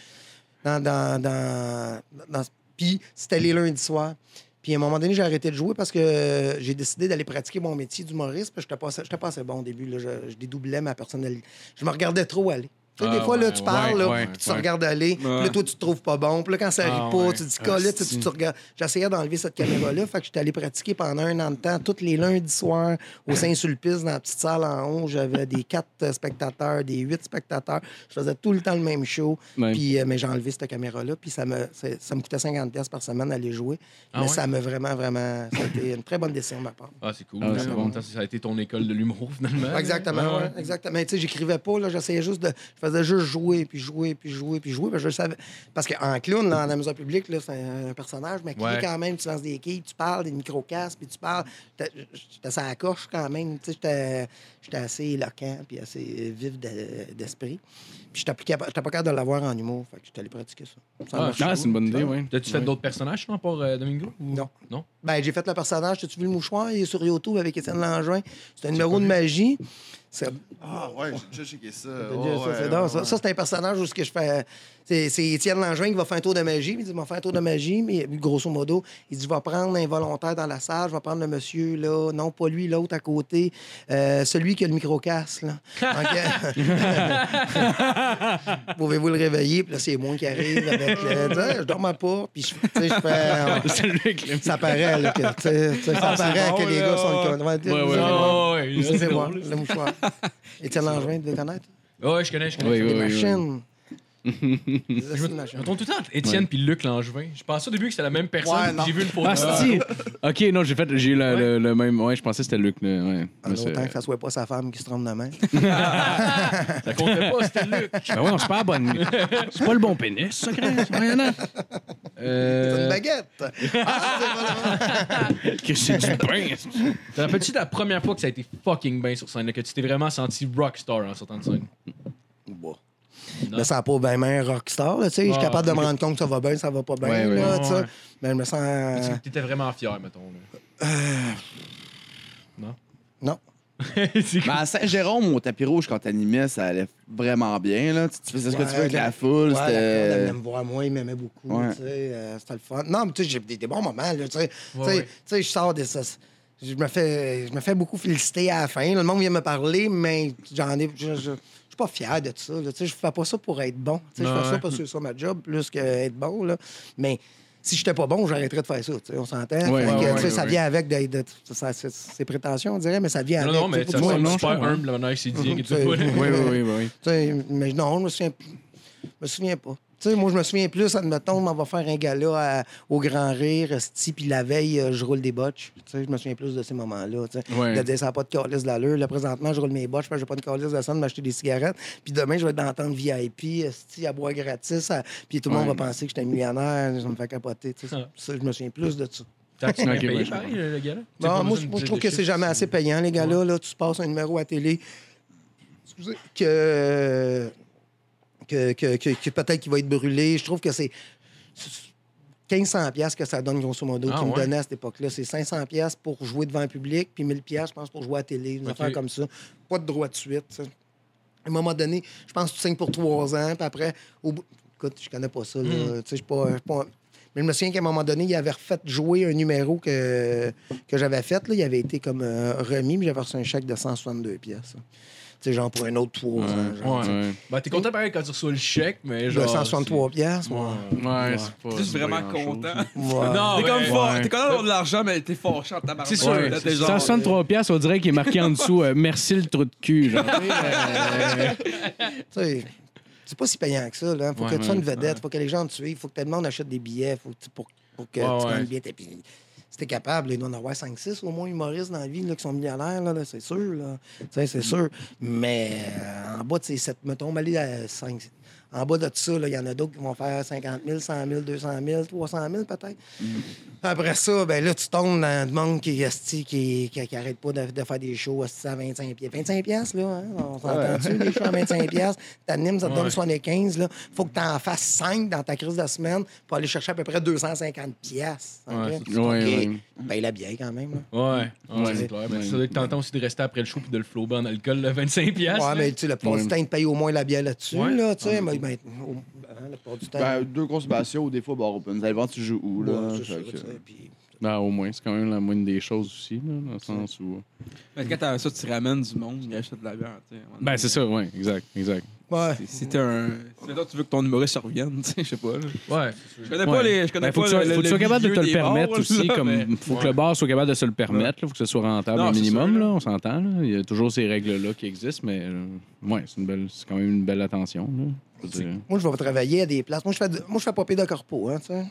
Dans, dans, dans, dans- Puis c'était les lundis soirs. Puis à un moment donné, j'ai arrêté de jouer parce que j'ai décidé d'aller pratiquer mon métier d'humoriste. Parce que j'étais pas, assez- pas assez bon au début. là. Je, je dédoublais ma personnalité. Je me regardais trop aller. Tu sais, Ah, des fois, là, ouais, tu parles, ouais, là, ouais, puis tu te ouais. regardes aller. Puis là, toi, tu te trouves pas bon. Puis là, quand ça Ah, arrive pas, ouais. tu te dis, Ah, Colette, tu, tu regardes. J'essayais d'enlever cette caméra-là. Fait que j'étais allé pratiquer pendant un an de temps, tous les lundis soirs, au Saint-Sulpice, dans la petite salle en haut. J'avais des quatre euh, spectateurs, des huit spectateurs. Je faisais tout le temps le même show. Ouais. Puis, euh, mais j'ai enlevé cette caméra-là. Puis ça me, ça me coûtait 50$ piastres par semaine d'aller jouer. Ah mais ouais? ça m'a vraiment, vraiment. Ça a été une très bonne décision de ma part. Ah, c'est cool. Ah, bon. ça a été ton école de l'humour, finalement. Exactement, Ouais, ouais, ouais. exactement. Tu sais, j'écrivais pas, là, j'essayais juste de. Je faisais juste jouer, puis jouer, puis jouer, puis jouer. Parce que je savais. Parce qu'en clown, dans la maison publique, là, c'est un, un personnage, mais qui Ouais. est quand même, tu lances des quilles, tu parles, des micro-casques, puis tu parles. J'étais sur la coche quand même. Tu sais, j'étais j'étais assez éloquent, puis assez vif de- d'esprit. Puis j'étais pas j'étais pas capable de l'avoir en humour. Fait que j'étais allé pratiquer ça. Ça Ah, Ah, c'est une bonne idée, oui. T'as-tu fait d'autres personnages, sinon, pour euh, Domingo? ou- Non. Non? Ben, j'ai fait le personnage. T'as-tu vu le mouchoir? Il est sur YouTube avec Étienne Langevin. C'est un numéro de magie. C'est Ah ouais, j'ai déjà checké ça. Ça, Ouais, c'est ouais, drôle, ouais, ça. Ça, c'est un personnage où ce que je fais. C'est c'est Étienne Langevin qui va faire un tour de magie. Il dit, il va faire un tour de magie, mais grosso modo, il dit, je vais prendre un volontaire dans la salle, je vais prendre le monsieur, là, non pas lui, l'autre à côté, euh, celui qui a le micro-casque, là. Donc, Pouvez-vous le réveiller? Puis là, c'est moi qui arrive avec sais, Je dormais pas, puis je, fais. Le- Ça paraît, là, que, tu sais, tu sais, ça paraît bon, que les gars sont ouais. le con. Ouais, Ouais. Ah, c'est drôle. le mouchoir. Étienne Langevin, tu le connaître? Ouais, je connais, je connais. Oui, Des oui, oui, machines. Je me tout le temps entre Étienne puis Luc Langevin. Je pensais au début que c'était la même personne. Ouais. J'ai vu une photo. Ah, si! Ok, non, j'ai fait. J'ai eu le, Ouais. le- le même. Ouais, je pensais que c'était Luc. là, Ouais. En autant que ça soit pas sa femme qui se trompe de main. Ça comptait pas, c'était Luc. Ben ouais, on se pas la bonne. C'est pas le bon pénis, ça, à- C'est une Euh, baguette. Ah. Que c'est du pain. Te rappelles-tu de la première fois que ça a été fucking bien sur scène, là, que tu t'es vraiment senti rockstar en sortant de scène? Bon. Mais ça n'a pas bien un rockstar. là, tu sais. Je suis Ah, capable de me rendre compte que ça va bien, ça va pas bien. Ouais, là. Ouais. Mais je me sens. Tu étais vraiment fier, mettons. là. Non? Non. C'est Mais à Saint-Jérôme, au tapis rouge, quand t'animais, ça allait vraiment bien. Là. Tu, tu faisais ce que tu veux avec la foule. Ouais, elle venait me voir, moi, il m'aimait beaucoup. Ouais. tu sais, euh, C'était le fun. Non, mais tu sais, j'ai des, des bons moments. Là, tu sais. Je sors de ça. Je me, fais, je me fais beaucoup féliciter à la fin. Le monde vient me parler, mais j'en ai. Je, je, je suis pas fier de ça. Sais, Je fais pas ça pour être bon. Je Ouais. fais ça parce que c'est ça ma job, plus qu'être bon. Là. Mais si j'étais pas bon, j'arrêterais de faire ça. On s'entend. Ouais, ouais, ouais, ça vient avec de, de- ça- ça- c'est prétention, on dirait, mais ça vient Non, avec. non, mais tu sais, ça tu- super non, humble la manière que c'est dit. Oui, oui, oui, mais non, je me souviens, je me souviens pas. Tu sais, moi, je me souviens plus, admettons, on va faire un gala à- au Grand Rire, sti, puis la veille, euh, je roule des botches. Tu sais, je me souviens plus de ces moments-là. tu sais. Ouais. De dire, ça n'a pas de calice d'allure. Là, présentement, je roule mes botches, que j'ai pas de calice de sang de m'acheter des cigarettes. Puis demain, je vais être dans la tente VIP, sti, à boire gratis. à- Puis tout le monde va penser que j'étais millionnaire. Ça me fait capoter. tu sais. Ah. Ça, je me souviens plus de ça. Ok, payé, je pareil, le gars là? Non, moi, je- moi, je trouve que c'est jamais assez payant, les gars-là. Là, tu passes un numéro à télé. Excusez. Que, que, que, que- que peut-être qu'il va être brûlé. Je trouve que c'est 1500 pièces que ça donne, grosso modo, Ah, me ouais? donnaient à cette époque-là. C'est 500 pièces pour jouer devant un public, puis 1000 pièces, je pense, pour jouer à la télé. Une affaire comme ça. Pas de droit de suite. ça. À un moment donné, je pense que tu signes pour trois ans, puis après, au bout... Écoute, je connais pas ça, là. Hmm. Tu sais, pas- Mais je me souviens qu'à un moment donné, il avait refait jouer un numéro que, que j'avais fait. Là. Il avait été comme euh, remis, mais j'avais reçu un chèque de 162 pièces. Tu sais, genre pour un autre trois ans. genre. Ouais. Ouais. Bah, t'es content pareil quand tu reçois le chèque, mais genre. 163 pièces. c'est- ouais. Ouais. Ouais, c'est pas. T'es vraiment content. Ouais. Non, T'es comme ouais. fort. ouais. T'es content d'avoir de l'argent, mais t'es fâché en tabarnak. C'est sûr. Là, t'es genre- 163 pièces, on dirait qu'il est marqué en dessous euh, merci le trou de cul. genre. Tu sais, c'est pas si payant que ça. Là. Faut Ouais, que tu sois une ouais, vedette, faut que les gens te suivent, faut que tout le monde achète des billets faut que tu- pour, pour que Ouais, tu ouais. gagnes bien tes billets. T'es capable, là, il doit en avoir 5-6 au moins humoristes dans la vie là, qui sont millionnaires, là, là, c'est sûr. Là. C'est sûr. Mais euh, en bas de ces 7, mettons, aller à 5. En bas de ça, il y en a d'autres qui vont faire 50 000, 100 000, 200 000, 300 000 peut-être. Après ça, ben là, tu tombes dans le monde qui, qui, qui, qui arrête pas de, de faire des shows à 25 pièces. 25 pièces, là, hein? on s'entend-tu, des shows à 25 pièces? T'animes, ça te donne Ouais. 75, là. Faut que t'en fasses 5 dans ta crise de semaine pour aller chercher à peu près 250 pièces. Ouais, Ben, la bien quand même, là. Ouais, ouais, Ouais. c'est clair. Mais ça doit être tentant aussi de rester après le show puis de le flouber en alcool, le 25$. piastres, Ouais, là. mais tu sais, plupart Ouais. du temps, ils te payent au moins la bière là-dessus, Ouais. là, tu sais. mais ben, au- hein, la plupart du temps. Ben, deux consommations ou des fois bar open. Ça dépend tu joues où. Là? ouais, c'est Fait ça, que- tu sais, puis- Ben, au moins, c'est quand même la moindre des choses aussi, là, dans le sens où. Mais quand t'as ça, tu ramènes du monde, il achète de la bière. tu sais. Ben, c'est ça, oui, exact, exact. Ouais. T'es un. Tu veux que ton humoriste revienne, tu sais, je sais pas. là. Ouais, Je connais pas Ouais. les. Je connais Ben, faut pas que, tu sois- le- faut que tu sois le capable de te le permettre bars, aussi. là, comme mais- faut que Ouais. le bar soit capable de se le permettre. Il faut que ce soit rentable Non, au minimum. sûr, là, là. on s'entend. là. Il y a toujours ces règles-là qui existent, mais euh, ouais, c'est une belle, c'est quand même une belle attention. là. Moi, je vais travailler à des places. Moi, je fais, de- moi, je fais pas payer de corpo, hein, tu sais.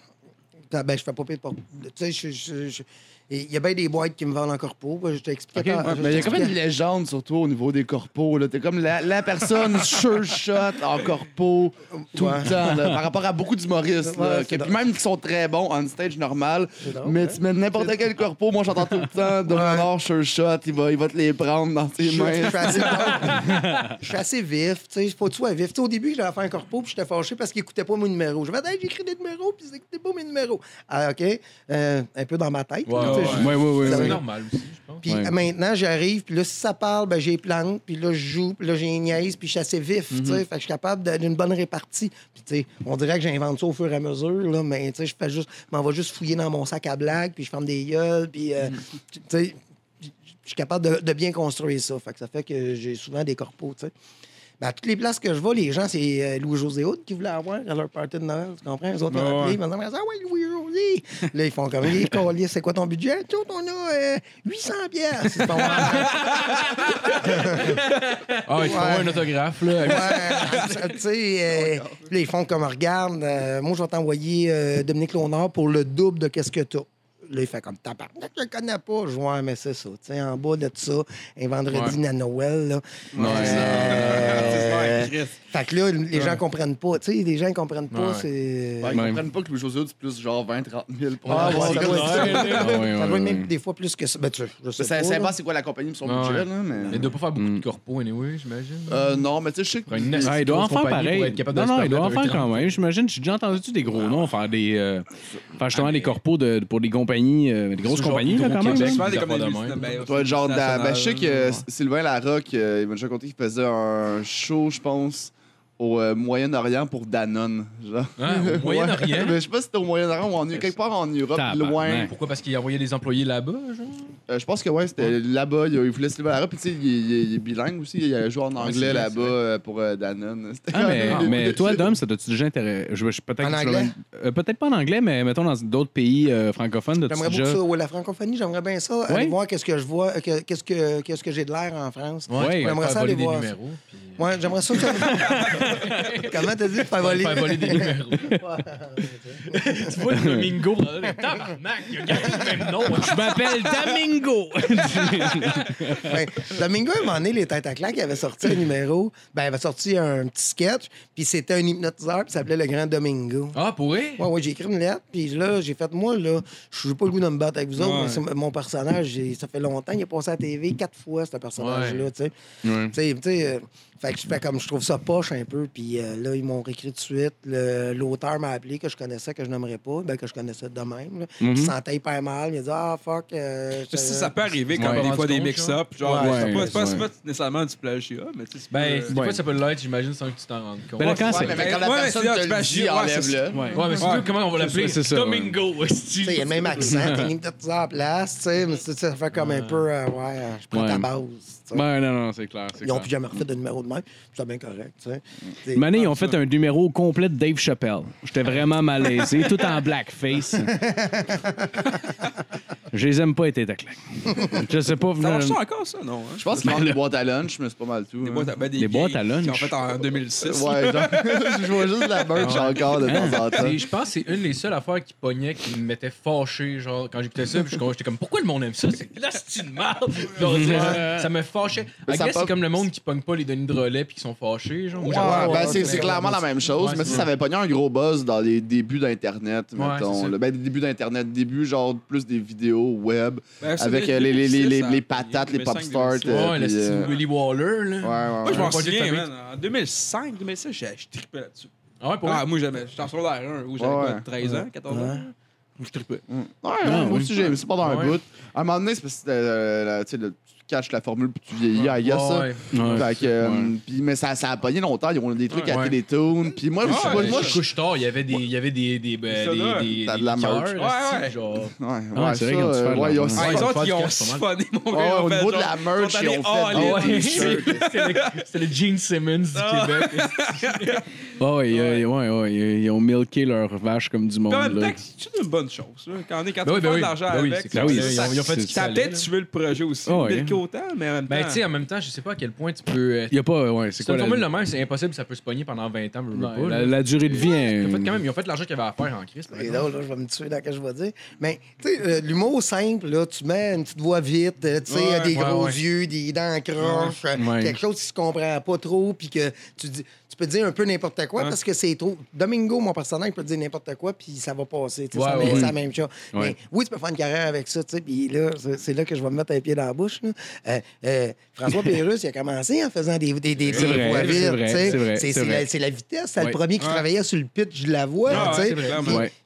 Ah, Ben, je fais pas payer de por- Tu sais, je- je- je- et il y a bien des boîtes qui me vendent en corpo. Je t'explique. Ok, pas- Ouais, je mais il y a comme t'expliquais. une légende, surtout au niveau des corpos. là. T'es comme la, la personne sure shot en corpo tout Ouais. le temps, là, par rapport à beaucoup d'humoristes. Ouais, même qui sont très bons on stage normal. Drôle, mais ouais. tu mets n'importe quel corpo, moi j'entends tout le temps Dominor sure shot, il va, il va te les prendre dans Je tes suis- je mains. suis assez, je suis assez vif, tu sais, faut que tu sois vif. Tu sais, au début, j'avais fait un corpo, puis j'étais fâché parce qu'il écoutait pas mon numéro. Je vais dire, j'écris des numéros, puis ils écoutaient pas mes numéros. Ah, OK, Euh, un peu dans ma tête. Ouais. Ouais, ouais, C'est va. normal aussi, je pense. Puis Ouais. maintenant, j'arrive, puis là, si ça parle, ben, j'ai plante, puis là, je joue, puis là, j'ai niaise, puis je suis assez vif, tu sais. Fait que je suis capable d'une bonne répartie. Puis, tu sais, on dirait que j'invente ça au fur et à mesure, là, mais, tu sais, je fais juste, m'en vais juste fouiller dans mon sac à blagues, puis je ferme des gueules, puis, euh, tu sais, je suis capable de, de bien construire ça. Fait que ça fait que j'ai souvent des corpos, tu sais. Ben, à toutes les places que je vais, les gens, c'est euh, Louis-José Hood qui voulait avoir à leur party de Noël. Tu comprends? Les autres Ouais, m'ont appelé, ils m'ont dit Ah ouais, Louis-José. Là, ils font comme Hey, Collier, c'est quoi ton budget? Autres, on a euh, 800 pièces. Ils font, Ah, il te faut Ouais. un autographe, là. Ouais, tu sais, euh, là, ils font comme regarde, euh, moi, je vais t'envoyer euh, Dominique Léonard pour le double de qu'est-ce que t'as. Là, il fait comme tabarnak, je le connais pas. Je vois, mais c'est ça. Tu sais, en bas de ça, un vendredi Ouais. à Noël, là. Ouais, Euh, Chris. fait que là, les gens comprennent pas. Tu sais, les gens comprennent pas. Ouais. C'est. Ouais, ils Ouais. comprennent pas que Louis-José c'est plus genre 20, 30 000 pour Ah, ouais, ça doit être. Ah, ouais, Ça doit ouais, être ouais. même des fois plus que ça. Ben, tu sais, je sais Ça pas. ça c'est quoi la compagnie son Ouais. budget, là, mais... Il doit pas faire beaucoup Mm. de corpos, anyway, j'imagine. Euh, non, mais tu sais, je sais que... Ah, il doit en faire pareil. être capable de Non, se non, il doit en permettre faire quand même. J'imagine, j'ai déjà entendu des gros noms faire des. euh, faire justement des corpos de, pour des compagnies, euh, des grosses compagnies, là, quand même. Souvent, des des comme affaires des de même. Ça doit être genre... Ben, je sais que ouais. Sylvain Larocque, euh, il m'a déjà conté qu'il faisait un show, je pense, au euh, Moyen-Orient pour Danone. Genre. Hein, au Moyen-Orient? Ouais, mais je sais pas si c'était au Moyen-Orient ou en, quelque part en Europe, Tabarnak. loin. Pourquoi? Parce qu'il envoyait des employés là-bas, genre? Euh, je pense que ouais, c'était là-bas. Il, il voulait se lever à la Puis tu sais, il, il- il est bilingue aussi. Il a joué en anglais là-bas euh, pour euh, Danone. Ah, mais, toi, Dom, ça t'a-tu déjà intéressé? Je, je- peut-être En anglais? euh, peut-être pas en anglais, mais mettons dans d'autres pays euh, francophones. J'aimerais déjà... beaucoup ça. Ouais, la francophonie, j'aimerais bien ça. Aller voir qu'est-ce que je vois, euh, que- qu'est-ce que, qu'est-ce que j'ai de l'air en France. Ouais, j'aimerais ça aller voir. numéros. puis- Ouais, j'aimerais ça. Comment t'as dit? Faire voler? Faire voler des numéros. Tu vois le Domingo, là, tabarnak, il a gardé le même nom. Je m'appelle Domingo! Ben, Domingo, à un moment donné, les têtes à claques, il avait sorti un numéro. Ben, il avait sorti un petit sketch, puis c'était un hypnotiseur, qui s'appelait Le Grand Domingo. Ah, pour vrai? Ouais, ouais, j'ai écrit une lettre, puis là, j'ai fait, moi, là, je n'ai pas le goût de me battre avec vous autres, Ouais. mais c'est mon personnage, ça fait longtemps, il est passé à la TV quatre fois, ce personnage-là, tu sais. Ouais. Tu sais, tu sais, euh, fait que je fais comme je trouve ça poche un peu. Puis euh, là, ils m'ont réécrit tout de suite. Le- L'auteur m'a appelé que je connaissais, que je n'aimerais pas, ben, que je connaissais de même. là. Il se sentait hyper mal. Il a dit Ah, fuck. euh, Ça, ça peut arriver quand Ouais. des fois des mix-up. Genre, Ouais. c'est pas- c'est pas, c'est Ouais. pas nécessairement du plagiat, mais tu sais, c'est Ben, pas- des fois, ça peut l'être, j'imagine, sans que tu t'en rendes compte. Ben là, quand Ouais, c'est. mais quand la Ouais, personne c'est là, te le dit, enlève-le. Ouais. Mais c'est Ouais. tout, comment on va l'appeler? C'est ça, Domingo, Tu sais, il y a le même accent, t'as mis peut-être ça en place, tu sais, mais ça fait comme un peu, euh, ouais, je prends ta base. Tu sais. Ben, non, non, c'est clair. Ils n'ont plus jamais refait de numéro de même. C'est bien correct, année, ils ont fait un numéro complet de Dave Chappelle. J'étais vraiment malaisé, tout en blackface. Je les aime pas, à claques. Je sais pas. Ça marche ça encore, ça, non? hein? Je pense qu'ils vendent des boîtes à lunch, mais c'est pas mal tout. Des hein. boîtes à, ben, des Des boîtes vieilles à lunch. Qui ont fait en 2006. Ouais, genre, je vois juste la merch encore de temps en temps. Et je pense que c'est une des seules affaires qui pognait, qui me mettait fâché, genre, quand j'écoutais ça, j'étais comme, pourquoi le monde aime ça? C'est de la style merde! Ça, me fâchait. Mais I ça pas- c'est comme le monde qui pogne pas les Denis de relais puis qui sont fâchés, genre. Moi, Ouais, ben, ouais, c'est ouais, c'est ouais, clairement ouais, la même chose, ouais, mais c'est ça, ça. avait pogné un gros buzz dans les débuts d'Internet, Ouais, mettons. c'est ça. là. Ben, des débuts d'Internet, début genre plus des vidéos web, avec des- euh, les, les, les, les, 2006, les patates, les 2005, pop stars. 2006. euh, Ouais, le puis, style euh, Willy Waller, là. Ouais, ouais, Moi, je ouais. m'en souviens, man. En 2005, 2006, j'ai je tripais là-dessus. Ah ouais, pour Ah, moi, j'aimais. J'étais en secondaire 1, où j'avais Ouais, quoi, ouais. 13 ans, 14 ans? Je tripais. Ouais, ouais, Ah, moi aussi, j'ai aimé ça pendant un Ouais. bout. À un moment donné, c'est parce que euh, la- tu sais, le- caches la formule puis tu vieillis, I guess, ça. Ouais. Ouais. Fait que, euh, Ouais. puis- mais ça, ça a pogné longtemps. Ils ont des trucs Ouais. à Télétoon. Puis moi, je Ouais, pas, ouais, moi, je je couche tard, il y avait des, il y avait des, des, ben, Ça des, doit. des, T'as de la merch. Ouais, ouais. genre. Ouais, Ah, ouais, c'est ça, vrai qu'ils ont dû euh, faire de ouais, ils ont l'argent. Ah, Ouais, les le autres, ils ont podcast, pas siphonné, mon Ah gars. ouais, ils ont au fait niveau de genre- la merch, ils ont fait all in. Ah ouais, t-shirts. c'était le, c'était le Gene Simmons du Ah. Québec. Oh, ouais, ouais, ouais, ouais, ils- ils ont milqué leur vache comme du monde. Puis en même là. temps, c'est une bonne chose. là. Quand on est quand Ben tu oui, ben fais de oui. l'argent Ben oui, avec, c'est ça- clair. oui, Ils ont- ils ont fait c'est- ce qu'il ça a fallait, peut-être là. tué le projet aussi. Ouais. Milqué autant, mais en même temps. Ben, tu sais, en même temps, je sais pas à quel point tu peux. euh, Il y a pas, ouais, c'est quoi une la, formule de même, c'est impossible, ça peut se pogner pendant 20 ans, mais Ouais, pas. la, durée de vie. Ils hein. ont fait quand même, ils ont fait l'argent qu'il y avait à faire en crise. C'est drôle, là, je vais me tuer dans ce que je vais dire. Mais, tu sais, euh, l'humour simple, là, tu mets une petite voix vite, euh, tu sais, Ouais, des ouais, gros ouais. yeux, des dents croches, Ouais. quelque chose qui se comprend pas trop, puis que tu dis. Peux dire un peu n'importe quoi parce que c'est trop. Domingo, mon personnage, peut dire n'importe quoi, puis ça va passer. Ouais, c'est la ouais, même- la chose. Ouais. Mais oui, tu peux faire une carrière avec ça, tu sais, puis là, c'est là que je vais me mettre un pied dans la bouche. là. Euh, euh, François Pérusse, il a commenccommencé en faisant des, des, des, voix c'est vite, la, vitesse. C'est le premier qui travaillait sur le pitch de la voix,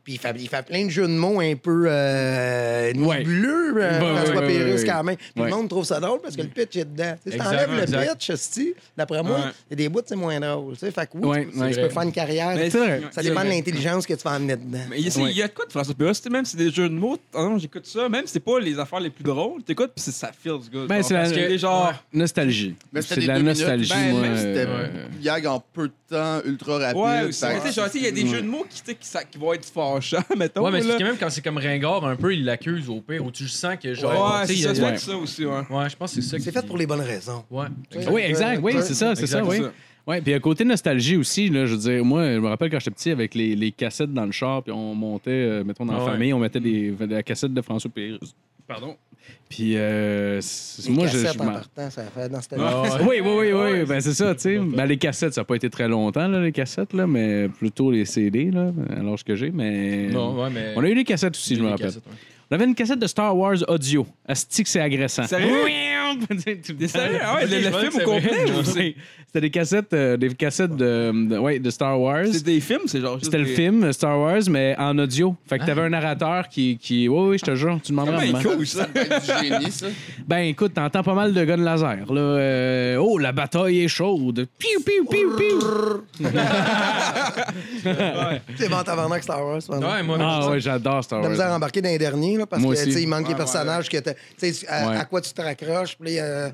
Puis- il fait, il fait plein de jeux de mots un peu euh, Ouais. euh, Ouais, François ouais, ouais, Pérusse, ouais. quand même. Puis Ouais. le monde trouve ça drôle parce que le pitch est dedans. Tu Si t'enlèves le exact. pitch, esti, d'après moi, il y a des bouts, c'est moins drôle. tu sais. Fait que oui, Ouais, tu, ouais. tu peux faire une carrière. Mais C'est vrai. Ça dépend de l'intelligence que tu vas emmener dedans. Mais il y a- il y a de quoi de François sais, même si c'est des jeux de mots, non, j'écoute ça, même si c'est pas les affaires les plus drôles, t'écoutes puis c'est- ça feels good. Ben, c'est la- que genre. Nostalgie. Mais c'était C'est de des la nostalgie, Ben, moi. même si c'était euh, gag en peu de temps, ultra rapide. Ouais, il y a des jeux de mots qui, tu sais, qui, ça- qui vont être mettons. Ouais, mais là. c'est quand même quand c'est comme ringard un peu, il l'accuse au pire, où tu sens que genre. Ouais, tu sais, c'est il y ça, a- c'est ouais. ça aussi, ouais. Ouais, je pense que c'est ça. C'est fait pour les bonnes raisons. Ouais. Oui, exact. Oui, Ouais. c'est ça, c'est ça, Exact, oui. c'est ça. Ouais, puis à côté nostalgie aussi, là, je veux dire, moi, je me rappelle quand j'étais petit avec les, les cassettes dans le char, puis on montait, euh, mettons, dans la Ah ouais. famille, on mettait des, des cassettes de François Pérusse. Pardon? Puis euh, Les moi, je. cassettes je en m'en- partant, ça fait dans cette Ah. Oui, oui, oui, oui. Ben, c'est ça, tu sais. Ben, les cassettes, ça n'a pas été très longtemps, là, les cassettes, là, mais plutôt les CD, là, à l'âge que j'ai. Mais. Non, ouais, mais. On a eu les cassettes aussi, je me rappelle. ouais. On avait une cassette de Star Wars audio. Asti que c'est agressant. Sérieux? T'es sérieux? Ah ouais, le- film au complet, c'était ou vrai. c'est- C'était des cassettes, euh, des cassettes de, de- ouais, de Star Wars. C'est des films, c'est genre. juste C'était le des- film Star Wars, mais en audio. Fait que t'avais un narrateur qui, qui. Oui, oui, je te jure, tu demanderas. Ah, à ben, maman. cool, ça? Ça doit être du génie, ça. Ben écoute, t'entends pas mal de guns laser. Là. Euh, oh, la bataille est chaude. Piou, piou, piou, piou. C'est bon, tabarnak Star Wars. pardon. Ouais, moi, Ah ouais, j'adore Star de misère à Wars. embarquer dans les derniers, là, parce Moi que aussi. tu sais, il manque Ouais, des ouais, personnages que t'as- tu sais, à, Ouais. à quoi tu te raccroches. Puis euh,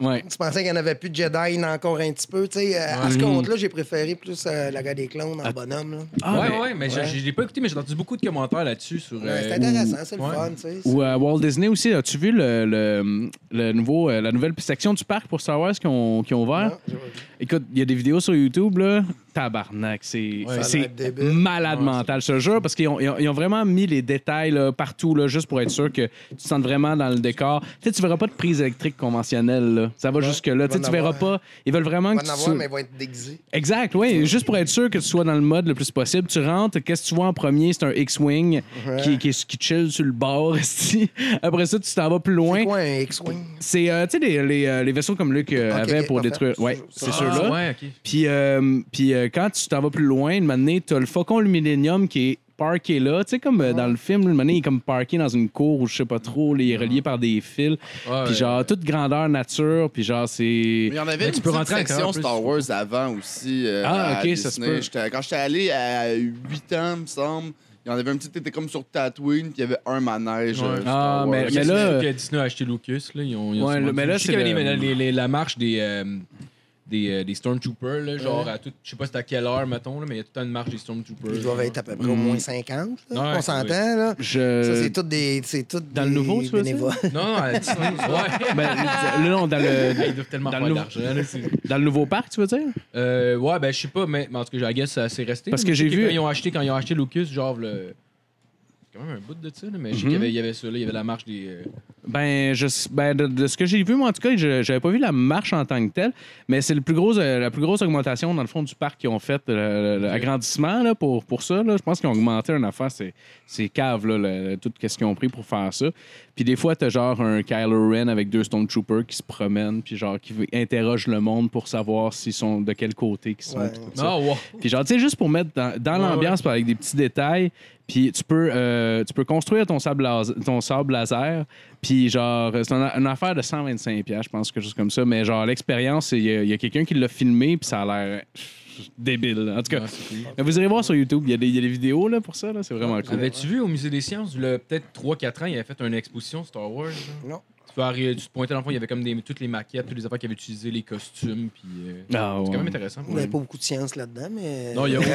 Ouais. tu pensais qu'il n'y en avait plus de Jedi, encore un petit peu. tu sais, euh, À ce compte-là, j'ai préféré plus euh, la guerre des clones en bonhomme. Là. Ah, ouais, ouais, mais je- ouais. je l'ai pas écouté, mais j'ai entendu beaucoup de commentaires là-dessus. sur. Ouais, euh, c'est intéressant, c'est le fun. tu sais. Ou à Walt Disney aussi, as-tu vu le, le, le nouveau, euh, la nouvelle section du parc pour Star Wars qui ont, qui ont ouvert? Non. Écoute, il y a des vidéos sur YouTube, là. Tabarnak, c'est malade mental, je te jure, parce qu'ils ont, ils ont, ils ont vraiment mis les détails là, partout, là, juste pour être sûr que tu te sentes vraiment dans le décor. Tu sais, tu verras pas de prise électrique conventionnelle, là. Ça va jusque-là. Tu sais, va tu en verras avoir. pas. Ils veulent vraiment que va en tu avoir, sois- mais ils vont être déguisés. Exact, oui. Juste pour être sûr que tu sois dans le mode le plus possible. Tu rentres, qu'est-ce que tu vois en premier? C'est un X-Wing qui, qui, qui chill sur le bord. esti. Après ça, tu t'en vas plus loin. C'est quoi un X-Wing? C'est, euh, tu sais, les, les, euh, les vaisseaux comme Luke euh, Ok, avait ok, pour parfait. détruire. Ouais, C'est ceux-là. Ah, ouais, ok. Puis, euh, puis euh, quand tu t'en vas plus loin, une année, tu as le Faucon le Millennium qui est parké là. Tu sais, comme euh, dans le film, année, il est comme parké dans une cour où je sais pas trop, là, il est relié par des fils. Ouais, Puis, ouais. genre, toute grandeur nature. Puis, genre, c'est. Mais il y en avait Mais une tu peux rentrer section Star Wars avant aussi. euh, Ah, ok, ça se Disney. peut. J'étais- Quand j'étais allé à 8 ans, me semble, il y en avait un petit, t'étais comme sur Tatooine, puis il y avait un manège. Ouais. euh, Star Ah, Wars. mais- Disney- mais là- que Disney a acheté Lucas. Là, ils ont, ils ont Ouais, sûrement le- mais là, je sais qu'il y c'est avait le- les, les- les- la marche des, euh, des, euh, des Stormtroopers, là, genre à tout, je sais pas c'est à quelle heure, mettons, là, mais il y a tout le temps une marche des Stormtroopers. Ils doivent être à peu près au moins 50. là, Ouais, on s'entend, là. Je... Ça, c'est tout des. C'est tout dans le des nouveau, tu veux dire? bénévoles. Non, non, à Disney. ouais. Ben, le- non, dans Ils le, doivent tellement Dans faire d'argent. là, c'est- dans le nouveau parc, tu veux dire? Euh, ouais, ben je sais pas, mais, mais en tout cas, I guess ça c'est resté. Parce que j'ai vu- Quand ils ont acheté, quand ils ont acheté Lucas, genre le. Quand même un bout de ça, là, mais Mhm. qu'il y avait, il y avait ça, là, il y avait la marche des. euh, Ben, je, ben de, de ce que j'ai vu, moi, en tout cas, je j'avais pas vu la marche en tant que telle, mais c'est le plus gros, euh, la plus grosse augmentation, dans le fond, du parc qu'ils ont fait, euh, l'agrandissement là, pour, pour ça. Là. Je pense qu'ils ont augmenté une affaire, c'est, c'est cave, là, le- tout ce qu'ils ont pris pour faire ça. Puis des fois, t'as genre un Kylo Ren avec deux Stormtroopers qui se promènent, puis genre qui interrogent le monde pour savoir s'ils sont de quel côté qu'ils sont. Ouais. puis tout ça. Ah, wow. Puis genre, tu sais, juste pour mettre dans, dans Ouais, l'ambiance avec des petits détails, puis tu peux, euh, tu peux construire ton sable, laser, ton sable laser, puis genre, c'est une, une affaire de 125$, piastres, je pense, quelque chose comme ça, mais genre, l'expérience, il y, a- quelqu'un qui l'a filmé, puis ça a l'air débile. En tout cas, vous irez voir sur YouTube, il y, a des- il y a des vidéos là, pour ça, là, c'est vraiment cool. Avais-tu vu au Musée des Sciences, le- peut-être 3-4 ans, il avait fait une exposition Star Wars? là? Non. Tu, peux arri- tu te pointais dans le fond, il y avait comme des, toutes les maquettes, toutes les affaires qui avaient utilisé, les costumes, puis. euh, Ah, C'est ouais. quand même intéressant. Il n'y avait pas beaucoup de science là-dedans, mais. Non, il y a aucun.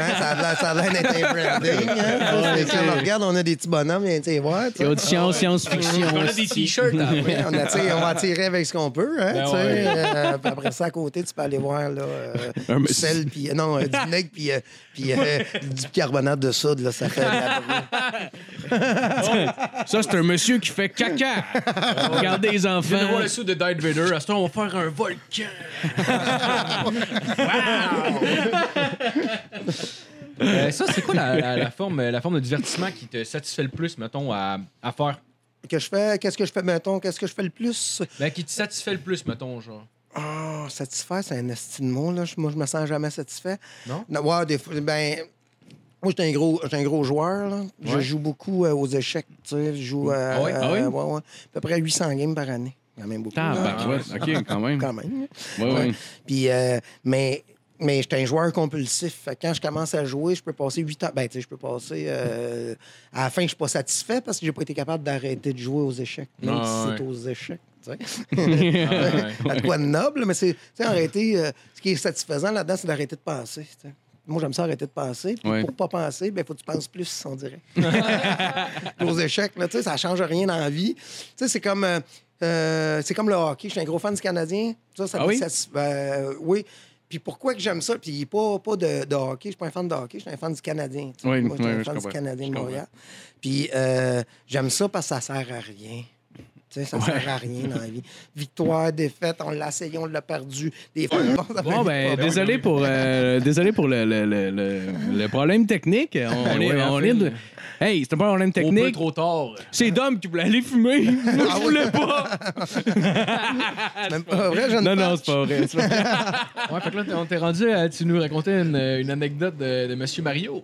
Hein, ça a l'air- ça a l'air d'être un branding. Hein? Quand on regarde, on a des petits bonhommes, viens tu sais voir. tu Il y sais. a de science, science-fiction. On a des t-shirts hein. Oui, on, attire- on va tirer avec ce qu'on peut. Hein, Ben tu sais. ouais. Euh, puis après ça, à côté, tu peux aller voir là, euh, Un du sel, puis euh, non, euh, du vinaigre, puis, euh, puis euh, du bicarbonate de soude. Là, ça fait de la bruit. Ça, c'est un monsieur qui fait caca. Regardez les Je viens de voir enfants. le sou de Darth Vader. À ce temps, on va faire un volcan. Euh, ça, c'est quoi la, la- la forme, la forme de divertissement qui te satisfait le plus, mettons, à, à faire? Que je fais, qu'est-ce que je fais, mettons, qu'est-ce que je fais le plus? Ben, qui te satisfait le plus, mettons, genre? Ah, satisfait, c'est un esti de mot, là. Moi, je me sens jamais satisfait. Non? ouais, des fois, ben. Moi, j'étais un gros, j'étais un gros joueur, là. Je Ouais. joue beaucoup euh, aux échecs, tu sais. Je joue euh, Ah oui? Ah oui? euh, ouais, ouais. à peu près 800 games par année. Quand même beaucoup. là. Tabarouette. OK, quand même. Quand même. Ouais, Ouais. ouais. Puis, euh, mais, mais j'étais un joueur compulsif. Fait que quand je commence à jouer, je peux passer 8 ans. Ben, tu sais, je peux passer. euh, à la fin, je suis pas satisfait parce que j'ai pas été capable d'arrêter de jouer aux échecs. Même Ah, si ouais. c'est aux échecs. Tu sais. Ouais. à quoi de noble, mais c'est, arrêter, euh, ce qui est satisfaisant là-dedans, c'est d'arrêter de penser. tu sais. Moi, j'aime ça arrêter de penser. Puis Ouais. pour pas penser, il faut que tu penses plus, on dirait. Aux échecs, là, ça change rien dans la vie. C'est comme. euh, Euh, c'est comme le hockey. Je suis un gros fan du Canadien. Ça, ça, Ah oui? ça euh, oui. Puis pourquoi que j'aime ça? Puis pas, pas de, de hockey. Je suis pas un fan de hockey. Je suis un fan du Canadien. Oui, Moi, je suis oui, un fan du. Canadien de. Montréal. Puis j'aime ça parce que ça sert à rien. Tu sais, ça sert à rien dans la vie. Victoire, défaite, on l'a essayé, on l'a perdu. Des fois, on Bon, ben, désolé pour, euh, désolé pour le, le, le, le, le problème technique. On, est, Ouais, on est de- Hey, c'était pas un problème peu, technique. trop tard. C'est Dom qui voulait aller fumer. Moi, je voulais pas. C'est même pas vrai, je ne Non, non, c'est pas vrai. c'est pas vrai. Ouais, fait que là, on t'est rendu à. Tu nous racontais une, une anecdote de, de Monsieur Mario.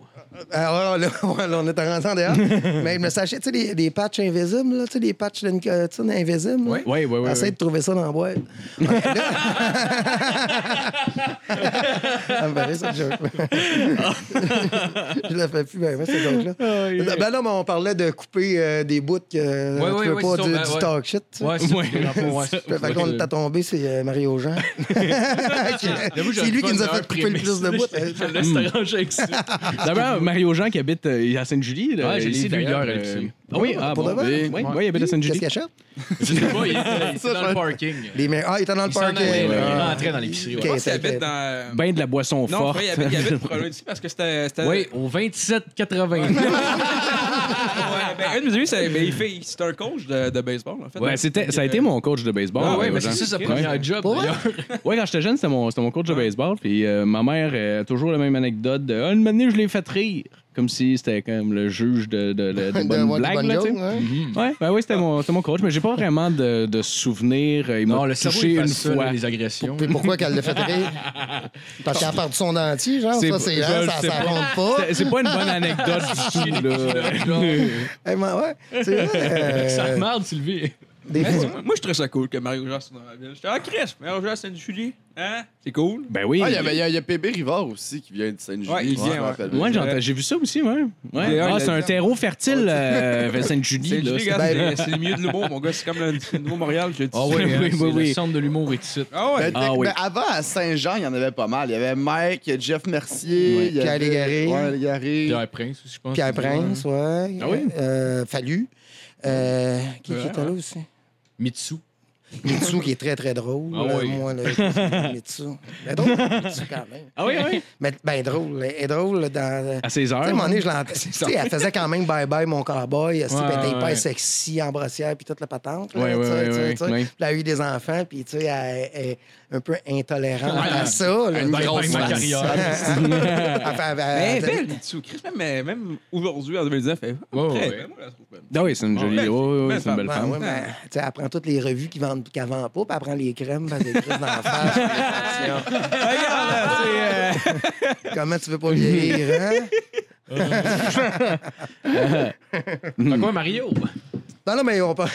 Ah, ouais, là, ouais, on est rentré en dehors. Mais me sachez, tu sais, les, les patchs invisibles, là, tu sais, les patchs d'une- tu sais, invisibles. là. Oui, oui, oui. Essaye de trouver ça dans la boîte. Ça me fait rire, cette joke. Je la fais plus, ben, cette joke-là. Ben là, mais on parlait de couper euh, des bouts que Ouais, tu ouais, veux pas du, ça, ben, du talk shit. tu. Ouais, c'est Ouais. dans le. Fait qu'on est à tomber, c'est euh, Mario Jean. J'ai c'est lui qui nous a fait couper le plus de bouts. Je laisse t'arranger avec ça. D'abord, Mario Jean qui habite euh, à Sainte-Julie. Ouais, ici, vu hier, euh. Ah oui, ah, Pour bon, de vrai? oui, oui, il habite à Qu'est-ce Sainte-Julie. qu'il achète? Je sais pas, il était, était dans le parking. Les Ah, il était dans le parking. ouais, il Ah. rentrait dans l'épicerie. Je pense qu'il c'est habite dans. Ben de la boisson Non, forte. il habite, il habite loin d'ici parce que c'était. c'était- Oui, au 2780. Ouais, ben, un de mes amis, c'est ben, il fait- c'est un coach de, de baseball, en fait. Ouais, c'était, ça a été mon coach de baseball. Ah ouais, euh, mais Jean. c'est ça sa première job d'ailleurs. Ouais, quand j'étais jeune, c'était mon, c'était mon coach de baseball. Puis euh, ma mère euh, a toujours la même anecdote de Ah, une année, je l'ai fait rire. Comme si c'était comme le juge de, de, ouais, bonnes là, tu sais. jokes, ouais. Ouais, ben oui, c'était mon, c'était mon coach, mais j'ai pas vraiment de, de souvenirs. Il Non, m'a le touché une ça, fois. les agressions. Pourquoi qu'elle l'a fait rire? Parce qu'elle a perdu son dentier, genre. C'est- ça, c'est hein, le ça, ça pas. compte pas. C'est- pas une bonne anecdote du tout, là. Eh, ben, ouais, c'est vrai. euh, Ça merde, Sylvie. Des Mais, fois. moi, je trouve ça cool que Mario Jean soit dans la ville. J'étais ah, Chris, Mario Jean, c'est une Julie. Hein? C'est cool. Ben oui. Ah, il y a- il y, a- il y a PB Rivard aussi qui vient de Sainte-Julie. Ouais, il si je vient, me ouais. rappelle bien. Moi, j'ai j'ai vu ça aussi, ouais. ouais. Ah, c'est un terreau fertile, euh, Sainte-Julie. C'est- ben- c'est le milieu de l'humour, mon gars. C'est comme le le nouveau Montréal, je le dis. Ah oui, Oui, hein, oui, c'est oui. le centre de l'humour et tout de suite. Ah ouais. Ben, Ah oui. ben, avant, à Saint-Jean, il y en avait pas mal. Il y avait Mike, Jeff Mercier, Ouais. il y Pierre avait- Légaré. Ouais, Légaré. Pierre Prince aussi, je pense. Pierre Prince, ouais. Ah oui? Euh, Fallu. Euh, qui, qui Ouais, était là aussi? Mitsu. Mitsu, qui est très, très drôle. Ah Euh, oui. Moi, là, Mitsu. Ben drôle, Mitsu, quand même. Ah oui, oui. Mais ben drôle. Elle est drôle dans... À 16 Tu sais, à un heures. moment donné, je l'entends. Tu sais, elle faisait quand même Bye Bye mon cowboy. Elle Ouais, était hyper ouais. sexy en brossière puis toute la patente. là, Ouais, tu ouais, sais, ouais, tu sais, ouais, tu sais. ouais. Puis Elle a eu des enfants, puis tu sais, elle elle est un peu intolérante Ouais, à ça. là. une grosse carrière. Elle- Mais elle- belle, Mitsu. Chris, même, même aujourd'hui, en 2019, elle est. Ah oui, c'est une jolie. ouais, fille. ouais, Belle c'est une belle Ben, femme. elle prend toutes les revues qu'elle vend, qu'elle vend pas, puis elle prend les crèmes, parce qu'elle écrit dans la face. puis. Regarde, c'est. euh, Comment tu veux pas vieillir, hein? Fait quoi, Mario? Non, non, mais on. Ah,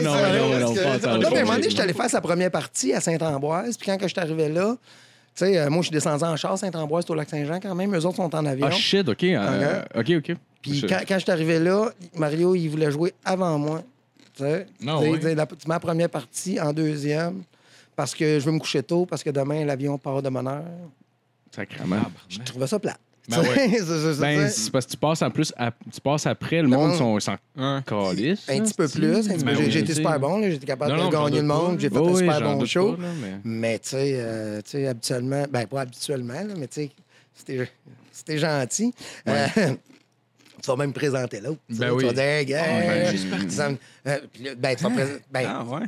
non, non, non, pas ça, Non, mais à un moment pas donné, je suis allé faire sa première partie à Saint-Ambroise. Puis quand que je suis arrivé là, tu sais, euh, moi, je suis descendu en char, Saint-Ambroise, au lac Saint-Jean quand même. Eux autres sont en avion. Ah shit, ok. euh, ok, ok. Puis quand, quand je suis arrivé là, Mario, il voulait jouer avant moi. Non, la- mets la première partie en deuxième parce que je veux me coucher tôt, parce que demain, l'avion part de bonne heure. Sacrément. Je trouvais ça plat. Ben ouais. Ben, c'est- parce que tu passes en plus, à- tu passes après, le monde sont s'en calisse. un petit peu plus. Ben j'ai oui, été super bon. J'étais capable Non, de non, gagner le monde. J'ai fait un super bon show. pas, là, mais- Mais tu sais, euh, tu sais, habituellement, ben pas habituellement, là, mais tu sais, c'était c'était gentil. Euh, tu vas même me présenter l'autre. tu. Ben Tu oui. vas dire, hey, gars, ben, ça me- euh, puis là, ben, tu vas présenter. Ben, Ah, ouais.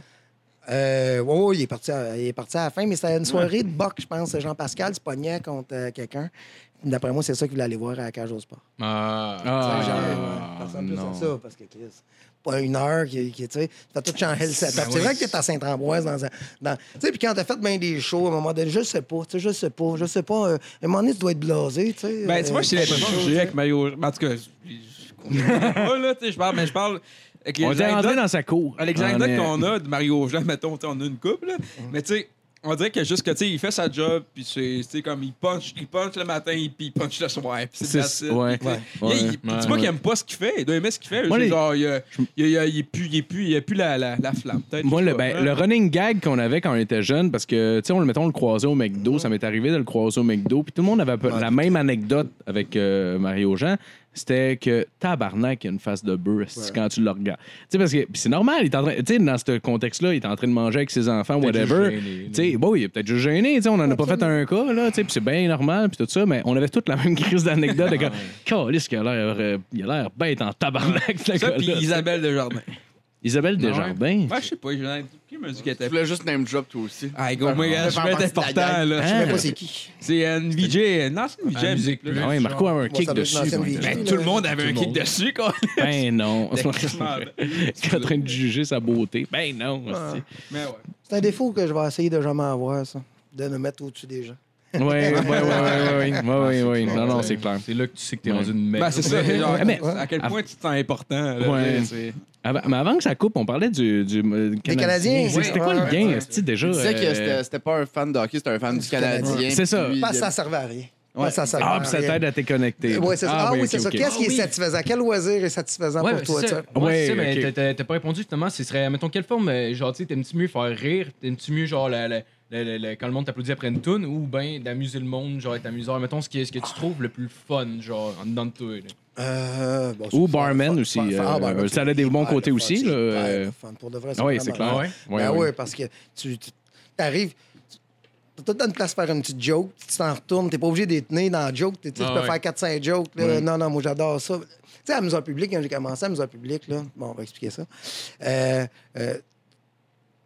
euh, ouais, il est, parti à, il est parti à la fin, mais c'était une soirée de boxe, je pense. Jean-Pascal se pognait contre euh, quelqu'un. D'après moi, c'est ça qu'il voulait aller voir à la cage au sport. Ah. Ah, Tu plus non. ça, parce que Chris, une heure qui, qui tu sais, t'as tout changé le setup. Ben c'est oui. vrai que t'es à Saint-Ambroise dans, un- dans tu sais, puis quand t'as fait bien des shows, à un moment donné, je sais pas, tu sais, je sais pas, je sais pas, euh, à un moment donné, tu dois être blasé, tu sais. Ben, tu vois, euh, c'est l'impression que j'ai avec Mario. En tout cas, je- pas, là, tu sais, je parle, mais je parle. avec les On est rentré dans sa cour. Est- qu'on a de Mario Jean, mettons, on a une couple, là. Mais tu sais, on dirait que juste que, tu sais, il fait sa job, puis c'est, tu sais, comme il punch, il punch le matin, puis il punch le soir, puis c'est it. ouais. Puis, tu sais, Ouais. il- Ouais, qu'il aime pas ce qu'il fait, il doit aimer ce qu'il fait. Moi, les- genre, il, a- il, il, il est plus, il est plus, il a plus la, la, la flamme, peut-être. Moi, le, pas. ben, le running gag qu'on avait quand on était jeune, parce que, tu sais, on le mettons le croisé au McDo, ça m'est arrivé de le croiser au McDo, puis tout le monde avait un peu la même anecdote avec euh, Mario Jean. C'était que tabarnak, il y a une face de bœuf quand tu le regardes. Tu sais, parce que c'est normal, il est en train, tu sais, dans ce contexte-là, il est en train de manger avec ses enfants, whatever. Tu sais, bon, il est peut-être juste gêné, tu sais, on en a pas fait un cas, là, tu sais, puis c'est bien normal, puis tout ça, mais on avait toute la même crise d'anecdote de comme, Calisse, qu'il a l'air, euh, il a l'air bête en tabarnak, Ça, puis. Isabelle Desjardins. Isabelle Ah. Desjardins. Ouais, je sais pas, je qui m'a dit qu'elle Tu était. voulais juste name drop toi aussi. Ah, gros, moi, je va vais être important, là. Je sais même pas c'est qui. C'est une VJ. Non, c'est une À VJ. Musique. Ah ouais, Marco a un Moi, kick dessus. ancienne moi. Ben, tout le monde avait Tout un kick dessus, quoi. Ben non. Tu es en train de juger sa beauté. Ben non. ouais. C'est un défaut que je vais essayer de jamais avoir, ça. De me mettre au-dessus des gens. Ouais, ouais, ouais, ouais, ouais, ouais, ouais, ouais. Non, non, c'est clair. C'est là que tu sais que t'es Ouais. rendu une merde. Ben, c'est ça. genre, mais- à quel point tu te sens important. là, Ouais. c'est- Avant- mais avant que ça coupe, on parlait du, du euh, Canadiens. C'est- C'était quoi Ouais, le gain, ouais, déjà? Il disait que euh, c'était- pas un fan de hockey, c'était un fan du Canadien. C'est ça. Puis, Pas ça servait à rien. Ouais. Pas ça Ah, à puis ça t'aide à te connecter. Ouais, ça. Ah, oui, c'est ça. Qu'est-ce qui est satisfaisant? Quel loisir est satisfaisant Ouais, pour toi, ça? ça? Ouais, Ouais, c'est ça, mais t'as- pas répondu justement. Ce serait, mettons, quelle forme, euh, genre, tu sais, t'aimes-tu mieux faire rire? T'aimes-tu mieux, genre, la- la- la- la- la- quand le monde t'applaudit après une tune ou bien d'amuser le monde, genre, être amuseur? Mettons, ce, qui, ce que tu trouves le plus fun, genre, en dedans de toi. Euh, bon, Ou barman aussi. Ah, euh, barman, ça a des bons côtés le aussi, là, euh. le fun. Pour de vrai, Ah oui, c'est clair. le Ouais. fun. Ouais, Ben ouais. oui, parce que tu tu- t'arrives, tu as tout dans une place pour faire une petite joke, tu t'en retournes, t'es pas obligé d'être né dans la joke, tu Ah peux ouais. faire 4-5 jokes. là. Ouais. Non, non, moi j'adore ça. Tu sais, à la Musée public, quand j'ai commencé à la public, là, bon, on va expliquer ça. Euh, euh,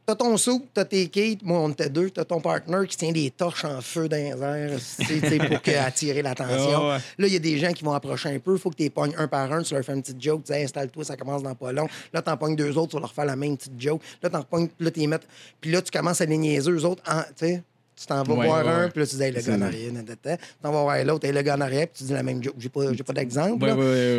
T'as ton sou, t'as tes kites, moi on était deux, t'as ton partner qui tient des torches en feu dans les airs pour que- attirer l'attention. Ouais. Là, il y a des gens qui vont approcher un peu, il faut que tu les pognes un par un, tu leur fais une petite joke, tu dis Hey, installe-toi, ça commence dans pas long. Là, t'en pognes deux autres, tu vas leur faire la même petite joke. Là, t'en pognes, là, les mets. Puis là, tu commences à les niaiser, eux autres, en- tu sais. Tu t'en vas Ouais, voir ouais, un, puis là, tu dis, hey, le gars en arrière. Tu t'en vas voir l'autre, hey, le gars en arrière, puis tu dis la même joke. J'ai pas, pas d'exemple.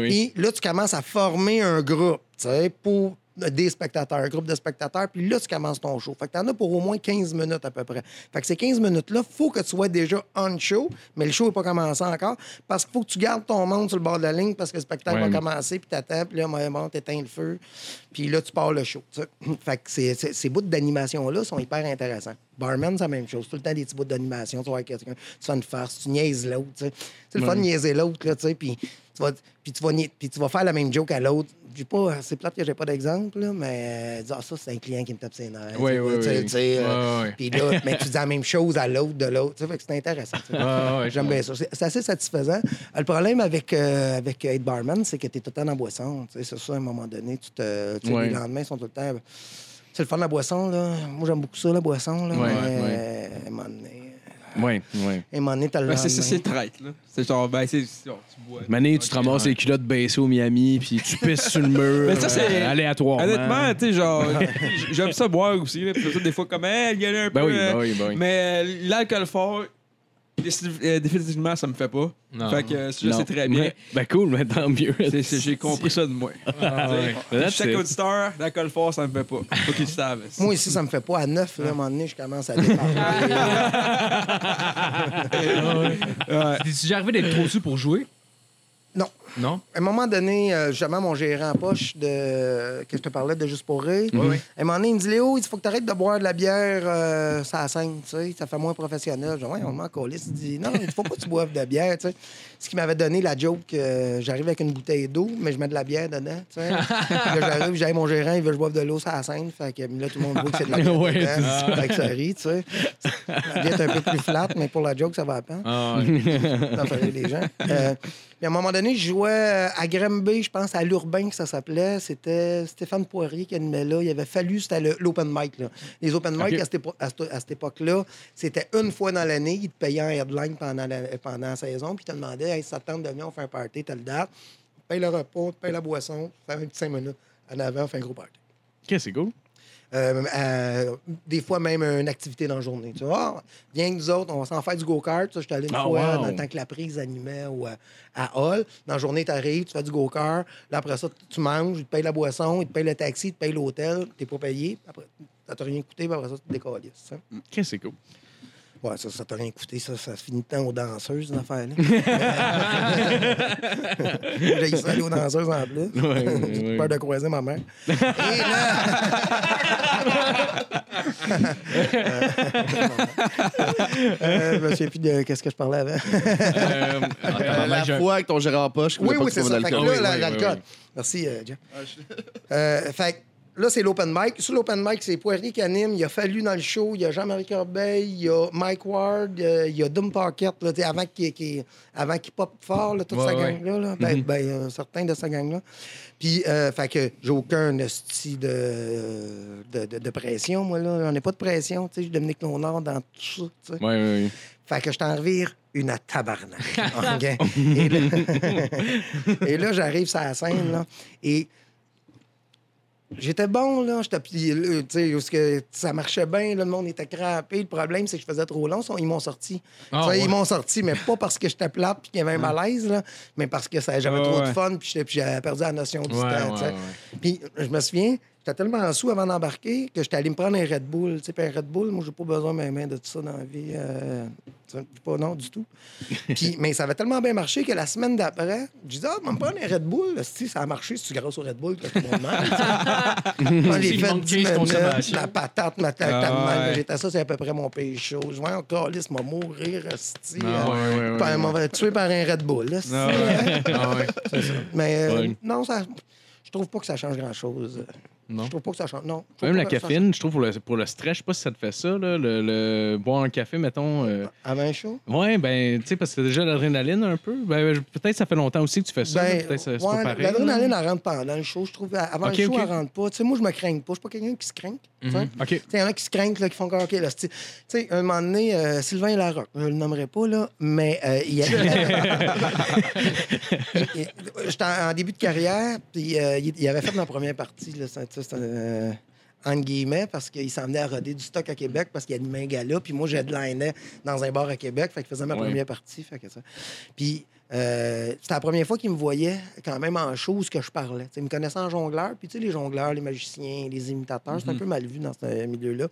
Puis là, tu commences à former un groupe, tu sais, pour des spectateurs, un groupe de spectateurs, puis là, tu commences ton show. Fait que t'en as pour au moins 15 minutes à peu près. Fait que ces 15 minutes-là, faut que tu sois déjà on show, mais le show n'est pas commencé encore, parce qu'il faut que tu gardes ton monde sur le bord de la ligne, parce que le spectacle Ouais. va commencer, puis t'attends, puis là, bon, t'éteins le feu, puis là, tu pars le show. Fait que ces bouts d'animation-là sont hyper intéressants. Barman, c'est la même chose. Tout le temps, des petits bouts d'animation. Tu vois quelqu'un, tu fais une farce, tu niaises l'autre, tu sais. C'est le fun de niaiser l'autre, là, tu sais, puis tu vas, puis tu vas, nia- puis tu vas faire la même joke à l'autre. J'ai pas, c'est plate que j'ai pas d'exemple, là, mais euh, dis, ah, ça, c'est un client qui me tape ses nerfs. Euh, Ouais, ouais. Puis là, mais tu dis la même chose à l'autre de l'autre. Fait que c'est intéressant. Ouais, J'aime bien ça. C'est assez satisfaisant. Euh, Le problème avec, euh, avec être barman, c'est que tu es tout le temps dans la boisson. C'est ça, à un moment donné, tu te, tu sais, Ouais. les lendemains sont tout le temps. C'est le fun de la boisson, là. Moi, j'aime beaucoup ça, la boisson, là. Ouais, mais, ouais. euh, à un moment donné, Ouais, ouais. à un moment donné, t'as le Ben, c'est- c'est c'est traite, là. C'est genre, ben, c'est. c'est- tu bois. Mané, tu te ramasses les culottes baissées au Miami, puis tu pisses sur le mur. Mais ça, c'est- euh, aléatoirement. Honnêtement, tu sais, genre, j'aime ça boire aussi. Là, puis ça, des fois, comme, hey, il y en a un Ben peu. oui, euh, ben oui, ben oui. Mais euh, l'alcool fort, euh, définitivement, ça me fait pas. Non. Fait que euh, sais très bien. Mais- Ben cool, mais tant mieux. C'est- c'est- J'ai compris ça de moi. Ah, ouais. That's Chaque it. auditeur, l'alcool fort, ça me fait pas. Faut qu'ils le savent. Moi, ici, ça me fait pas. À neuf, là, à un moment donné, je commence à déparler. Ouais. T'es-tu déjà arrivé d'être trop sous pour jouer? Non? À un moment donné, euh, justement, mon gérant en poche de... que je te parlais de Juste pour rire, à un moment donné, il me dit Léo, il faut que tu arrêtes de boire de la bière euh, la scène, tu sais, ça fait moins professionnel. Je dis, ouais, on m'en calisse. Il dit, non, il faut pas que tu boives de bière, tu sais. Ce qui m'avait donné la joke, euh, j'arrive avec une bouteille d'eau, mais je mets de la bière dedans, tu sais. Puis là, j'arrive, j'ai mon gérant, il veut que je boive de l'eau sur la scène, fait que là, tout le monde voit que c'est de la bière Ouais, dedans. Fait que ça rit, tu sais. La bière est un peu plus flat, mais pour la joke, ça va à peine. Ah. Ça fait rire les gens. Euh, puis à un moment donné, je jouais euh, à Granby, je pense, à l'Urbain que ça s'appelait. C'était Stéphane Poirier qui animait là. Il avait fallu, c'était le- l'open mic. Là. Les open mic, OK. à cette, épo- à cette- à cette époque-là, c'était une fois dans l'année. Ils te payaient un headline pendant la, pendant la saison. Puis ils te demandaient, hey, ça te tente de venir, on fait un party, telle date. On paye le repas, paye la boisson. Ça fait un petit cinq minutes. En avant, on fait un gros party. Ok, c'est cool. Euh, euh, des fois même une activité dans la journée. Tu vois, Ah, viens que nous autres, on va s'en faire du go-kart. Je suis allé une Ah, fois wow. dans le temps que la prise animait ou à, à Hall. Dans la journée, tu arrives, tu fais du go-kart. Là, après ça, tu manges, ils te payent la boisson, ils te payent le taxi, ils te payent l'hôtel, tu n'es pas payé. Après, ça t'a rien coûté, puis après ça, tu te décolles. Ok, c'est cool. Ouais, ça, ça t'a rien coûté, ça. Ça se finit temps aux danseuses, cette affaire-là. J'ai ça aller aux danseuses en plus. Ouais, ouais, J'ai peur de croiser ma mère. Et là... euh, je me souviens plus de qu'est-ce que je parlais avant. Euh, Euh, la fois avec ton gérant en poche, Oui, oui, c'est boives ça. Fait que là, Oui, la- oui, l'alcool. oui, Merci, euh, Jeff. Euh, fait que là, c'est l'open mic. Sur l'open mic, c'est Poirier qui anime. Il y a Fallu dans le show. Il y a Jean-Marie Corbeil. Il y a Mike Ward. euh, il y a Doom Pocket, là, avant qu'il pop fort, là, toute Ouais, sa ouais. gang-là. là. Ben, ben, euh, certains de sa gang-là. Puis, euh, fait que j'ai aucun esti de, de, de, de pression, moi, là. J'en ai pas de pression, tu sais. Je suis Dominique Léonard dans tout ça, tu sais. ouais, ouais, ouais. Fait que je t'en revire une à tabarnak. Et là, et là, j'arrive sur la scène, là, et j'étais bon, là. J'étais, parce que ça marchait bien, là, le monde était crampé. Le problème, c'est que je faisais trop long. Ils m'ont sorti. Ah, ouais. Ils m'ont sorti, mais pas parce que j'étais plate puis qu'il y avait un malaise, là, mais parce que ça- j'avais trop de fun puis j'avais perdu la notion du Ouais, temps. Puis je me souviens, j'étais tellement sous avant d'embarquer que j'étais allé me prendre un Red Bull. Tu sais, un Red Bull, moi, j'ai pas besoin de main de tout ça dans la vie. euh, tu sais, pas non du tout. Puis, mais ça avait tellement bien marché que la semaine d'après, je disais, ah, je vais me prendre un Red Bull. Si ça a marché, c'est grâce au Red Bull que tout le monde mange. Les Il fait manque 10 15 minutes, consommations. la patate, ma tête, Ah, ta main, ouais. J'étais ça, c'est à peu près mon pays chaud. Je vois encore, lisse, m'a mourir, esti. Ah, euh, ouais, ouais, ouais, par- un Red Bull. Ah. Ah, ouais. Mais euh, Ouais. non, ça, je trouve pas que ça change grand-chose. Non. Je trouve pas que ça change. Non. Même la que caféine, je trouve, pour le, pour le stress, je sais pas si ça te fait ça, là, le, le- boire un café, mettons. euh. Avant un show? Ouais, ben, tu sais, parce que déjà l'adrénaline un peu. Ben, peut-être ça fait longtemps aussi que tu fais ça. Ben, peut-être c'est ouais, pas pareil. l'adrénaline, elle rentre pendant le show. Je trouve avant Ok, le show, ok. elle rentre pas. Tu sais, moi, je me craigne pas. Je suis pas quelqu'un qui se craint. tu. Tu sais, Il y en a qui se craignent, là, qui font comme, OK, là, c'est- tu sais, un moment donné, euh, Sylvain Larocque, je le nommerai pas, là, mais euh, il y a- il- J'étais en en début de carrière, puis euh, il avait fait ma première partie, là, ça, ça, c'est un, euh, entre guillemets, parce qu'il s'en venait à roder du stock à Québec, parce qu'il animait un gala, puis moi, j'headlinais dans un bar à Québec, fait qu'il faisait ma Ouais. première partie, fait que ça. Puis euh, c'était la première fois qu'il me voyait quand même en chose que je parlais. Tu sais, il me connaissait en jongleur, puis tu sais, les jongleurs, les magiciens, les imitateurs, c'est un peu mal vu dans ce milieu-là.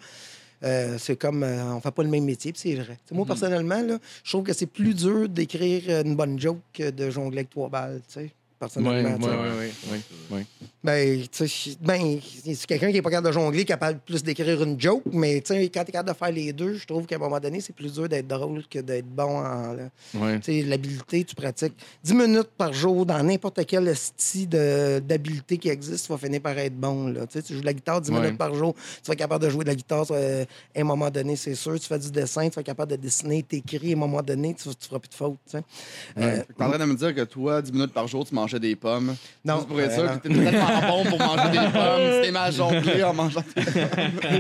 Euh, c'est comme euh, on fait pas le même métier, puis c'est vrai. Moi, personnellement, là, je trouve que c'est plus dur d'écrire une bonne joke que de jongler avec trois balles, tu sais. Ouais, Personnellement, ouais, ouais, ouais, ouais, ouais. Ben, tu sais, ben, c'est quelqu'un qui est pas capable de jongler, capable plus d'écrire une joke, mais tu sais, quand tu es capable de faire les deux, je trouve qu'à un moment donné, c'est plus dur d'être drôle que d'être bon en. Ouais. Tu sais, l'habileté, tu pratiques 10 minutes par jour dans n'importe quel style d'habileté qui existe, tu vas finir par être bon. Là. Tu sais, tu joues de la guitare 10 Ouais. minutes par jour, tu vas être capable de jouer de la guitare euh, à un moment donné, c'est sûr. Tu fais du dessin, tu vas être capable de dessiner, t'écris, à un moment donné, tu, tu feras plus de fautes. tu sais. Euh, T'es en train de me dire que toi, 10 minutes par jour, tu des pommes. Non, Juste pour être euh, sûr non. que t'es tellement bon pour manger des pommes. C'était mal jonglé en mangeant des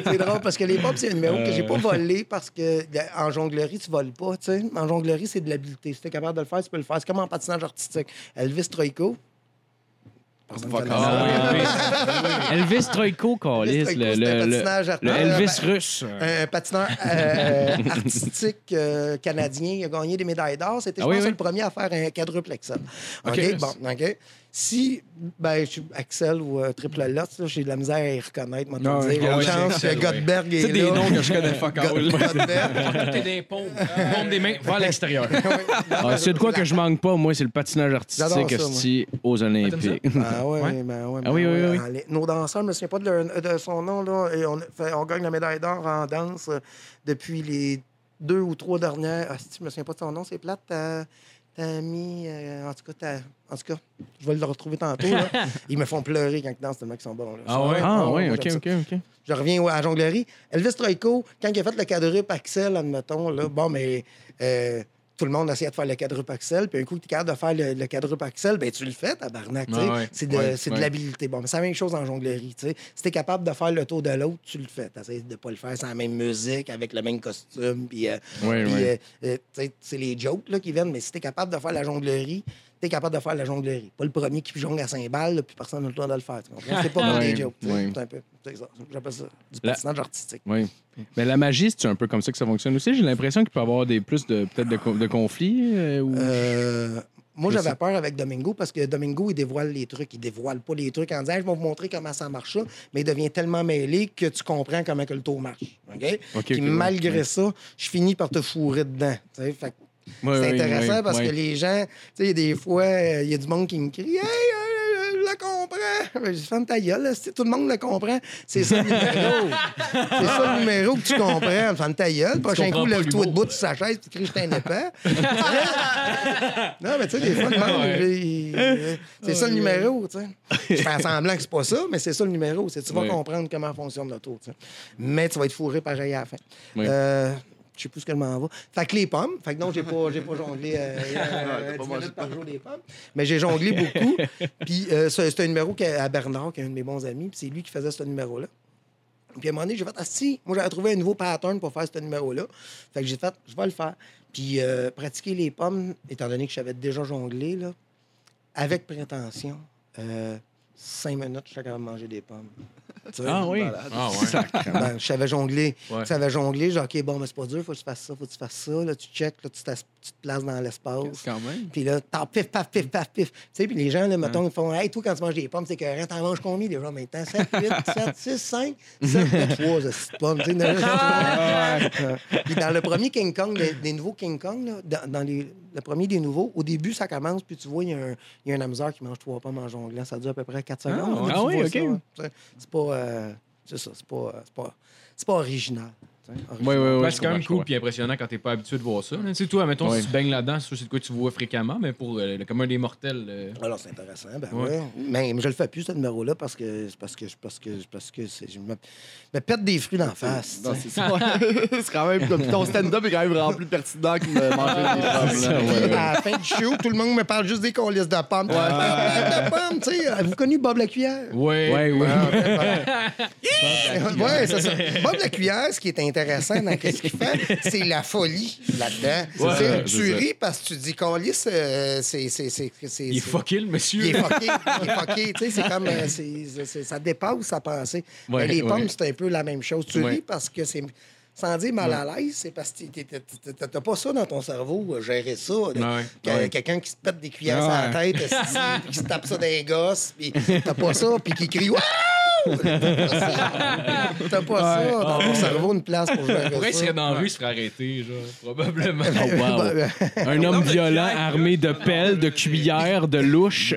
c'est drôle parce que les pommes, c'est un numéro que j'ai pas volé parce que en jonglerie, tu voles pas. sais. En jonglerie, c'est de l'habileté. Si tu es capable de le faire, tu peux le faire. C'est comme en patinage artistique. Elvis Troïko. Personne Fuck connaît off. ça. Ah, Elvis. Elvis Troïko, Troïko, le, le, le, patinage le artistique. Elvis russe. Un patineur euh, artistique euh, canadien. Il a gagné des médailles d'or. C'était, je Ah oui, pense, oui. le premier à faire un quadruple Excel. OK? OK. Bon, OK. Si, ben, je suis Axel ou euh, Triple Lutz, là, j'ai de la misère à y reconnaître, moi, Non, dire. ouais, ouais, chance que Godberg est C'est des là. noms que je connais fuck all. Godberg. T'es des paumes. Paumes des mains vers l'extérieur. Ah, c'est de quoi que je manque pas, moi, c'est le patinage artistique esti, aux Olympiques. Ah ouais, Ouais. ben ouais, Ah oui, ben oui, ouais. oui, Allez, Nos danseurs, je ne me souviens pas de, leur- de son nom, là, et on, fait- on gagne la médaille d'or en danse euh, depuis les deux ou trois dernières. Ah, si, je me souviens pas de son nom, c'est plate. T'as t'as mis. euh, en tout cas, t'as- en tout cas, je vais le retrouver tantôt. là. Ils me font pleurer quand ils dansent tellement qu'ils sont bons. là. Ah ouais? Ah, ouais, moi, ok, j'aime ça. ok, ok. Je reviens à la jonglerie. Elvis Troïko, quand il a fait le quadruple Axel, admettons, là, bon, mais euh, tout le monde essayait de faire le quadruple Axel, puis un coup, tu es capable de faire le, le quadruple Axel, ben tu le fais, tabarnak. Ah ouais. C'est de, Ouais, c'est de ouais. l'habileté. Bon, mais c'est la même chose en jonglerie. Si tu es capable de faire le tour de l'autre, tu le fais. Tu de pas le faire sans la même musique, avec le même costume, puis. euh, euh, euh, c'est les jokes là, qui viennent, mais si tu es capable de faire la jonglerie, tu es capable de faire la jonglerie. Pas le premier qui jongle à Saint-Balles, là, puis personne n'a le droit de le faire. C'est pas comme des jokes. C'est un peu. J'appelle ça du La- patinage artistique. Oui. Mais la magie, c'est un peu comme ça que ça fonctionne aussi. J'ai l'impression qu'il peut y avoir des plus de peut-être de, co- de conflits. euh, ou... Euh, moi, j'avais peur avec Domingo parce que Domingo, il dévoile les trucs. Il dévoile pas les trucs en disant, Hey, je vais vous montrer comment ça marche, ça. mais il devient tellement mêlé que tu comprends comment que le tour marche. OK? OK, Puis ouais. malgré ça, je finis par te fourrer dedans. tu sais. Fait c'est intéressant parce que les gens, tu sais, des fois, euh, il y a du monde qui me crie Hey, euh, je le comprends. Je dis, ferme ta gueule, là, tout le monde le comprend. C'est ça le numéro. c'est ça le numéro que tu comprends. Ferme ta gueule. Prochain coup, pas lève-toi debout sur sa chaise tu cries Je t'ai un épais. non, mais tu sais, des fois, le monde, c'est ça le numéro. tu sais. Je fais semblant que c'est pas ça, mais c'est ça le numéro. Tu vas comprendre comment fonctionne l'auto. Mais tu vas être fourré pareil à la fin. Euh, je sais plus ce que je m'en va. Fait que les pommes. Fait que non, j'ai pas, j'ai pas jonglé euh, t'as euh, pas 10 mangé minutes par jour des pommes. Mais j'ai jonglé beaucoup. Puis euh, c'est un numéro à Bernard, qui est un de mes bons amis. Puis c'est lui qui faisait ce numéro-là. Puis à un moment donné, j'ai fait, ah si, moi j'avais trouvé un nouveau pattern pour faire ce numéro-là. Fait que j'ai fait, je vais le faire. Puis euh, pratiquer les pommes, étant donné que je savais déjà jongler, là, avec prétention, euh, cinq minutes, je suis capable de manger des pommes. Tu sais? Ah oui. Ah ouais. Ben, je savais jongler. Ouais. Tu savais jongler, genre, OK, bon, mais c'est pas dur, faut que tu fasses ça, faut que tu fasses ça. Là, tu check, là, tu, tu te places dans l'espace. Quand même. Puis là, t'en pif, paf, pif, paf, pif. Tu sais, puis les gens, là, mettons, ils font, hey, toi, quand tu manges des pommes, c'est que t'en manges combien? Déjà maintenant? 7, 8, 7, 6, 5, 7, 3, de pommes. Tu sais, dans- Puis dans le premier King Kong, des, des nouveaux King Kong, là, dans, dans les, le premier des nouveaux, au début, ça commence, puis tu vois, il y, a un- il y a un amuseur qui mange trois pommes en jonglant. Ça dure à peu près 4 secondes. ouais. Tu Ah oui, OK. hein. C'est pas. euh, c'est ça, c'est pas, euh, c'est pas, c'est pas original. Ouais. Ouais, je c'est quand même cool puis impressionnant quand t'es pas habitué de voir ça. Tu sais, toi, mettons, Ouais. si tu baignes là-dedans, c'est sûr, c'est de quoi tu vois fréquemment, mais pour euh, le commun des mortels. euh, Alors, c'est intéressant. Ben Ouais. ouais. Mais, je le fais plus, ce numéro-là, parce que, parce que, parce que, parce que c'est- je me, me pète des fruits d'en face. C'est ça. c'est quand même comme ton stand-up est quand même vraiment plus pertinent que me manger des ouais. À la fin du show, tout le monde me parle juste des colis de pommes. Ouais. de pommes, tu sais. Avez-vous connu Bob la cuillère? Ouais. Ouais, ouais. Ah, ok, voilà. Ouais, c'est ça. Bob la cuillère, ce qui est intéressant dans ce qu'il fait, c'est la folie là-dedans. Ouais, Tu ris parce que tu dis Colis, euh, c'est. Il est fucké, le monsieur. Il est fucké. Il est fucké. Tu sais, c'est comme. euh, ça dépasse sa pensée. Ouais, Mais les pommes, c'est un peu la même chose. Tu ris parce que c'est. Sans dire mal à l'aise, c'est parce que t'as pas ça dans ton cerveau, euh, gérer ça. Ouais, ouais. Quelqu'un qui se pète des cuillères sur la tête, qui se tape ça dans les gosses, puis t'as pas ça, puis qui crie Waouh! T'as pas pas ça dans ton cerveau, une place pour gérer Pourquoi il serait dans la rue, il serait arrêté, genre, probablement. Oh, wow. Un homme violent armé de pelles, de cuillères, de louches.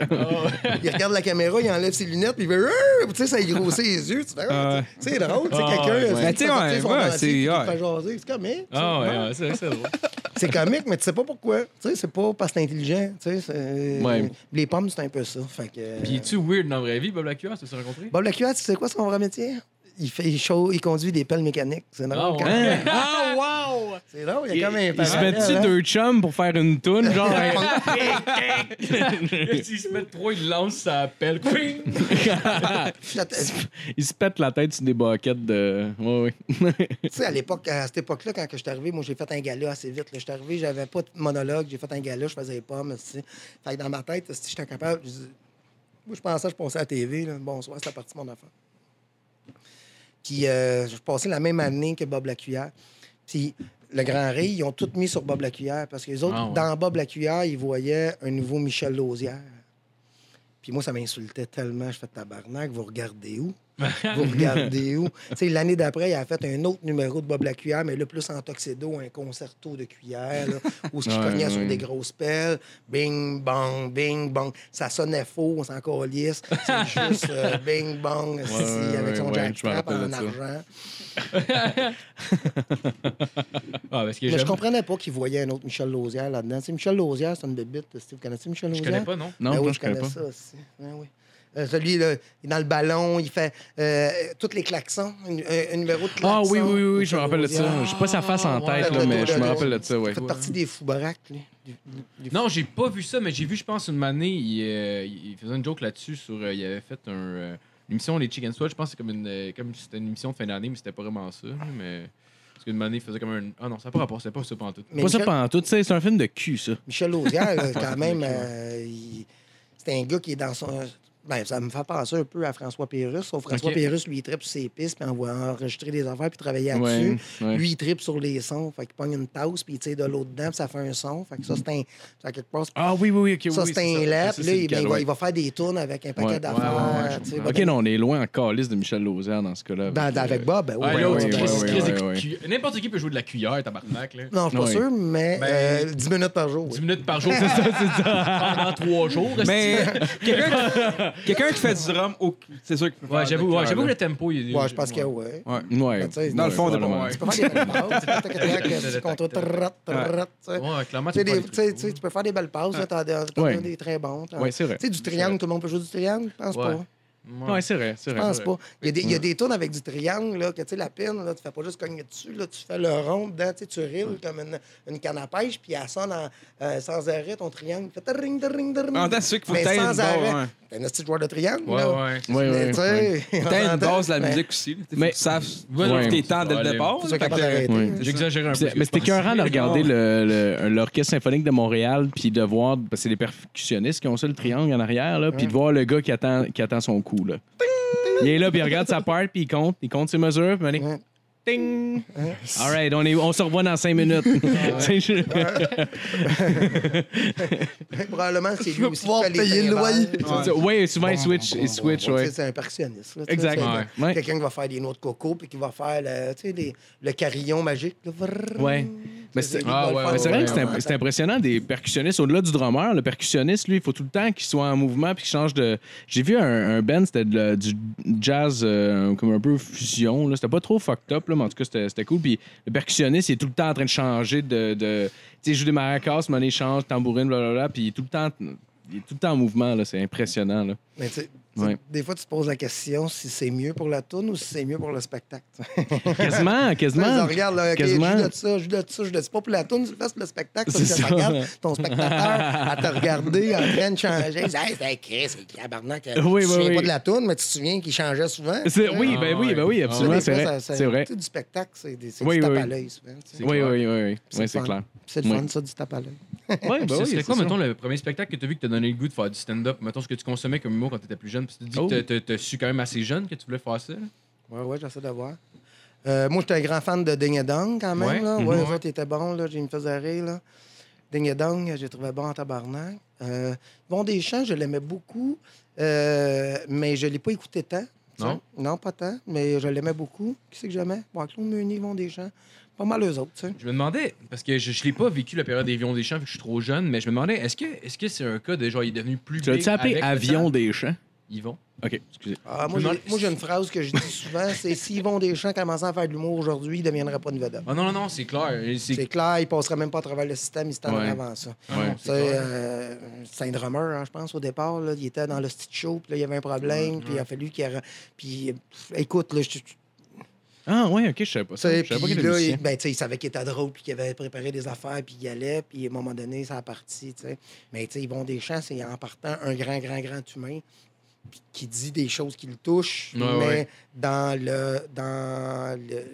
Il regarde la caméra, il enlève ses lunettes, puis il fait Rrrr! Tu sais, ça grossit les yeux. Tu fais, Ah. c'est drôle, tu sais, Ah, quelqu'un. ouais. euh, Mais qui tu sais, ouais, ouais, c'est- ouais. jaser. C'est comique. Ah ouais, ouais, c'est drôle. C'est comique, mais tu sais pas pourquoi. Tu sais, c'est pas parce que t'es intelligent. Tu sais, Ouais. Les pommes, c'est un peu ça. Fait que, Puis es-tu weird dans la vraie vie, Bob Lacueur, tu rencontré? Bob Lacuette, tu sais quoi son vrai métier? Il, fait, il, chaud- il conduit des pelles mécaniques. C'est drôle. Ah, ouais? Ah, wow! C'est drôle, il y a comme un Il se met-tu hein? deux chums pour faire une toune? Genre, S'ils se mettent trop, ils lancent sa pelle. Il se pète la tête sur des baquettes de. Ouais, ouais. Tu sais, à l'époque, à cette époque-là, quand que je suis arrivé, moi, j'ai fait un gala assez vite. Je suis arrivé, j'avais pas de monologue, j'ai fait un gala, je faisais pas, mais tu sais. Fait que dans ma tête, si j'étais capable, je dis- moi, je pensais, je pensais à la TV, là. Bonsoir, c'était parti mon affaire. Puis, euh, je passais la même année que Bob Lacuillère. Puis, le Grand Rire, ils ont tout mis sur Bob Lacuillère parce que les autres, Ah ouais. dans Bob Lacuillère, ils voyaient un nouveau Michel Lausière. Puis moi, ça m'insultait tellement. Je fais tabarnak, vous regardez où? vous regardez où? L'année d'après, il a fait un autre numéro de Bob la cuillère, mais là, plus en tuxedo, un concerto de cuillère, là, où ce qui cognait sur des grosses pelles. Bing, bang, bing, bang. Ça sonnait faux, on s'en calisse. C'est juste euh, bing, bang, si, avec son je jackstrap en argent. Ah, parce que Mais je comprenais pas qu'il voyait un autre Michel Lausière là-dedans. C'est Michel Lausière, c'est une bébite. Steve, connais-tu Michel Je Lausière? connais pas, non? Non, Ben moi, oui, je connais pas. ça aussi. Ben oui. Euh, celui, là, il est dans le ballon, il fait euh, tous les klaxons, un, numéro de klaxons. Ah oui, oui, oui, je me rappelle de ça. Lausière. J'ai pas sa face en Ah, tête, là, mais je me rappelle de ça, ouais. Il fait partie des fous baraques, lui. Du- du- du- Non, j'ai pas vu ça, mais j'ai vu, je pense, une année, il, euh, il faisait une joke là-dessus sur. euh, il avait fait un, euh, une émission Les Chicken Squad. Je pense que c'est comme une, euh, comme si c'était une émission de fin d'année, mais c'était pas vraiment ça. Mais. Parce qu'une année, il faisait comme un. Ah non, ça n'a pas rapport, c'était pas ça pendant tout. Pas ça Michel, pendant tout, tu sais, c'est un film de cul, ça. Michel Lausière, là, quand même, euh, il- c'est un gars qui est dans son. Ben, ça me fait penser un peu à François Pérus. Sauf François Ok. Pérus, lui, il tripe sur ses pistes, puis on va enregistrer des affaires, puis travailler là-dessus. ouais. Lui, il tripe sur les sons. Fait qu'il pogne une tasse, puis il tire de l'eau dedans, puis ça fait un son. Fait que ça, c'est un. Ça, quelque part, Ah oui, oui, oui. ça, oui, c'est un lap. Là, il, ben, va, ouais. il va faire des tournes avec un paquet Ouais. d'affaires. Ok, non, on est loin en calice de Michel Lausanne dans ce cas-là. Ben, avec Bob, ben, oui, N'importe qui peut jouer de la cuillère, tabarnak. Là. Non, je suis pas sûr, mais Ben, euh, 10 minutes par jour. oui. 10 minutes par jour, c'est ça, c'est ça. Pendant 3 jours. Mais quelqu'un qui, fait du rhum, au- c'est sûr qu'il peut Ouais, faire j'avoue, de ouais, cœur, j'avoue que là. le tempo, il est. Ouais, je pense que oui. Ouais. Ouais. Ben, tu sais, Dans le fond, pas probablement. ouais. Tu peux faire des belles passes. Tu peux tac, tac, tac, tu contrôles, trrrt, trrrt, tu sais. Ouais, clairement, Tu sais, tu peux des- faire tu sais, des tu sais, tu peux faire des belles passes. là, T'en t'en- t'en Ouais. as des très bons. t'en- Ouais, c'est vrai. Tu sais, du triangle, tout le monde peut jouer du triangle? Je pense Ouais. pas. Ouais, c'est vrai, c'est Je vrai. pense pas. Il y a des, il y a des tournes avec du triangle, là, que tu sais, la pine, là, tu fais pas juste cogner dessus, là, tu fais le rond dedans, tu sais, tu rilles comme une, une canne à pêche, puis elle sonne en- euh, sans arrêt, ton triangle. Fait ring, ring, ring. En qu'il faut que sans arrêt. ouais. T'es un petit joueur de triangle, Ouais, là. ouais. Ouais, Mais, ouais, tu ouais. sais, T'as une on base de la musique aussi. Mais- saches Ouais, tes temps dès le départ. Ça. J'exagère un peu. Mais c'était écœurant de regarder l'Orchestre symphonique de Montréal, puis de voir, parce que c'est les percussionnistes qui ont ça, le triangle en arrière, puis de voir le gars qui attend, qui attend son coup. Là. Il est là, puis il regarde sa part, puis il compte, il compte ses mesures, puis il dit, Ouais. Ting! All right, on, est, on se revoit dans cinq minutes. Tu sais, je- Probablement, c'est lui aussi qui payer le loyer. Ouais, souvent, il switch, il switch, Ouais, tu ouais. sais, C'est un percussionniste. là, Exact. Ouais. Quelqu'un qui va faire des noix de coco, puis qui va faire le, tu sais, les- le carillon magique. là. Mais C'est Ah, ouais, vrai que c'est impressionnant des percussionnistes. Au-delà du drummer, le percussionniste, lui, il faut tout le temps qu'il soit en mouvement puis qu'il change de. J'ai vu un, un band, c'était du jazz euh, comme un peu fusion. là. C'était pas trop fucked up, là, mais en tout cas, c'était c'était cool. Puis le percussionniste, il est tout le temps en train de changer de. de tu sais, il joue des maracas, mais il change, tambourine, blablabla, puis il est tout le temps. Il est tout le temps en mouvement, là. C'est impressionnant, là. Mais tu sais, Ouais. Des fois, tu te poses la question si c'est mieux pour la tourne ou si c'est mieux pour le spectacle. Quasiment, quasiment. regarde, là, quasiment. je de ça, je de ça, je de ça. Pas pour la tourne, tu le fais pour le spectacle. Parce C'est que ça. regarde ton spectateur à te regarder en train de changer. Il dit, Hey, c'est Chris, c'est cabarnak. Oui, tu te oui, souviens oui. pas de la tourne, mais tu te souviens qu'il changeait souvent. C'est-. Oui, ben Ah, oui, ben oui, absolument, c'est vrai. C'est vrai. du spectacle, c'est c'est du tape à l'œil. Oui, oui, oui, oui. C'est c'est clair. C'est le fun, ça, du tape à l'œil. Oui, ben Ce oui. c'est quoi, ça. mettons, le premier spectacle que tu as vu que t'as donné le goût de faire? Du stand-up? Mettons ce que tu consommais comme humour quand t'étais plus jeune. Puis tu te dis Oh. que t'as- su quand même assez jeune que tu voulais faire ça. là. Oui, oui, j'essaie de voir. Euh, moi, j'étais un grand fan de Ding et Dong, quand même. Ouais. Là. Ouais, eux Ouais. autres étaient bons. Là. Ils me faisaient rire. Là. Ding et Dong, j'ai trouvé bon en tabarnak. Euh, bon Deschamps, je l'aimais beaucoup, euh, mais je ne l'ai pas écouté tant. tu. Non? Non, pas tant, mais je l'aimais beaucoup. Qui c'est que j'aimais? Bon, Claude Meunier, Bon Deschamps. Pas mal eux autres, tu sais. Je me demandais, parce que je ne l'ai pas vécu la période des Avions des Champs, vu que je suis trop jeune, mais je me demandais, est-ce que est-ce que c'est un cas de genre, il est devenu plus Tu l'as-tu appelé Avion des champs? Yvon. OK, excusez. Ah, moi, j'ai, demande- moi, j'ai une phrase que je dis souvent, c'est si Yvon Deschamps commençait à faire de l'humour aujourd'hui, il ne deviendrait pas une vedette. Ah non, non, non, c'est clair. C'est clair, il passerait même pas à travers le système, il se Ouais. avant ça. Ouais. c'est euh, drummer, hein, je pense, au départ. là. Il était dans le stitch show, puis là, il y avait un problème, puis il a fallu qu'il... Puis, écoute, là, je... Ah, ouais, OK, je savais pas ça. sais, Je savais pas puis qu'il était là, il, musicien. ben, tu sais, il savait qu'il était drôle, puis qu'il avait préparé des affaires, puis il y allait, puis à un moment donné, ça a parti, tu sais. Mais, tu sais, Yvon Deschamps, c'est en partant un grand, grand, grand humain, qui dit des choses qui le touchent, Ouais, mais ouais. dans le... dans le...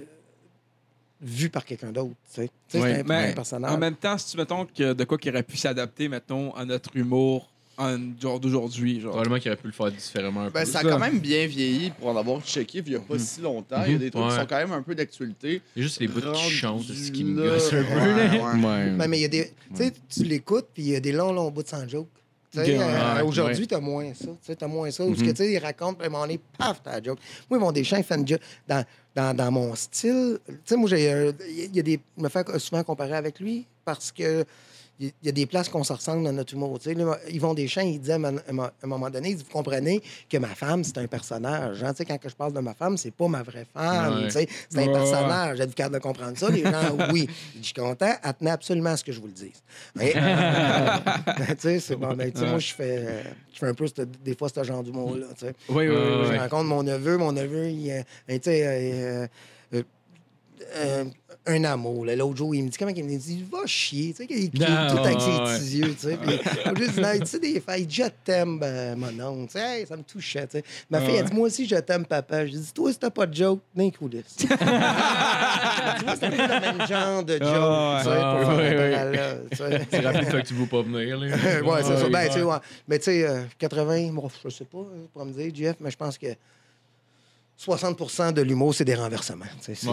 vu par quelqu'un d'autre, tu sais. Ouais, c'est un, personnage. En même temps, si tu mettons que de quoi qui aurait pu s'adapter, mettons, à notre humour genre d'aujourd'hui, genre. Probablement qu'il aurait pu le faire différemment un peu. Ben, ça a quand même bien vieilli pour en avoir checké il n'y a pas si longtemps. Il y a des trucs qui Ouais. sont quand même un peu d'actualité. C'est juste les bouts qui chantent, ce qui me gosse un peu. ouais, là. ouais. Ouais. Ben, mais il y a des. Tu sais, tu l'écoutes, puis il y a des longs, longs bouts sans joke. Euh, Aujourd'hui, t'as moins ça. Tu sais, t'as moins ça. Où ce Mhm. que, tu sais, il raconte, puis à un moment donné, paf, t'as la joke. Moi, mon Deschamps, il fait une joke. Dans, dans, dans mon style, tu sais, moi, j'ai. euh, Il y a des. Je me fais souvent comparer avec lui parce que. Il y a des places qu'on se ressemble dans notre humour. Tu sais, là, Yvon Deschamps, il disait à un à un moment donné, vous comprenez que ma femme, c'est un personnage. hein. Tu sais, quand je parle de ma femme, c'est pas ma vraie femme. Ouais. tu sais, C'est un Ouais, personnage. Êtes-vous capable de comprendre ça? Les gens, oui. Je suis content. Tenait absolument à ce que je vous le dise. Mais, tu sais, c'est bon. Ben, moi, je fais, euh, je fais un peu, des fois, ce genre d'humour-là. tu sais. Oui, oui, oui. Je rencontre mon neveu. Mon neveu, il, euh, ben, tu sais, euh, euh, euh, un amour. L'autre jour, il me dit comment il me dit Va chier, tu sais, qu'il crie Ah, tout avec ses petits yeux, tu sais. Puis, il dit Non, tu sais, des je t'aime, ben, mon oncle. Tu sais, Hey, ça me touchait, tu sais. Ma fille, elle dit Moi aussi, je t'aime, papa. Je dis Toi, si t'as pas de joke, d'un tu vois, c'est un peu le même genre de joke, Ah, tu sais, pour faire tu sais. C'est rapide, fait que tu veux pas venir. Là. ouais, c'est ça. Ben, ouais. tu sais, ouais. Mais tu sais, euh, 80, bon, je sais pas, euh, pour me dire, Jeff, mais je pense que 60% de l'humour, c'est des renversements. C'est Ouais,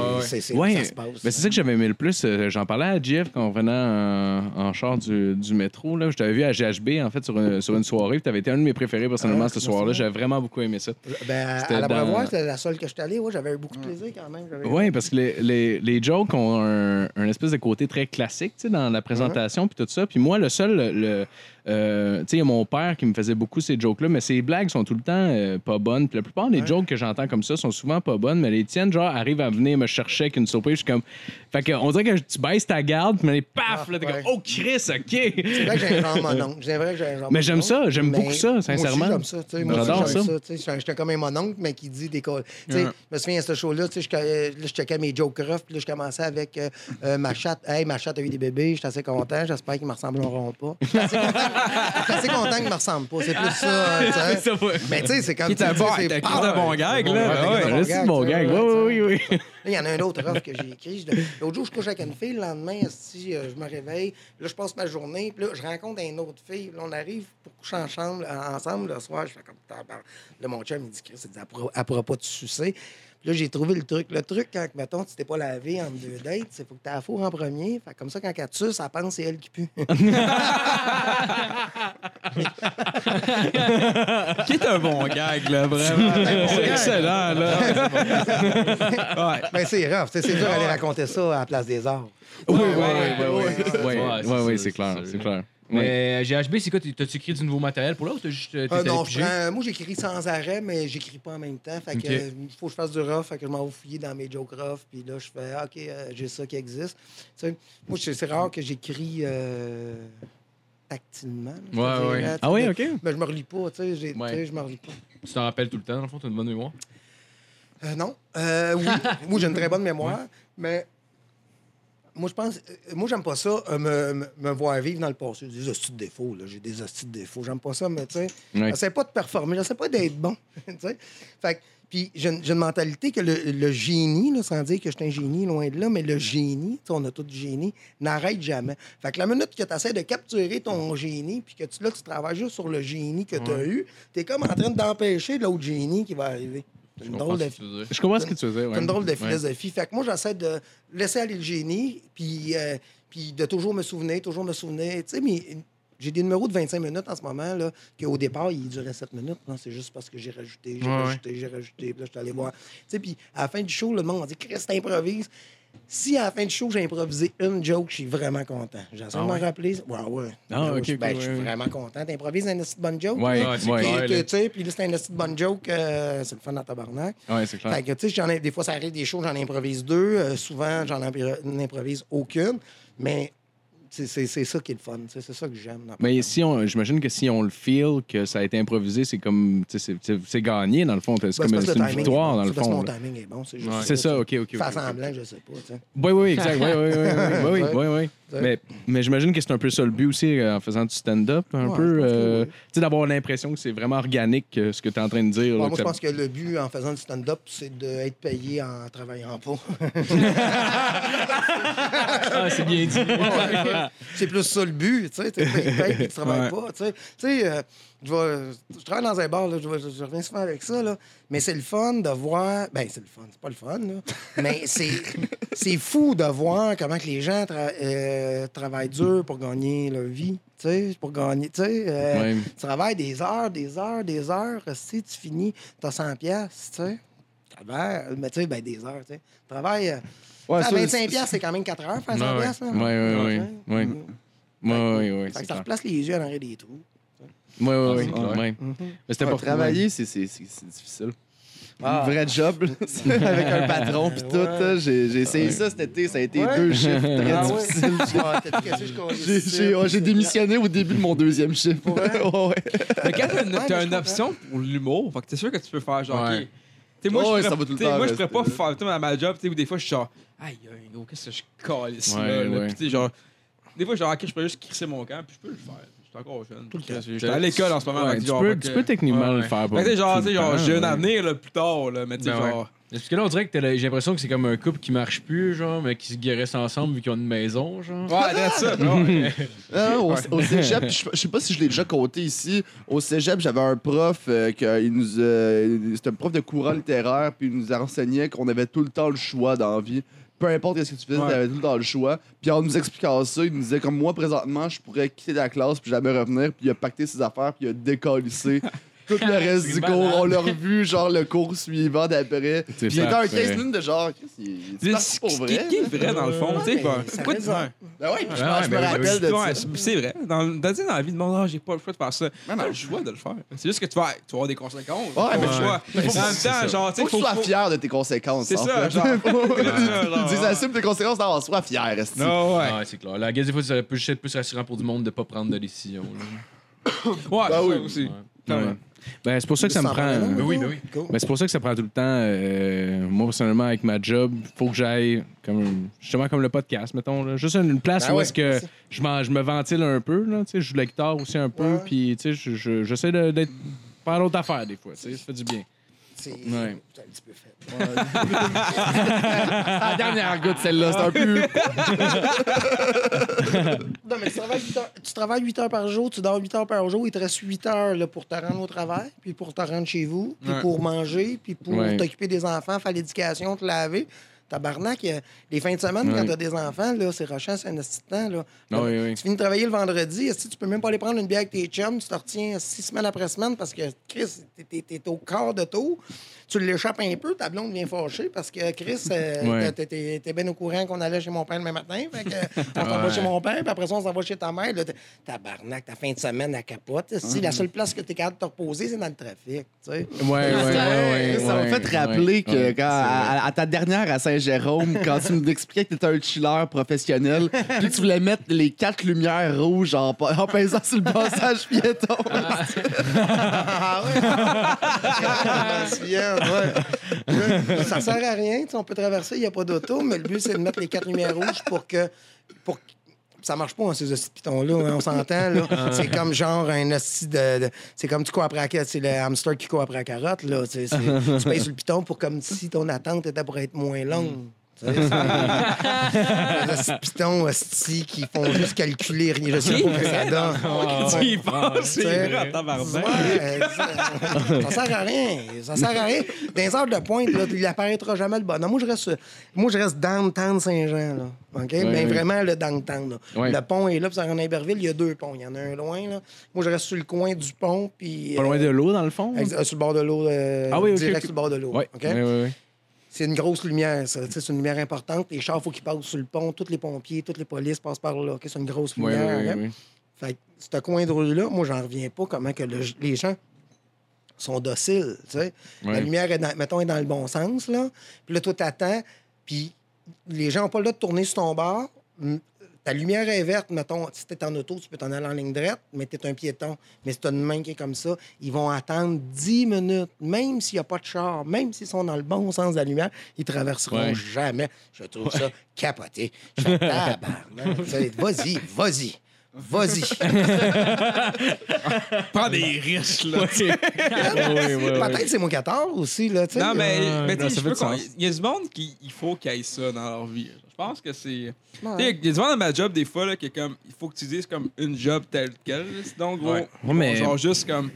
ouais. ça se passe. C'est ça que j'avais aimé le plus. Euh, J'en parlais à Jeff quand on venait en, en char du, du métro. Là. Je t'avais vu à GHB en fait sur une, sur une soirée. Tu avais été un de mes préférés personnellement Ah, ce soir-là. J'avais vraiment beaucoup aimé ça. Ben, à- la dans- Brevoire, c'était la seule que je suis allé. Ouais, j'avais eu beaucoup de plaisir quand même. Oui, parce que les, les, les jokes ont un, un espèce de côté très classique tu sais, dans la présentation puis tout ça. Puis moi, le seul, le, euh, tu sais, il y a mon père qui me faisait beaucoup ces jokes-là, mais ces blagues sont tout le temps euh, pas bonnes. Puis la plupart des Ouais. jokes que j'entends comme ça sont souvent pas bonnes, mais les tiennes, genre, arrivent à venir me chercher avec une surprise. Je suis comme. Fait que, on dirait que tu baisses ta garde, mais paf, Ah, là, t'es ouais. comme, oh Chris, OK. C'est vrai que j'ai un genre mononcle. C'est vrai que j'ai un genre Mais j'aime ça, j'aime beaucoup ça, moi sincèrement. aussi, j'aime ça. tu sais, Moi J'adore j'aime ça. ça. tu sais, J'étais comme un mononcle, mais qui dit des co- tu sais, Ouais. Je me souviens de ce show-là, tu sais, je, checkais mes jokes rough, puis là, je commençais avec euh, euh, ma chatte. Hey, ma chatte a eu des bébés, j'étais assez content. J'espère qu'ils me ressembleront pas. J'étais assez content, j'étais assez content qu'ils me ressemblent pas. C'est plus ça. ouais. Mais tu sais, c'est dis, bon, c'est de bon gag, là. c'est bon tu sais, gag. Oui, oui, oui. Là, il y en a un autre rough que j'ai écrit. L'autre jour, je couche avec une fille. Le lendemain, si je me réveille, là, je passe ma journée. Puis là, je rencontre une autre fille. Là, on arrive pour coucher en chambre, en- ensemble le soir. Je fais comme. Là, mon chum, il dit Chris, il dit, pourra pas te sucer. Là, j'ai trouvé le truc. Le truc, quand, mettons, tu t'es pas lavé entre deux dates, c'est faut que tu la fourre en premier. Fait que comme ça, quand elle suce, elle pense c'est elle qui pue. Qui est un bon gag, là, vraiment? C'est excellent, là. Ouais. Mais c'est rough. C'est dur d'aller raconter ça à la place des arts. Oui, oui, oui, oui. Oui, oui, c'est clair, c'est clair. Mais euh, GHB, c'est quoi T'as-tu écrit du nouveau matériel pour là ou t'as juste. euh, Euh, non, je piger? prends- moi, j'écris sans arrêt, mais j'écris pas en même temps. Fait que, Ok. il faut que je fasse du rough. Fait que je m'en vais fouiller dans mes jokes rough. Puis là, je fais, OK, euh, j'ai ça qui existe. Moi, c'est rare que j'écris euh, tactilement. Ouais, ouais. Ah oui, OK. Mais je me relis pas, tu sais. Ouais. Je me relis pas. Tu t'en rappelles tout le temps, dans le fond, t'as une bonne mémoire? Non. Oui. moi, j'ai une très bonne mémoire, mais moi, je pense. euh, Moi, j'aime pas ça, euh, me, me- voir vivre dans le passé. J'ai des hosties de défauts, là. J'ai des hosties de défauts. J'aime pas ça, mais tu sais, j'essaie pas de performer, j'essaie pas d'être bon. tu sais. Fait que- puis j'ai une, mentalité que le, le génie, là, sans dire que je suis un génie, loin de là, mais le génie, tu sais, on a tout du génie, n'arrête jamais. Fait que la minute que tu essaies de capturer ton génie, puis que tu, là, tu travailles juste sur le génie que tu as eu, tu es comme en train d'empêcher l'autre génie qui va arriver. Une drôle de. Je comprends ce que tu veux dire. ouais. une drôle de Ouais. philosophie. Fait que moi, j'essaie de laisser aller le génie, puis, euh, puis de toujours me souvenir, toujours me souvenir. Tu sais, mais j'ai des numéros de 25 minutes en ce moment, là, qu'au départ, ils duraient 7 minutes. Non, c'est juste parce que j'ai rajouté, j'ai Ouais, rajouté, j'ai rajouté. Puis là, je suis allé voir. Tu sais, puis à la fin du show, le monde m'a dit, Chris. Si à la fin du show, j'ai improvisé une joke, je suis vraiment content. J'essaie de m'en rappeler. Ouais, ouais. Ah, Ben, ok, ben, je suis ouais, vraiment content. T'improvises une petite bonne joke? Ouais, là. Ouais, c'est ouais. Puis, tu là. sais, puis là, c'est une petite bonne joke. euh, c'est le fun dans tabarnak. Ouais, c'est clair. Fait que, tu sais, j'en ai- des fois, ça arrive des choses, j'en improvise deux. Euh, souvent, j'en impro- n'improvise aucune. Mais c'est c'est- c'est ça qui est le fun. C'est ça que j'aime. Mais si on, j'imagine que si on le feel, que ça a été improvisé, c'est comme, c'est- c'est c'est gagné dans le fond. C'est Ben, comme une, victoire bon. dans le C'est parce que fond. mon timing est bon. C'est ça, ok, ok. Faire semblant, je sais pas. Oui, oui, exact. Oui, oui, oui, Mais, mais j'imagine que c'est un peu ça le but aussi euh, en faisant du stand-up, un Ouais, peu. je pense que euh, oui. Tu sais, d'avoir l'impression que c'est vraiment organique euh, ce que tu es en train de dire. Bon, là, moi, que je ça- pense que le but en faisant du stand-up, c'est d'être payé en travaillant pas. Ah, c'est bien dit. c'est plus ça le but, tu sais. Tu payes et tu travailles pas, tu sais. Tu sais, euh, je, vais- je travaille dans un bar, là, je, vais- je reviens souvent avec ça, là. Mais c'est le fun de voir... Ben, c'est le fun, c'est pas le fun, là. Mais c'est, fou de voir comment que les gens tra- euh, travaillent dur pour gagner leur vie, pour gagner, tu sais. euh. Tu travailles des heures, des heures, des heures, si tu finis, t'as 100 pièces, tu sais. Travaille, mais tu sais, ben, des heures, tu sais. Travaille... euh, Ouais, à ça, 25 c'est- pièces, c'est quand même 4 heures, faire 100 Ouais, ouais. pièces, Ouais. ouais. Ouais, ouais, ouais, Fait que ça replace les yeux à l'arrêt des trous. Ouais, ouais, ouais. c'est clair. ouais. Mais c'était Ouais, pas travailler, c'est c'est- c'est- c'est difficile. Ah. Un vrai job, là, avec un patron puis tout. Ouais. J'ai j'ai essayé ça cet été, ça a été Ouais. deux chiffres très Ah ouais. difficiles. Ah, J'ai- ça. J'ai ouais, j'ai démissionné au début de mon deuxième chiffre. Ouais, ouais. Mais quand t'as une, Ouais, option pour l'humour, fait que t'es sûr que tu peux faire genre, Ouais. OK, sais, moi, Ouais, je ça ferais- va tout le tu sais, temps moi, je ferais pas faire à ma job, tu sais, où des fois, je suis genre, aïe, aïe, gros, qu'est-ce que je calisse Ouais, là, ouais. Puis, genre, des fois, genre, ok, je peux juste crisser mon camp, puis je peux le faire. Je suis encore jeune. Tout le temps. Je suis à l'école en ce moment. Ouais, tu, genre, peux, tu peux techniquement Ouais, le faire. Sais, genre, sais, j'ai un avenir, là, plus tard, là, mais tu sais, Ben ouais. genre. Parce que là, on dirait que j'ai l'impression que c'est comme un couple qui marche plus, genre, mais qui se guérissent ensemble vu qu'ils ont une maison, genre. Ouais, regarde ça. Ah, au, au cégep, je sais pas si je l'ai déjà compté ici. Au cégep, j'avais un prof euh, que il nous, euh, c'était un prof de courant littéraire, puis il nous enseignait qu'on avait tout le temps le choix dans la vie. Peu importe ce que tu faisais, Ouais. tu avais tout temps le choix. Puis en nous expliquant ça, il nous disait comme moi présentement, je pourrais quitter la classe puis jamais revenir. Puis il a pacté ses affaires puis il a décollissé. Tout le reste C'est du malade. cours, on l'a revu, genre le cours suivant d'après. C'est Puis il était un parfait. 15 minutes de genre, C'est pour qui, vrai. qui est vrai, dans le fond. tu sais, Ouais, quoi? Ben ouais, je, Ouais, pense- je me rappelle de ça. c'est- c'est vrai. Dans, la vie de monde, ah, j'ai pas le choix de faire ça. T'as non. le choix de le faire. C'est juste que tu vas, avoir des conséquences. Ouais, mais le choix. Mais faut- en même c'est temps, genre, tu Faut sais, que tu sois fier de tes conséquences. C'est ça, genre. Ils disent assume tes conséquences, non, sois fier, reste Non, ouais. Ah ouais, c'est clair. La guess, des fois, ça juste être plus rassurant pour du monde de pas prendre de décision. là. Ouais, Bah c'est oui. aussi. Ouais. Ah ouais. Ben, c'est pour ça que ça me prend. Ben oui, ben oui. Cool. Ben, c'est pour ça que ça prend tout le temps. euh, moi, personnellement, avec ma job, faut que j'aille comme justement comme le podcast, mettons. Là. Juste une place Ben où ouais, est-ce que c'est ça. je, m'en- je me ventile un peu. Là, tu sais, je joue de la guitare aussi un peu. Ouais. Puis tu sais, je- je- j'essaie de- d'être. Faire d'autres affaires des fois. tu sais, Ça fait du bien. C'est Ouais. un petit peu fait. La dernière goutte, celle-là, c'est un peu. Non, mais tu travailles, 8 heures, tu travailles 8 heures par jour, tu dors 8 heures par jour, il te reste 8 heures là, pour te rendre au travail, puis pour te rendre chez vous, puis Ouais. pour manger, puis pour Ouais. t'occuper des enfants, faire l'éducation, te laver. Tabarnak, les fins de semaine, quand Ouais. t'as des enfants, là, c'est rochant, c'est un temps. Là. Ah oui, oui. Tu finis de travailler le vendredi, esti, tu peux même pas aller prendre une bière avec tes chums, tu te retiens six semaines après semaine parce que, Chris, t'es- t'es au quart de tour. Tu l'échappes un peu, ta blonde vient fâcher parce que, Chris, euh, Ouais. t'es- bien au courant qu'on allait chez mon père le même matin. Fait que, on s'en va Ouais. chez mon père, puis après ça, on s'en va chez ta mère. Là, tabarnak, ta fin de semaine, elle capote. Si la seule place que t'es capable de te reposer, c'est dans le trafic. tu sais. Ouais, ouais, ouais, ouais, ça m'a fait rappeler ouais, que ouais, quand, à, à ta dernière à Saint-Jérôme, quand tu nous expliquais que tu étais un chiller professionnel, puis tu voulais mettre les quatre lumières rouges en, en pesant sur le passage piéton. Ah? Je souviens, ouais. Ça sert à rien. On peut traverser, il n'y a pas d'auto, mais le but, c'est de mettre les quatre lumières rouges pour que. Pour... Ça marche pas, hein, ces pitons-là, hein, on s'entend. là. C'est comme genre un hostie de. de- C'est comme tu cours après la carotte, c'est le hamster qui court après la carotte. Là. Tu payes sur le piton pour comme si ton attente était pour être moins longue. Tu Les pitons hosties qui font juste calculer rien. Je sais pas que ça donne. Tu y penses, c'est vrai, en tabarnak. Ouais, ça, ça sert à rien. Ça sert à rien. Dans les heures de pointe, là, il apparaîtra jamais le bonhomme. Moi, je reste, moi, je reste downtown Saint-Jean. Là. OK? Mais ouais. vraiment, le downtown. Là. Ouais. Le pont est là, puis ça en Iberville, il y a deux ponts. Il y en a un loin. Là. Moi, je reste sur le coin du pont. Puis, Pas loin de l'eau, dans le fond? euh, ex- euh, sur le bord de l'eau. euh, Ah oui, ok, direct ok. sur le bord de l'eau. OK? C'est une grosse lumière, ça. C'est une lumière importante. Les chars, il faut qu'ils passent sur le pont. Tous les pompiers, toutes les polices passent par là. C'est une grosse lumière. hein? Fait que ce coin de rue-là, moi, j'en reviens pas comment que le- les gens sont dociles, tu sais. La lumière, est dans, mettons, est dans le bon sens, là. Puis là, toi, t'attends, puis les gens n'ont pas le droit de tourner sur ton bord. Ta lumière est verte, mettons, si t'es en auto, tu peux t'en aller en ligne droite, mais t'es un piéton. Mais si t'as une main qui est comme ça, ils vont attendre 10 minutes, même s'il n'y a pas de char, même s'ils sont dans le bon sens de la lumière, ils traverseront Ouais. jamais. Je trouve ça capoté. Je fais Vas-y, vas-y. Vas-y. Prends des risques, là. Ouais, ouais, ouais. Peut-être c'est mon 14 aussi, là, tu sais. Non, mais, Euh, mais tu non, sais, il y a du monde qui il faut qu'il ait ça dans leur vie. Je pense que c'est. Ouais. Il y a du monde dans ma job, des fois, là, qui est comme. Il faut que tu dises comme une job telle quelle. Sinon, gros. Ouais. Ouais, mais- Genre juste comme.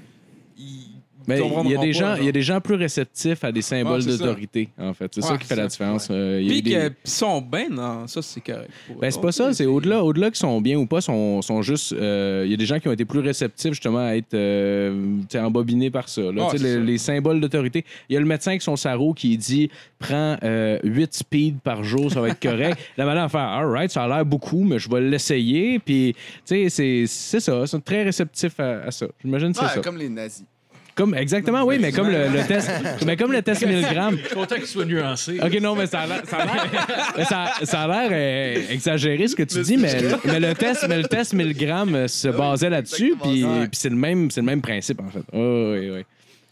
Mais il y a des gens, il y a des gens plus réceptifs à des symboles c'est ça. d'autorité, en fait. C'est ça qui fait la différence. Euh, il y a Puis des- qu'ils sont bien dans ça, c'est correct. Ben, c'est pas ça, c'est au-delà. Au-delà qu'ils sont bien ou pas, sont, sont juste. euh, Il y a des gens qui ont été plus réceptifs justement à être euh, embobinés par ça. là. Ah, les, ça. les symboles d'autorité. Il y a le médecin avec son sarreau qui dit prends 8 speeds par jour, ça va être correct. La madame va faire All right, ça a l'air beaucoup, mais je vais l'essayer. Puis, tu sais, c'est- c'est ça. Ils sont très réceptifs à, à ça. J'imagine que c'est Ouais, ça. comme les nazis. Comme, exactement, oui, mais comme le, le test. Mais comme le test 1000 grammes. Je suis content qu'il soit nuancé. OK, non, mais ça a l'air, ça a l'air, mais ça, ça a l'air, euh, exagéré ce que tu dis, mais, mais, le test, mais le test 1000 grammes se basait là-dessus, puis c'est le, même, c'est le même principe, en fait. Oui, oui, oui.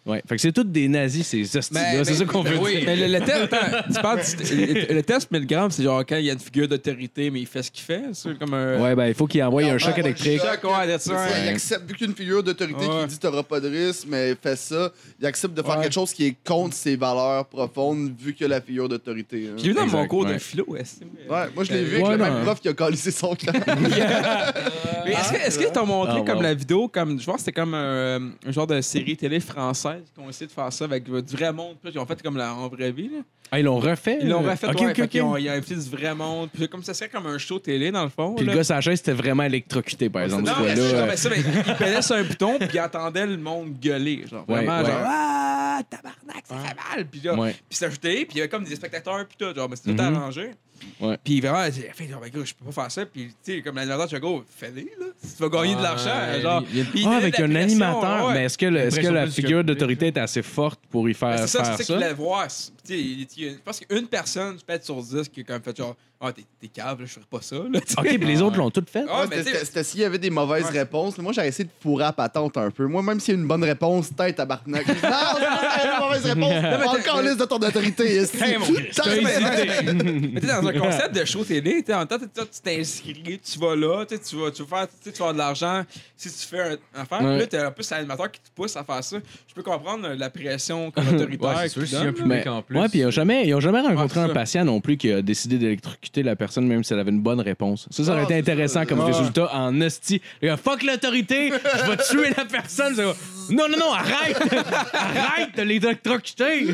Ouais. Fait que c'est toutes des nazis, ces hosties Mais- C'est mais- ça qu'on veut oui. dire. Mais le, le test, attends, tu parles du- le, le test 1000 grammes, c'est genre quand il y a une figure d'autorité, mais il fait ce qu'il fait. C'est comme un. Ouais, ben, il faut qu'il envoie un Ouais, choc ouais, électrique. choc. Ouais, that's right. Il accepte, vu qu'une figure d'autorité Ouais. qui dit t'auras pas de risque, mais fait ça, il accepte de faire Ouais. quelque chose qui est contre ses valeurs profondes, vu qu'il y a la figure d'autorité. hein. J'ai vu dans mon cours de ouais. philo. est-ce que- Ouais, moi je l'ai vu Ouais, avec le non. même prof qui a calissé son clan. Mais est-ce que- est-ce qu'ils t'ont montré Ah, comme la vidéo, comme je pense que c'était comme un, un genre de série télé française qui ont essayé de faire ça avec du vrai monde, puis ils ont fait comme la, en vraie vie. Là. Ah, ils l'ont refait? Ils l'ont euh? refait, Ok, ouais, ok, fait ok. qu'ils ont, ils ont invité du vrai monde, puis comme ça serait comme un show télé dans le fond. Puis là. le gars, sa chaise, c'était vraiment électrocuté, par exemple. non, mais, euh, mais ça, mais il payait sur un bouton, puis il entendait le monde gueuler. Genre, Ouais, vraiment, ouais. genre, ah, tabarnak, ça fait mal. Puis là, puis c'était ajouté, puis il y avait comme des spectateurs, puis tout, genre, mais c'était tout Mhm. arrangé. Ouais. Puis vraiment, il a fait, genre, ben, gars, je peux pas faire ça. Puis, tu sais, comme l'animateur, dis, go, fais-le, là. Si tu vas gagner de l'argent, Ouais, genre. il y a- Puis il Ah, donnait avec un animateur. ouais. Mais est-ce que, le- est-ce que la figure d'autorité est assez forte pour y Ben, faire, c'est ça, faire c'est ça ça? qu'il voulait voir. Tu sais, il- il- Je pense qu'une personne, peut-être sur 10, qui a quand même fait genre, ah, t'es t'es cave, là, je ferais pas ça, là. tu. OK, puis les autres l'ont toutes fait? Ah, mais c'était- tu s'il y avait des mauvaises Ouais. réponses. Moi, j'ai essayé de fourrer à patente un peu. Moi, même s'il y a une bonne réponse, tête à Bartnac. Non, une mauvaise réponse. mais Encore liste de ton autorité. ici. Dans un concept de show télé, en même temps, tu t'inscris, tu vas là, tu vas, tu vas faire, tu vas avoir de l'argent si tu fais un affaire. Ouais. Là, t'as un peu cet animateur qui te pousse à faire ça. Je peux comprendre la pression comme autoritaire. Ouais, sûr, y a un donne, public Mais, en plus. ouais, puis ils n'ont jamais, ils ont jamais rencontré Ouais, un patient non plus qui a décidé d'électrocuter la personne, même si elle avait une bonne réponse. Ça, ça aurait Ah, été intéressant ça. comme Ouais. résultat en hostie. Fuck l'autorité, je vais tuer la personne. Non, non, non, arrête! arrête de l'électrocuter!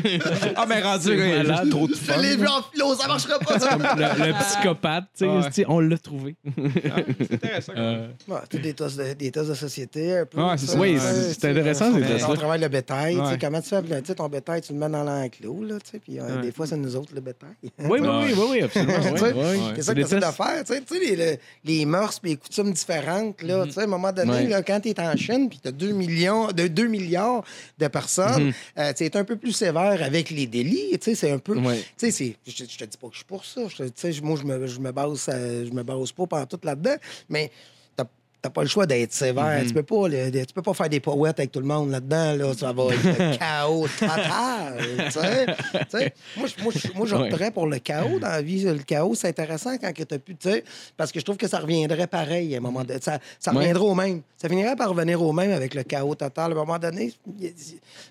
Ah, mais rendu, y a malade. trop de Je fun. l'ai vu en philo, ça marchera pas. ça. le, le psychopathe, tu sais, Ouais. on l'a trouvé. C'est intéressant. quand même. Euh, des tests de, des tests de société un peu. Ouais, c'est ça. Oui, c'est- intéressant, ces on- tests-là. On travaille le bétail. tu sais. Comment tu fais? Tu sais, ton bétail, tu le mets dans l'enclos, là, tu sais, puis euh, Ouais. des fois, c'est nous autres, le bétail. oui, oui, oui, oui, oui, absolument. C'est ça que tu essaies de faire. Tu sais, tu sais, les, les, les mœurs et les coutumes différentes. Là, tu sais, à un moment donné, quand tu es en Chine puis tu as 2, millions, de 2 milliards de personnes, euh, es un peu plus sévère avec les délits. C'est un peu. Ouais. Je, te- je te dis pas que je suis pour ça. Moi, je me, je me base, euh, je me base pas par tout là-dedans. Mais t'as pas le choix d'être sévère. Tu peux pas le- tu peux pas faire des poètes avec tout le monde là-dedans. Là. Ça va être le chaos total. moi, je- moi, moi, j'opterais pour le chaos dans la vie. Le chaos, c'est intéressant quand tu plus... tu sais, Parce que je trouve que ça reviendrait pareil à un moment donné. Ça, ça Ouais. reviendrait au même. Ça finirait par revenir au même avec le chaos total à un moment donné.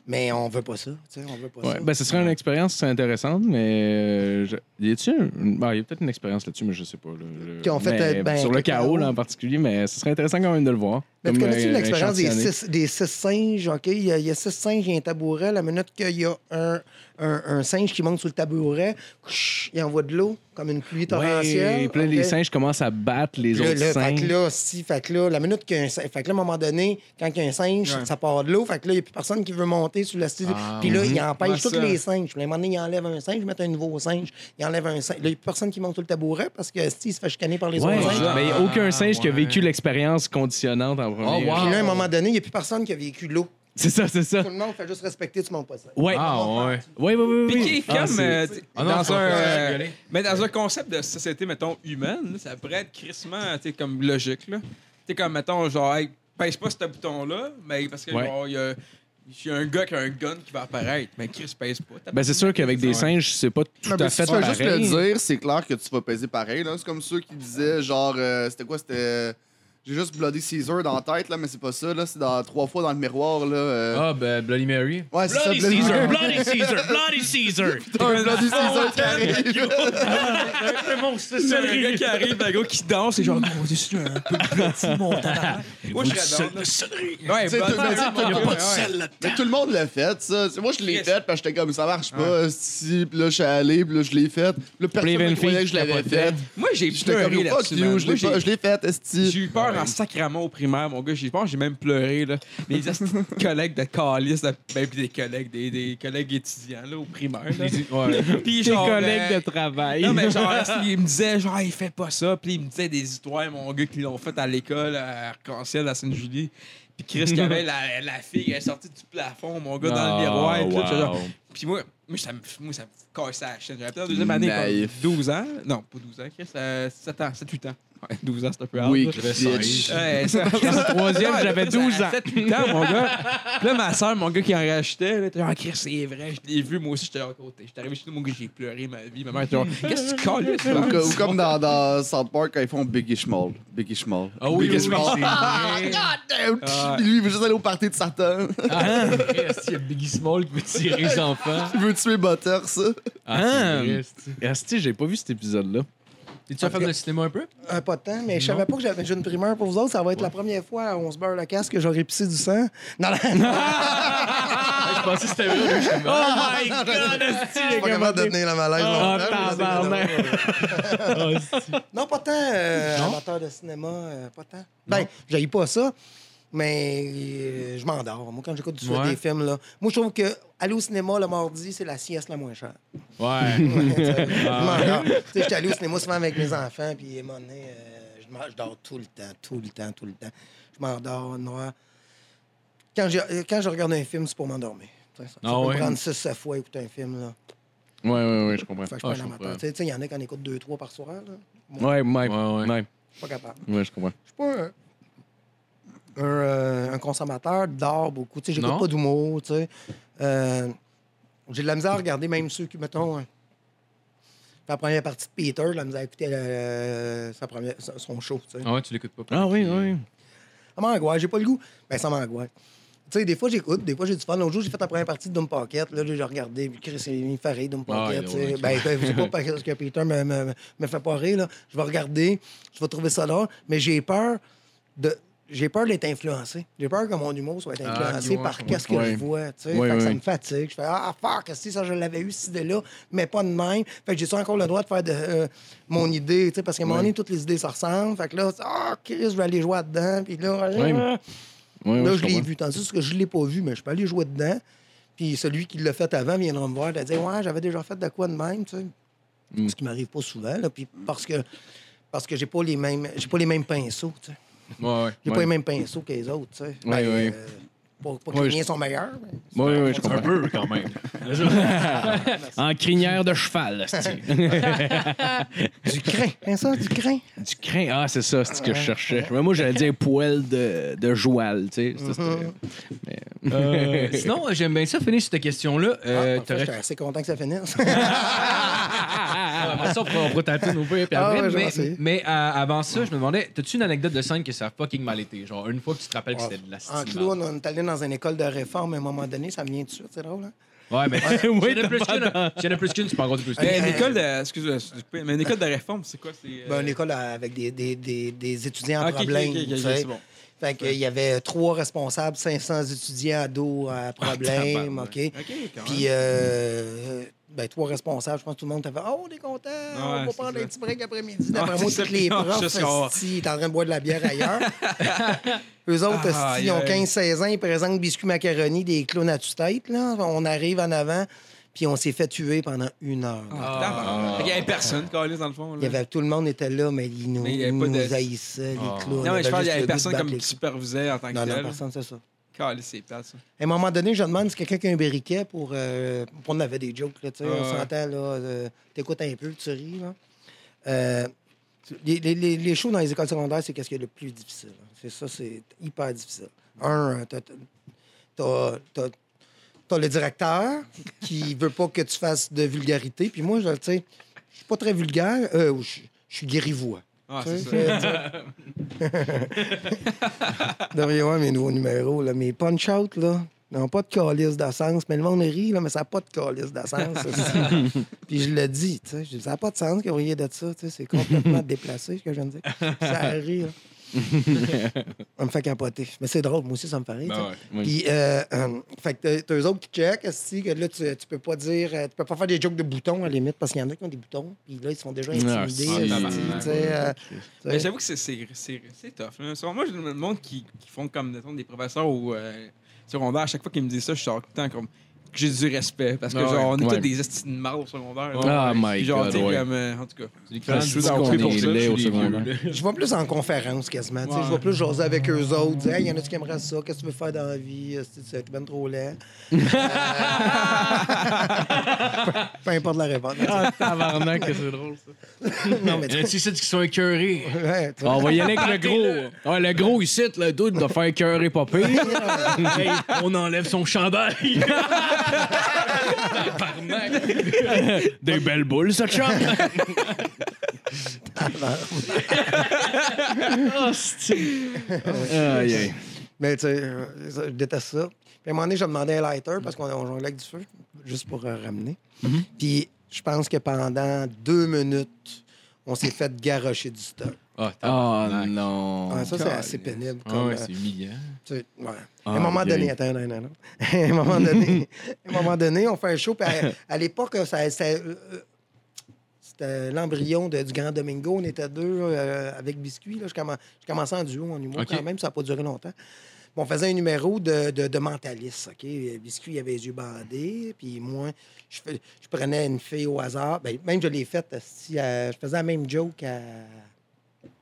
Mais on veut pas ça. On veut pas Ouais, ça. ben, ce serait une expérience intéressante, mais. euh, je- Y un- ben, il y a peut-être une expérience là-dessus, mais je sais pas. là, le- Qui ont fait, mais euh, ben, sur le le chaos, chaos. là, en particulier, mais ce serait intéressant quand même de le voir. Mais tu connais-tu l'expérience des six, des six singes? OK? Il y, a, il y a six singes, il y a un tabouret. La minute qu'il y a un, un, un singe qui monte sur le tabouret, il envoie de l'eau comme une pluie torrentielle. Ouais, puis là, les OK? singes commencent à battre les Là, autres là, fait singes. que là, si, fait que là, la minute qu'il y a un singe, fait que là, à un moment donné, quand il y a un singe, Ouais. ça part de l'eau, fait que là, il n'y a plus personne qui veut monter sur la style. Ah, Puis là, il empêche tous ça. les singes. Puis à un moment donné, il enlève un singe, il met un nouveau singe, il enlève un singe. Là, il n'y a plus personne qui monte sur le tabouret parce que Steve se fait chicaner par les Ouais, autres singes. mais il n'y a aucun singe qui a ouais. vécu l'expérience conditionnante en premier. Oh, wow. Puis là, à un moment donné, il n'y a plus personne qui a vécu l'eau. C'est ça, c'est ça. Tout le monde fait juste respecter, tu montes pas ça. Ouais. Ah, ouais. Oui, oui, oui. Puis oui. qui est Ah, comme. euh, Ah non, dans c'est un. euh, mais dans un concept de société, mettons, humaine, ça pourrait être crissement, tu sais, comme logique, là. Tu sais, comme, mettons, genre, hey, pèse pas ce bouton-là, mais parce que, Ouais. genre, il y a. Il y a un gars qui a un gun qui va apparaître, mais Chris pèse pas. Ben, c'est sûr qu'avec des singes, c'est pas tout Non, à si fait tu fais juste le pareil. dire, c'est clair que tu vas peser pareil. là. C'est comme ceux qui disaient, genre, euh, c'était quoi C'était. J'ai juste Bloody Caesar dans la tête, là, mais c'est pas ça. là. C'est dans trois fois dans le miroir. Là, euh. Ah, ben, Bloody Mary. Ouais, c'est ça, Bloody Bloody Caesar, Caesar. Bloody Caesar, Bloody Caesar. Un Bloody Caesar qui arrive. C'est un gars qui arrive, un gars qui danse, et genre, oh, suis un peu petit, mon tabarnak. Moi, je serais là. Ouais, Bloody Mary, pas de sel là Mais tout le monde l'a fait, ça. C'est- Moi, je l'ai fait, parce que j'étais comme ça marche pas. Si, puis là, je suis allé, puis là, je l'ai fait. Puis là, personne ne croyait que je l'avais fait. Moi, j'ai pleuré là-dessus. je l'ai fait, esti. J'ai eu peur en sacrament au primaire, mon gars. J'ai peur, j'ai même pleuré. Là. Des de collègues de calice, ben, puis des collègues, des, des collègues étudiants là, au primaire. Là. Ouais. Puis genre, collègues euh, de travail. Non, mais genre, esti, il me disait, genre, il fait pas ça. Puis il me disait des histoires, mon gars, qui l'ont fait à l'école, à Arc-en-Ciel, à Sainte-Julie. Puis Chris, qui avait la, la fille, elle est sortie du plafond, mon gars, dans Ah, le miroir. et tout, wow. genre- Puis moi, moi, ça me, moi, ça me cassait la chaîne. J'avais peut-être en deuxième année, Naïf. comme 12 ans. Non, pas 12 ans, Chris, euh, 7 ans, 7-8 ans. Ouais, 12 ans, c'est un peu hard. Oui, là. Ouais, ça, En troisième, j'avais 12 ans. 7-8 ans, mon gars. Puis là, ma soeur, mon gars qui en rachetait, là, était genre, Chris, c'est vrai, je l'ai vu, moi aussi, j'étais là à côté. J'étais arrivé chez nous, mon gars, j'ai pleuré ma vie. Ma mère était genre, qu'est-ce que tu colles, Ou, co- ou comme dans, dans South Park quand ils font Biggie Schmall. Biggie Schmall. Ah oui, Biggie oui, oui, Schmall. c'est Ah, vrai. God damn! Ah. Lui, il veut juste aller au party de Satan. Ah, Christ, il y a Biggie Small qui veut tirer les enfants. Il veut tuer Butter, ça. Ah, c'est- Asti, j'ai pas vu cet épisode-là. T'es-tu à faire de cinéma un peu? Euh, pas de temps, mais je savais pas que j'avais j'ai une primeur pour vous autres. Ça va être la première fois à On se beurre le casque que j'aurais pissé du sang. Non, non, Ah, je pensais que c'était vrai. je suis comme, Oh my god, Asti, je suis pas capable de tenir le malaise. Oh, longtemps, mais tabarnak. Non, pas tant euh, amateur de cinéma, euh, pas tant. Ben, j'aille pas ça, mais euh, je m'endors. Moi, quand j'écoute du Ouais. des films, là, moi, je trouve que aller au cinéma le mardi, c'est la sieste la moins chère. Ouais. Ouais, tu sais, je m'endors. Tu sais, j'étais allé au cinéma souvent avec mes enfants, puis à un moment donné, euh, je, dors tout le temps, tout le temps, tout le temps. Je m'endors, noir. Quand je, euh, quand je regarde un film, c'est pour m'endormir. Ça, ça Ah peut ouais? prendre 6-7 fois écouter un film. Là. Ouais, ouais, ouais, je comprends. Fait que je Ah. Tu sais, il y en a qui en écoutent 2-3 par soir. Là. Moi, Ouais, ouais, Ouais, pas capable. Ouais, je comprends. Je suis pas un, un, euh, un consommateur d'art beaucoup. Tu sais, j'écoute pas d'humour. Tu sais. Euh, j'ai de la misère à regarder même ceux qui, mettons, euh, la première partie de Peter, de la misère à écouter euh, sa première, son show. Tu sais. Ah ouais, tu l'écoutes pas. Ah oui, oui. Ça m'angoisse, j'ai pas le goût. Ben, ça m'angoisse. Tu sais, des fois, j'écoute, des fois, j'ai du fun. L'autre jour, j'ai fait la première partie de Doom Pocket. Là, j'ai regardé, puis Chris, il me fait rire, Doom Ah, Pocket. drôle, ben, ben, c'est pas parce que Peter me, me, me fait pas rire. Là. Je vais regarder, je vais trouver ça là, mais j'ai peur de. J'ai peur d'être influencé. J'ai peur que mon humour soit Ah, influencé par qu'est-ce que je vois. tu sais. Fait que ça me fatigue. Je fais Ah, fuck, si ça, je l'avais eu, cette idée-là, mais pas de même. Fait que j'ai encore le droit de faire de, euh, mon idée, tu sais, parce qu'à un moment donné, toutes les idées se ressemblent. Fait que là, ah, Chris, je vais aller jouer dedans. Puis là, ah. Là, je je l'ai vu. Tandis que je ne l'ai pas vu, mais je peux aller jouer dedans. Puis celui qui l'a fait avant viendra me voir et dire Ouais, j'avais déjà fait de quoi de même, tu sais. Mm. Ce qui m'arrive pas souvent. Là, puis parce que parce que j'ai pas les mêmes j'ai pas les mêmes pinceaux, tu sais. Ouais, ouais. J'ai pas les mêmes pinceaux que les autres, tu sais. Ouais. euh, pas pas que les je- miens sont meilleurs. Ouais, ouais, je Un comprends. peu, quand même. En crinière de cheval. Du crin, hein, ça, du crin? Du crin. Ah, c'est ça, c'est ce que je cherchais. Mais moi, j'allais dire poêle de, de joual, tu sais. C'était- Euh, sinon, j'aime bien ça, finir sur cette question-là. Ah, Euh, t'aurais- J'étais assez content que ça finisse. Ah, après ça, on pourra, on pourra tâter nos peu. Puis Ah après, ouais, je mais, euh, avant ça, je me demandais, t'as-tu une anecdote de scène que ça a fucking mal été? Genre, une fois que tu te rappelles que c'était de la en clown, on est allé dans une école de réforme à un moment donné, ça me vient de suite, c'est drôle, hein? Ouais, mais Oui, s'il y en a t'as plus qu'une, s'il y en a plus qu'une, tu peux en plus qu'une. Mais une Euh, école de. Excuse-moi, excuse-moi, mais une école de réforme, c'est quoi? C'est. euh, Ben, une école avec des, des, des, des étudiants en ah, problème. c'est bon. Fait qu'il y avait trois responsables, 500 étudiants ados à problème, tabarnak. OK? Ok, Puis, euh, ben, trois responsables, je pense que tout le monde fait « Oh, on est content, on va prendre ça. un petit break après-midi. » D'après moi, tous les profs, ils étaient en train de boire de la bière ailleurs. Eux autres, Ah, ils ont aïe, aïe. 15-16 ans, ils présentent biscuits macaroni, des clowns à tue-tête. là. On arrive en avant, puis on s'est fait tuer pendant une heure. Ah, Fait qu'il y avait personne, Carlis, dans le fond. Il y avait, tout le monde était là, mais ils nous, Mais il y avait ils pas nous de- haïssaient, les clowns. Non, mais je pense qu'il y avait personne comme qui supervisait en tant que Non, non, tel. personne, c'est ça. Carlis, c'est plate, ça. À un moment donné, je demande si quelqu'un qui a un briquet pour. Euh, on avait des jokes, là, tu sais. On s'entend, là. euh, T'écoutes un peu, tu ris, là. Euh, les, les, les, les shows dans les écoles secondaires, c'est qu'est-ce qui est le plus difficile. hein? C'est ça, c'est hyper difficile. Un, t'as- t'as- le directeur qui veut pas que tu fasses de vulgarité. Puis moi, je- sais, je suis pas très vulgaire. Euh, je suis guérivois. Ah, c'est ça. Devriez voir mes nouveaux numéros, là. Mes punch-out, là, n'ont pas de calice d'essence. Mais le monde rit, là, mais ça n'a pas de calice d'essence. Puis je le dis, tu sais. Ça n'a pas de sens que vous riez de ça, tu sais. C'est complètement déplacé, ce que je viens de dire. Ça rit, là. ça me fait capoter. Mais c'est drôle, moi aussi, ça me sais. Ben ouais. Oui. Puis, euh, euh, fait que t'as- eux autres qui check, esti, que là, tu, tu peux pas dire, euh, tu peux pas faire des jokes de boutons, à la limite, parce qu'il y en a qui ont des boutons, puis là, ils sont déjà intimidés, euh, Mais j'avoue que c'est- c'est c'est- c'est tough. Là. Moi, je- le monde qui, qui font comme mettons, des professeurs au euh, secondaire, à chaque fois qu'ils me disent ça, je sors tout le temps comme que j'ai du respect. Parce que, Ah ouais. genre, on est Ouais. tous des estis de marde au secondaire. Ah, my Puis genre, God, ouais. comme, euh, en tout cas. Je suis dans des- pour ça, des vieux, secondaire. Je vais plus en conférence quasiment. Je vais plus jaser avec eux autres. Dire, Hey, y en a qui aimeraient ça? Qu'est-ce que tu veux faire dans la vie? Que C'est ben trop laid. Euh, Peu importe la réponse. Ah, tabarnak, que c'est drôle, ça. non, mais Il y en a qui sont écœurés. Ouais, Ah, vois. on va y aller avec le gros. Ah, le gros ici, le dude doit faire écœurer. Hey, on enlève son chandail. Des belles boules, ça, chum. C'est- Aïe, aïe. Mais tu sais, euh, je déteste ça. Puis à un moment donné, je demandais un lighter parce qu'on on jonglait avec du feu, juste pour euh, ramener. Puis je pense que pendant deux minutes, on s'est fait garrocher du stock. Tabarnak. non. Ah, ça, c'est assez pénible. Ah Comme, ouais, euh, c'est humiliant. tu sais, ouais. Ah, à un moment donné, attends, non, non, non. à un moment donné, à un moment donné, on fait un show. Puis à, à l'époque, ça, ça, euh, c'était l'embryon de- du Grand Domingo. On était deux euh, avec Biscuit. Là. Je, commen- je commençais en duo, en humour quand même. Ça n'a pas duré longtemps. Bon, on faisait un numéro de, de, de mentaliste. OK? Biscuit, il avait les yeux bandés. Puis moi, je, je prenais une fille au hasard. Ben, même je l'ai faite. je faisais la même joke à-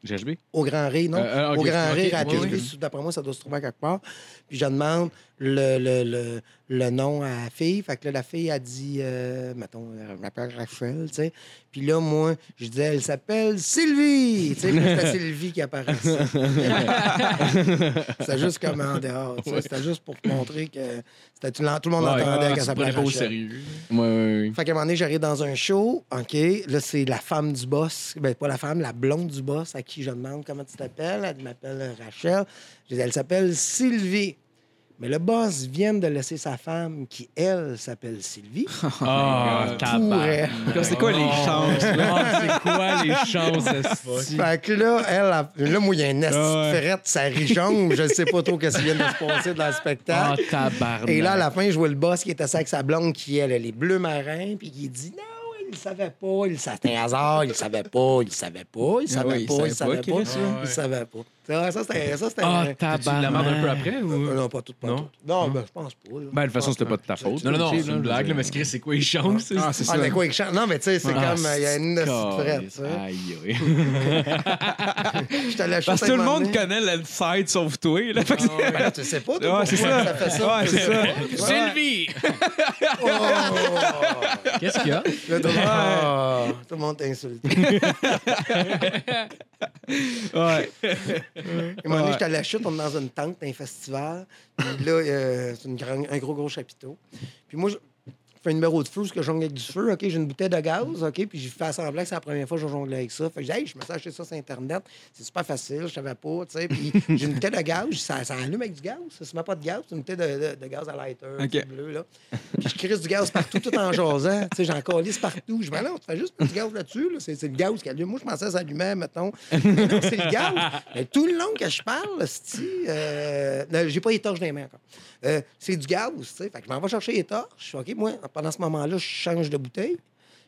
GHB? au Grand Rire, non? Euh, euh, au Grand ok, Rire à la oui, télé. D'après moi, ça doit se trouver à quelque part. Puis je demande le, le, le, le nom à la fille. Fait que là, la fille a dit, euh, mettons, je m'appelle Rachel, tu sais. Puis là, moi, je disais, elle s'appelle Sylvie. Tu sais, c'était Sylvie qui apparaissait. c'était juste comme en dehors. tu sais. C'était juste pour montrer que c'était tout, le- tout le monde Ouais, entendait qu'elle s'appelait prenais pas au Rachel. sérieux. Ouais, ouais, ouais. Fait qu'à un moment donné, j'arrive dans un show, OK, là, c'est la femme du boss, ben pas la femme, la blonde du boss à qui je demande comment tu t'appelles. Elle m'appelle Rachel. Je dis, elle s'appelle Sylvie. Mais le boss vient de laisser sa femme, qui, elle, s'appelle Sylvie. Ah, pourrait. Comme, C'est quoi les Oh. chances? là? Ah, c'est quoi les chances? Fait que là, elle, a- là, moi, il y a une esti Ah ferrette, ça rijombe. Je ne sais pas trop qu'est-ce qui vient de se passer dans le Ah, spectacle. tabarnak. Et là, à la fin, je vois le boss qui est assis avec sa blonde, qui, elle, elle est bleu marin, puis qui dit non, il le savait pas, il c'était un hasard, il le savait pas, il le savait pas, il savait pas, il le savait savait pas, il le savait pas. Ça, ça, c'était ça, c'était Ah, un- Tu la marde un peu tabarnak. après ou? Euh, non, pas tout, pas Non? tout. Non, ben, je pense pas. là. Ben, de toute façon, c'était pas de ta faute. Non, non, non, c'est une blague, là, mais Chris, c'est quoi les chances? Ah, c'est Ah, ça. mais quoi, il chante? Non, mais tu sais, c'est Ah, comme, euh, il y a une frette, tu sais. Aïe, aïe. Je te lâche Parce que tout le monde connaît l'inside sauf toi. Là. Fait que c'est- Ben, tu sais pas, toi, Ouais, pourquoi c'est ça. ça fait ça. Ouais, c'est ça. Sylvie! Oh! Qu'est-ce qu'il y a? Là, tout le monde- Ah, tout le monde t'insulte. Ouais. À un moment donné, j'étais à la chute, on est dans une tente, un festival. Puis là, euh, c'est une un gros, gros chapiteau. Puis moi, je fais un numéro de feu, parce que je jongle avec du feu. OK, j'ai une bouteille de gaz, OK, puis j'ai fait semblant que c'est la première fois que je jongle avec ça. Fait que hey, je me suis acheté ça sur Internet. C'est super facile, je savais pas, tu sais. Puis j'ai une bouteille de gaz, ça, ça allume avec du gaz. Ça se met pas de gaz, c'est une bouteille de, de- de gaz à lighter, bleu, là. Puis je crisse du gaz partout, tout en jasant. Tu sais, j'en calisse partout. Je ben non, tu fais juste du gaz là-dessus, là. C'est, le gaz qui allume. Moi, je pensais que ça allumait, mettons. C'est le gaz. Mais tout le long que je parle, c'ti, euh, j'ai pas les torches dans les mains encore. Euh, c'est du gaz, tu sais. Fait que je m'en vais chercher les torches. OK, moi, pendant ce moment-là, je change de bouteille.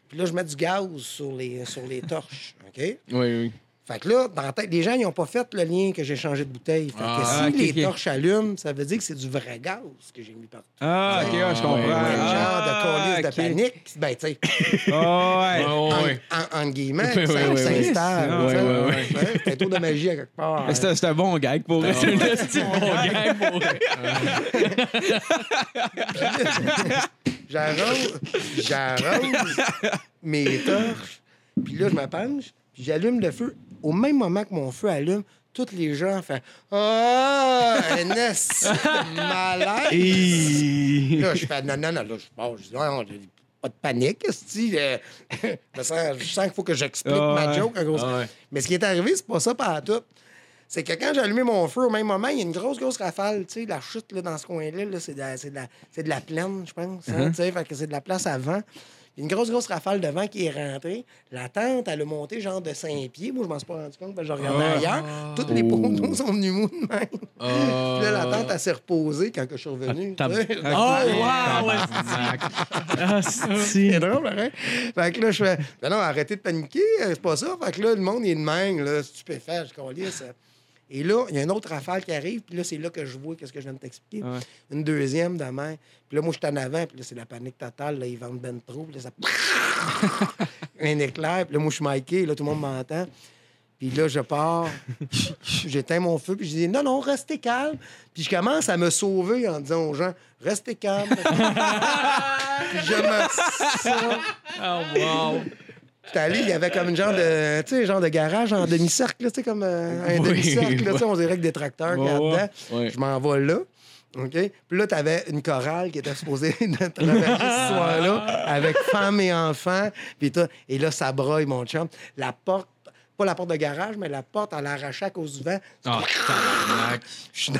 Puis là, je mets du gaz sur les, sur les torches. OK? Oui, oui. Fait que là, dans la tête, les gens, ils n'ont pas fait le lien que j'ai changé de bouteille. Fait que Ah, si les torches allument, ça veut dire que c'est du vrai gaz que j'ai mis partout. Ah, ok, ouais, je comprends. Ouais, ouais. Quel genre Ah, de colis de panique? Ben, tu sais, Ah, ouais. En, ouais. en- en guillemets, Ouais, ça s'installe. Ouais, ouais, Ouais, C'est un tour de magie à quelque part. C'était c'était un bon gag pour vrai. C'est un bon gars pour vrai. J'arrose, j'arrose mes torches, puis là, je me penche, puis j'allume le feu. Au même moment que mon feu allume, tous les gens font Ah, un esti de malaise. Là, je fais non, non, non, là, je pars. Je dis, non, pas de panique, euh, je sens- je sens qu'il faut que j'explique Ah ma ouais. joke. en gros. Ah ouais. Mais ce qui est arrivé, c'est pas ça par tout. C'est que quand j'ai allumé mon feu, au même moment, il y a une grosse, grosse rafale. Tu sais, la chute là, dans ce coin-là, là, c'est de, la- c'est de, la- c'est de la plaine, je pense. hein, tu sais, fait que c'est de la place à vent. Il y a une grosse, grosse rafale de vent qui est rentrée. La tente, elle a monté genre de 5 pieds. Moi, je m'en suis pas rendu compte parce que je regardais ailleurs. Toutes les poteaux sont venus mous de même. Puis là, la tente, elle s'est reposée quand que je suis revenu. Ah. Oh, wow! Ah. C'est drôle, hein? Fait que là, je fais, ben non, arrêtez de paniquer, euh, c'est pas ça. Fait que là, le monde, il est de même, là, stupéfait, je calisse. Et là, il y a une autre rafale qui arrive, puis là, c'est là que je vois qu'est-ce que je viens de t'expliquer. Ouais. Une deuxième demain. Puis là, moi, je suis en avant, puis là, c'est la panique totale. Là, ils vendent ben trop, puis là, ça... un éclair, puis là, moi, je suis Mikey, là, tout le monde m'entend. Puis là, je pars, j'éteins mon feu, puis je dis non, non, restez calme. Puis je commence à me sauver en disant aux gens restez calme. puis je me. Oh, wow. J'étais allé, il y avait comme une genre de, tu sais, genre de garage en demi-cercle, tu sais, comme euh, un Oui, demi-cercle, là, tu sais, on dirait que des tracteurs qu'il y a Ouais, dedans. ouais. Je m'en vais là. OK? Puis là, tu avais une chorale qui était supposée de travailler ce soir-là avec femmes et enfants. Puis toi, et là, ça broille, mon chum. La porte, pas la porte de garage, mais la porte, elle l'arrachait à cause du vent. Ah, tabarnak. Je suis dans,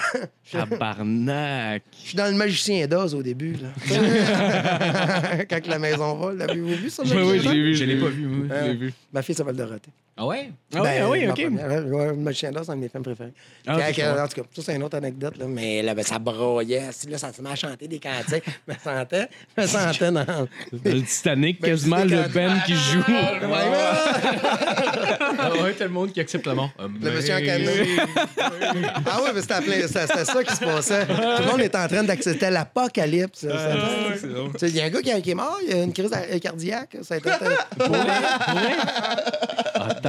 Tabarnak. je suis dans le magicien d'Oz au début, là. Quand la maison vole, l'avez-vous vu, ça, Oui, oui, magicien je l'ai vu. Je l'ai pas vu, l'ai vu. Ma fille s'appelle Dorothée. Ah ouais? Ah oui, ah oui, ma OK. première, ouais, le d'Oz, c'est un de mes films préférés. Ah, en tout cas, ça, c'est une autre anecdote, là, mais là, ben, ça broyait. Là, ça se met à chanter des cantiques. Je me sentais, je me sentais dans... Le Titanic, Ben, quasiment c'est le Ben qui joue. Ah ouais, t'as le monde qui accepte le monde. Le monsieur en canot. ah oui, mais c'était, c'était- c'était ça qui se passait. Tout le monde était en train d'accepter l'apocalypse. Tu sais, Il y a un gars qui, qui est mort, il a une crise cardiaque. Ça a été-.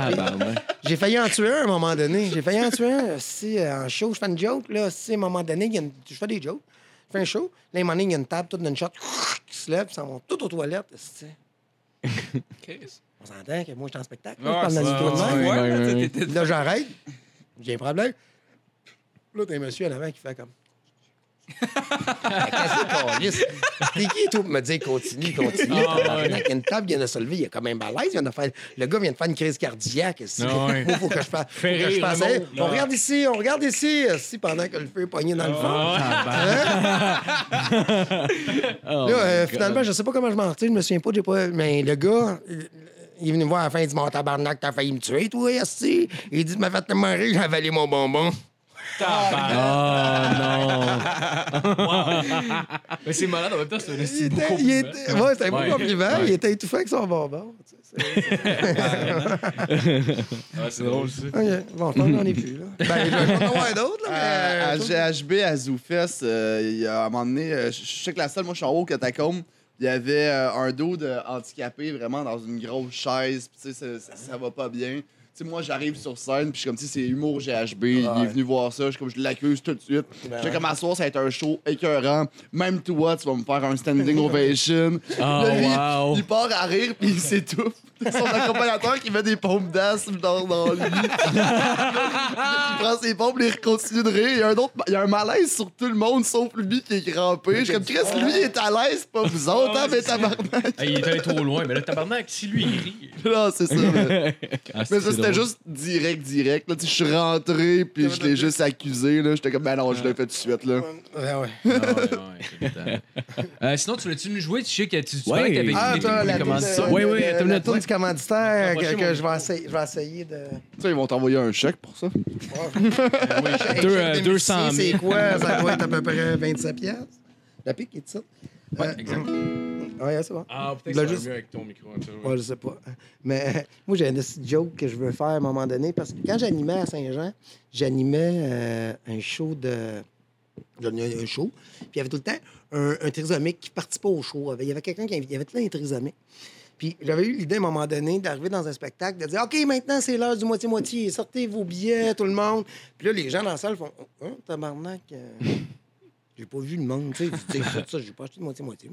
J'ai failli en tuer un à un moment donné. J'ai failli en tuer un. Si, euh, en show, je fais une joke. Là, si, à un moment donné, il y a une- je fais des jokes. Je fais un show. Là, à un moment donné, il y a une table toute d'une shot qui se lève, ils s'en vont toutes aux toilettes. On s'entend que moi, je suis en spectacle. là, je parle dans t'étais- Là, j'arrête. J'ai un problème. Là, t'as un monsieur en avant qui fait comme. T'es qui, toi, pour me dire continue, continue? Ah, tabarnak? Il y a une table qui vient de se lever, il est quand même balèze. il vient de faire... Le gars vient de faire une crise cardiaque. ici. Ah, ouais. Faut que je fasse. faut Fais que je rire fasse le hey, monde, on là. regarde ici, on regarde ici, ici, pendant que le feu est pogné dans le fond. Oh Là, euh, my God. finalement, je sais pas comment je m'en retire, je me souviens pas, j'ai pas. Mais le gars, il- il est venu me voir à la fin, il dit Mon tabarnak, t'as failli me tuer, toi, esti. Il dit Tu m'as fait tellement rire, j'ai avalé mon bonbon. Oh non. Mais c'est malade en même temps, c'est un Il esti beau était, il était, ouais, c'était un beau Ouais. compliment. Ouais. Il était étouffé avec son bonbon. tu sais, Ah, c'est drôle, ça. c'est- OK, bon, je pense ai plus, là. Ben, je vais en avoir d'autres, là. À, à mais- GHB, à ZooFest, euh, il y a, à un moment donné, euh, je je sais que la salle, moi, je suis en haut au catacombe. Il y avait euh, un dos de handicapé vraiment dans une grosse chaise. Puis, tu sais, ça, ça- ça va pas bien. Tu sais, moi, j'arrive sur scène, puis je suis comme, tu sais, c'est humour GHB. Il est venu voir ça. Je suis comme, je l'accuse tout de suite. Je suis comme, à soir, ça va être un show écœurant. Même toi, tu vas me faire un standing ovation. Oh, Là, lui, wow. il part à rire, puis il s'étouffe. Son accompagnateur qui met des pompes d'ass dans, dans lui. il prend ses pompes, il continue de rire. Il y a un, autre, il y a un malaise sur tout le monde, sauf lui qui est crampé. Je suis comme, Chris, lui, il est à l'aise, pas vous autres, hein, mais tabarnak. Ah, il est allé trop loin, mais là, tabarnak, si lui, il rit. Non, c'est ça. Mais, Ah, mais c'est ça, c'était juste direct, direct. Là, je suis rentré, puis je l'ai juste accusé. là. J'étais comme, ben non, je l'ai fait tout de suite. Là. Ouais, ouais. Ah. Euh, sinon, tu voulais-tu nous jouer? Tu sais que tu, parlais que t'avais Ah, toi, la de- Oui, oui, la ouais. du commanditaire que, je vais essayer, je vais essayer de... Tu sais, ils vont t'envoyer un chèque pour ça. Euh, de 200 musicien, 000. C'est quoi? Ça doit être à peu près 27 piastres. La pique est ça? Ouais, Euh, exact. Ouais, c'est bon. Ah, peut-être que ça juste- mieux avec ton micro. tu sais, ouais. Ouais, je sais pas. Mais moi, j'ai une petite joke que je veux faire à un moment donné parce que quand j'animais à Saint-Jean, j'animais euh, un show de. J'animais un show. Puis il y avait tout le temps un, un trisomique qui participait au show. Il y avait quelqu'un qui invitait. Il y avait tout le temps un trisomique. Puis j'avais eu l'idée à un moment donné d'arriver dans un spectacle, de dire OK, maintenant c'est l'heure du moitié-moitié, sortez vos billets, tout le monde. Puis là, les gens dans la salle font Hein, tabarnak. J'ai pas vu le monde, tu sais. J'ai pas acheté de moitié-moitié.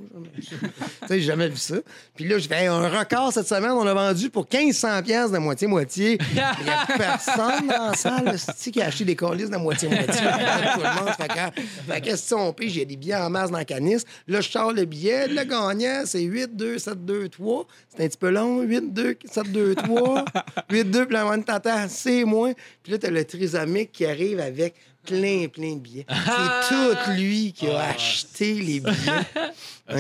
j'ai jamais vu ça. Puis là, j'ai fait un record cette semaine, on a vendu pour 1500 pièces de moitié-moitié. Il y a personne dans la salle qui a acheté des colis de moitié-moitié. Tout le monde fait que, fait que on a des billets en masse dans la canisse. Là, je sors le billet. Le gagnant, c'est 8, 2, 7, 2, 3. C'est un petit peu long. 8, 2, 7, 2, 3. 8, 2, puis moine tata, c'est moi. Puis là, t'as le trisomique qui arrive avec plein, plein de billets. C'est tout lui qui a acheté les billets.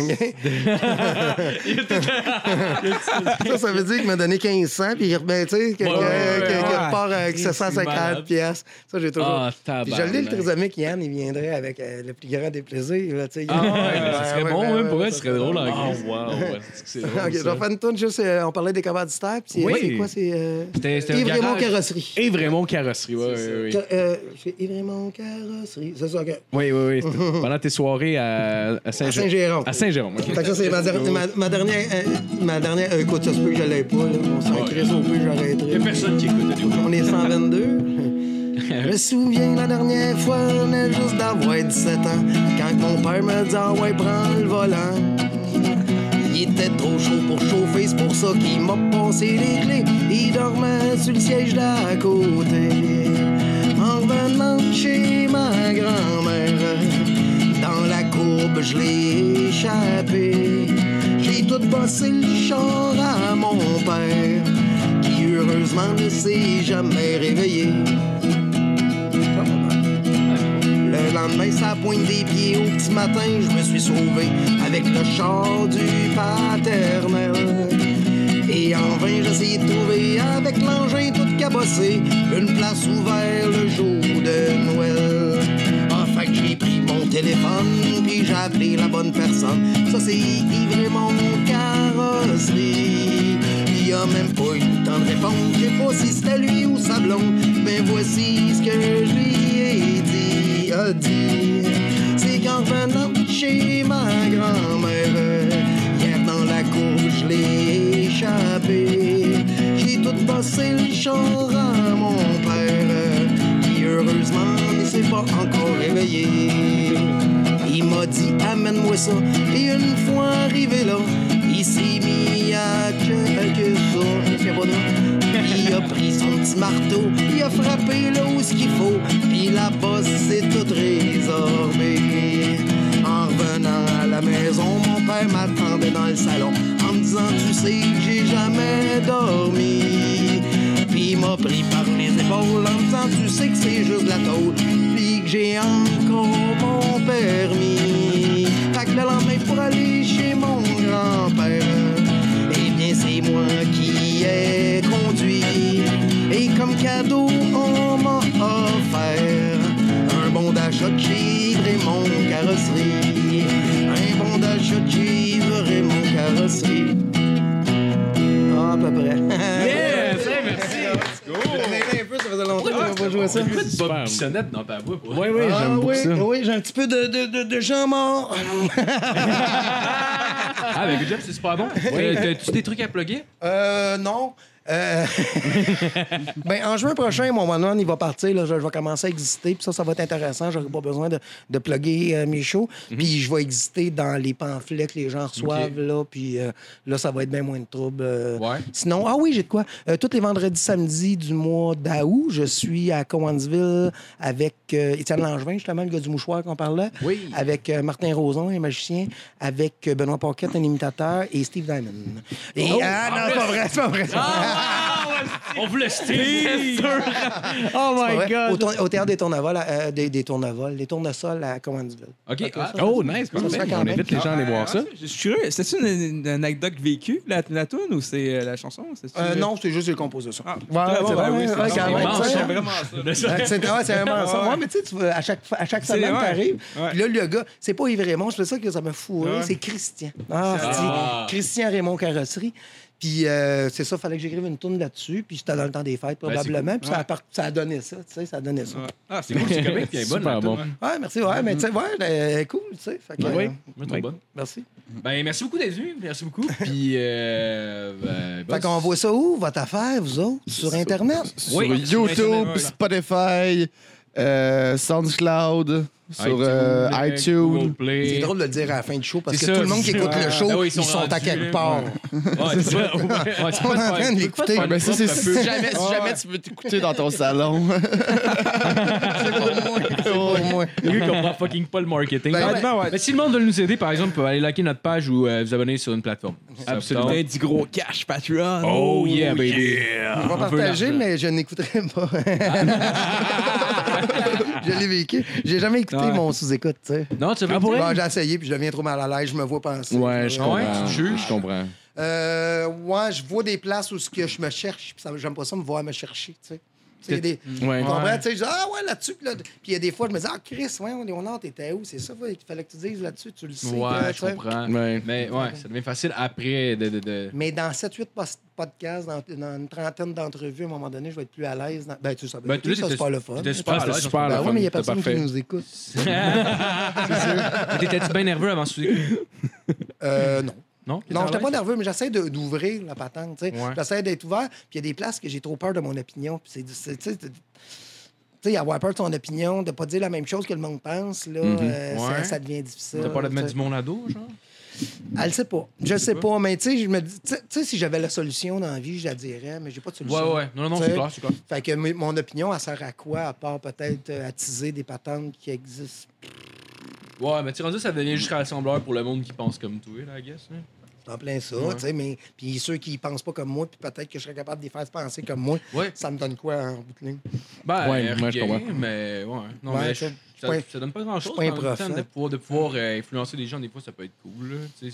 Ça, ça veut dire qu'il m'a donné 1500, puis ben, tu sais, qu'il Ouais, ouais, ouais, repart avec C'est 750 malade. pièces. Ça, j'ai toujours. Ah, Puis je l'ai, le trisomique, Yann, il viendrait avec euh, le plus grand des plaisirs. Là. Ah ouais, mais ça serait bon, même ouais, pour elle, ce ça serait drôle en Oh, Christ. wow. C'est drôle, je vais faire une tourne juste. euh, on parlait des commanditaires. Puis Oui. c'est quoi? C'est. Euh... Yves Raymond. Carrosserie. Et vraiment carrosserie, oui, oui, oui. Euh, c'est Yves Raymond Carrosserie. C'est ça, OK. Oui, oui, oui. Pendant tes soirées à, à À Saint-Jérôme. Fait que ça, c'est ma, der- ma, ma dernière. euh, ma dernière. euh, écoute, ça se peut que je l'ai pas. Là. On s'en crisse au peu, Il y a j'arrêterai. personne qui écoute. On est 122. Je me souviens la dernière fois, on venait juste d'avoir 17 ans. Quand mon père me dit Ah ouais, prends le volant. Il était trop chaud pour chauffer, c'est pour ça qu'il m'a passé les clés. Il dormait sur le siège d'à côté. En revenant de chez ma grand-mère, je l'ai échappé. J'ai tout bossé le char à mon père, qui heureusement ne s'est jamais réveillé. Le lendemain, ça pointe des pieds au petit matin, je me suis sauvé avec le char du paternel. Et en vain, j'essayais de trouver avec l'engin tout cabossé une place ouverte le jour de Noël. Téléphone puis j'ai appelé la bonne personne. Ça, c'est Yves Raymond Carrosserie. Il a même pas eu le temps de répondre. Je sais pas si c'était lui ou sa blonde. Mais voici ce que je lui ai dit. A dit. C'est qu'en revenant chez ma grand-mère, hier dans la cour, je l'ai échappé. J'ai tout bossé le char encore réveillé. Il m'a dit amène-moi ça. Et une fois arrivé là, il s'est mis à pas trop. Il a pris son petit marteau, il a frappé là où ce qu'il faut, puis la bosse s'est toute résorbée. En revenant à la maison, mon père m'attendait dans le salon en me disant Tu sais que j'ai jamais dormi. Puis il m'a pris par les épaules en me disant Tu sais que c'est juste de la tôle, j'ai encore mon permis. Fait que le lendemain pour aller chez mon grand-père, eh bien c'est moi qui ai conduit. Et comme cadeau, on m'a offert un bon d'achat de chez Raymond Carrosserie. Un bon d'achat de chez Raymond Carrosserie. Ah, à peu près. Yes! Merci! Pas joué ça. Bob Bissonnette dans ta voix. pour Oui, oui, Ah j'aime beaucoup oui, ça. oui, j'ai un petit peu de, de, de, de gens morts. Ah, ben, good job, c'est super bon. Euh, T'as-tu des trucs à plugger? Euh, non. Euh, ben, en juin prochain, mon one il va partir. Là, je, vais commencer à exister. Puis ça, ça va être intéressant. J'aurai pas besoin de, de plugger euh, mes shows. Puis je vais exister dans les pamphlets que les gens reçoivent. Là, puis euh, là, ça va être bien moins de troubles. euh. Ouais. Sinon, ah oui, j'ai de quoi. Tous les vendredis, samedis du mois d'août, je suis à Cowansville avec Étienne Langevin, justement, le gars du mouchoir qu'on parlait. Oui. Avec Martin Roson, un magicien. Avec Benoît Paquette, un imitateur. Et Steve Diamond. Et, ah non, c'est pas vrai, c'est pas vrai. c'est pas vrai. On voulait Steve! Oh C'est my vrai. Au, God! tour- au théâtre des tournevols, euh, des, des tournevols, des tournesols à Cowansville. OK. ah, Oh, nice! Ça se fait quand On même. invite les gens à aller voir ça. Je suis curieux. C'est-tu une, une anecdote vécue, la, la tune, ou c'est euh, la chanson? C'est-tu- Euh, non, c'est juste les compositions. Ah, Ouais, très bon, c'est ben vrai, oui, ouais, c'est ouais, bon. quand c'est même, bon, tu sais. J'aime vraiment ça. Ouais, C'est ouais, c'est vraiment ça. Ouais. Ouais, mais tu sais, tu vas- à chaque, à chaque C'est- semaine, ouais. t'arrives. Ouais. Puis là, le gars, c'est pas Yves Raymond, c'est pour ça que ça me fourré, Ouais. c'est Christian. Ah, Ah. c'est Christian Raymond Carrosserie. Puis euh, c'est ça, fallait que j'écrive une tourne là-dessus. Puis c'était dans le temps des fêtes, Ben, probablement. cool. Puis ça, a part- ça a donné ça, tu sais, ça a donné ça. Ah, c'est C'est cool, c'est correct. puis elle est bonne, Super bon. Ouais, merci. Ouais, mais tu sais, ouais, elle est cool, tu sais. Fait que, Oui. euh, Moi, je trouve bonne. merci. Ben, merci beaucoup d'être venu. Merci beaucoup. Puis, euh, ben, Fait qu'on voit ça où, votre affaire, vous autres? Sur Internet? Sur Oui, sur YouTube. Spotify, euh, SoundCloud, sur euh, Google iTunes. Play. C'est drôle de le dire à la fin du show parce que C'est ça, tout le monde qui écoute le show, Ah oui, ils sont, à rendus, quelque part. Ouais, c'est ça. Ouais, c'est On est pas en train de tu peux l'écouter. Ben, si jamais, si jamais tu veux t'écouter dans ton salon. C'est pour moi. C'est pour moi. Comprend fucking pas le marketing. Ben, Ah, ben, ben, ouais. ben, si le monde veut nous aider, par exemple, pouvez aller liker notre page ou euh, vous abonner sur une plateforme. Absolument. Ben, du gros cash, Patreon. Oh yeah, baby. Je vais partager, mais je n'écouterai pas. je l'ai vécu. J'ai jamais écouté Ouais. mon sous-écoute, tu sais. Non, tu veux pour dire? Bon, j'ai essayé, puis je deviens trop mal à l'aise, je me vois penser. Ouais, je comprends. ouais, tu te juges? Je comprends. Euh, ouais, je vois des places où ce que je me cherche, j'aime pas ça me voir me chercher, tu sais. Tu sais, il y a des- Ouais. Tu comprends? Tu sais, je dis, ah ouais, là-dessus. Puis là, puis il y a des fois, je me dis, ah, Chris, ouais, Léonard, t'étais où? C'est ça ouais, qu'il fallait que tu dises là-dessus, tu le sais. Ouais, que, je tu sais. comprends. Ouais. Mais ouais, ça devient facile après de. de, de... Mais dans 7-8 post- podcasts, dans, dans une trentaine d'entrevues, à un moment donné, je vais être plus à l'aise. dans- Ben, tu sais, Ben, ben, ça t'étais- c'est pas le fun. Tu sais. super c'était super, en Ben fun. mais il n'y a C'était personne qui nous écoute. T'étais-tu bien nerveux avant ce Euh, non. Non? Non, j'étais pas nerveux, mais j'essaie d'ouvrir la patente. Ouais. J'essaie d'être ouvert. Puis il y a des places que j'ai trop peur de mon opinion. Puis c'est. Tu sais, avoir peur de son opinion, de pas dire la même chose que le monde pense, là, euh, Ouais. ça, ça devient difficile. T'as pas de mettre du monde à dos, genre? Elle le sait pas. Je sais pas, mais tu sais, je me dis, tu sais- si j'avais la solution dans la vie, je la dirais, mais j'ai pas de solution. Ouais, ouais. Non, non, c'est clair, c'est clair. Fait que mon opinion, elle sert à quoi, à part peut-être euh, attiser des patentes qui existent? Ouais, mais tu rendu, ça devient juste rassembleur pour le monde qui pense comme toi, là, I guess. hein. En plein ça, Ouais. tu sais, mais puis ceux qui pensent pas comme moi, puis peut-être que je serais capable de les faire penser comme moi, Ouais. ça me donne quoi en bout de ligne? Ben, Ouais, moi, je rien, comprends. mais ouais. Non, mais ça- je- ça, donne pas grand-chose. pas un prof, temps, de pouvoir, de pouvoir euh, influencer des gens, des fois, ça peut être cool, là.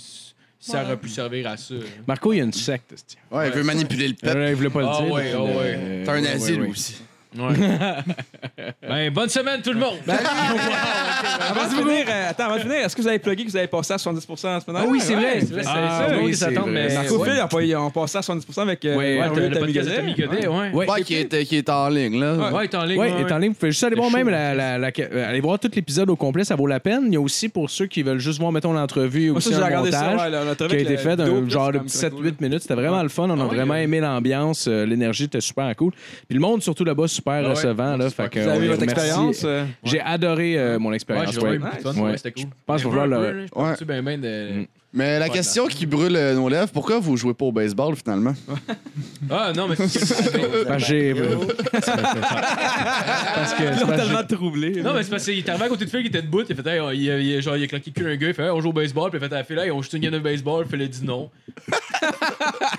Ça aurait pu servir à ça. hein. Marco, il y a une secte. Ouais, il veut manipuler le peuple. Il voulait pas le Ah dire. ah ouais. euh, T'as un ouais, asile ouais, ouais. aussi. Ouais. ben, bonne semaine, tout le monde! Avant de finir, euh, attends, avant de finir, est-ce que vous avez plugué que vous avez passé à 70 en ce moment? Ah oui, c'est vrai, c'est vrai, c'est ça, oui, mais. Marco ouais. Phil, on pas- on passé à 70 avec euh, Ouais, ouais, t'as le podcast de Godet. Tommy Godet, ouais. Ouais. Ouais, qui est, qui est en ligne, là. Ouais, t'es en ligne. Oui, ouais, est en ligne. Vous pouvez juste aller voir même chaud. la, la- la- euh, aller voir tout l'épisode au complet, ça vaut la peine. Il y a aussi pour ceux qui veulent juste voir, mettons, l'entrevue ou aussi ça, montage qui a été le fait genre de quand même petit très 7-8 cool. minutes. C'était vraiment le fun. On a Ah vraiment euh, aimé l'ambiance. euh, L'énergie était super cool. Puis le monde, surtout là-bas, super ouais, recevant. Là, fait que, Vous avez on- eu votre merci. expérience? euh, J'ai adoré euh, mon Ouais, expérience. j'ai ouais. Ouais. Ouais, c'était cool. Je pense qu'il va falloir le- ben ben de. Mm. Mais la Ouais, question qui brûle euh, nos lèvres, pourquoi vous jouez pas au baseball finalement? Ah non, mais c'est. J'ai- Parce que Ils tellement troublé. Non, mais c'est parce qu'il est arrivé à côté de fille qui était debout. Il a fait, hey, il a, il genre, il a claqué cul un gars. Il fait, hey, on joue au baseball. Puis il a fait à la fille, hey, on joue une game de baseball. Puis il a dit non.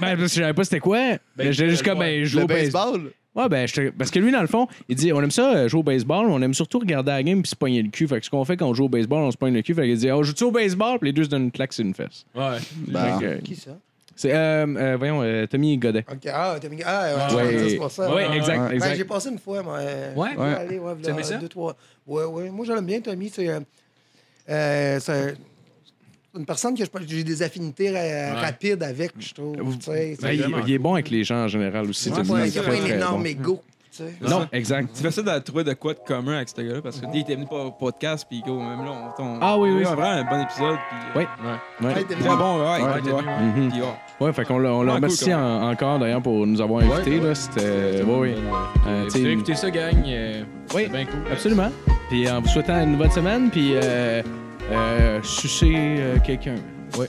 Ben, parce que je savais pas c'était quoi. Ben, J'étais juste le comme, ben, je joue au baseball? Ouais, ben, j'étais- parce que lui, dans le fond, il dit on aime ça euh, jouer au baseball, on aime surtout regarder la game puis se pogner le cul. Fait que ce qu'on fait quand on joue au baseball, on se pogne le cul. Fait qu'il dit oh, joue-tu au baseball? Puis les deux se donnent une claque sur une fesse. Ouais. Que, euh, Qui ça? c'est, euh, euh, voyons, euh, Tommy Godet. OK. Ah, t'as mis... Ah, ouais, ouais. c'est pour ça. Ouais, ouais, exact, ouais. Ben, exact. j'ai passé une fois, moi. euh, Ouais? je Ouais. aller, ouais, ça? trois. Ouais, ouais. Moi, j'aime bien Tommy. C'est euh, euh, c'est une personne que j'ai des affinités euh, Ouais. rapides avec, je trouve. Ben, il, est bon avec les gens en général aussi. C'est Tommy. pas, Il a pas un énorme bon. ego. Non, exact. Tu fais ça de trouver de quoi de commun avec ce gars-là parce que il était venu pour podcast, puis go, même là, on. on- Ah oui, oui. C'est vraiment un bon épisode, puis. Oui. Ouais. Ouais. Ouais, Très bon, ouais. Ouais, ouais, ouais. Mhm. Puis, ouais. Ouais, fait qu'on on le remercie cool. en- encore d'ailleurs pour nous avoir invités. là. C'était. Ouais, oui. Euh, Tu t'sais, sais, écoutez ça, gang. euh, Oui. C'est bien cool. Absolument. Puis en vous souhaitant une bonne semaine, puis euh, euh, sucer euh, quelqu'un. Ouais.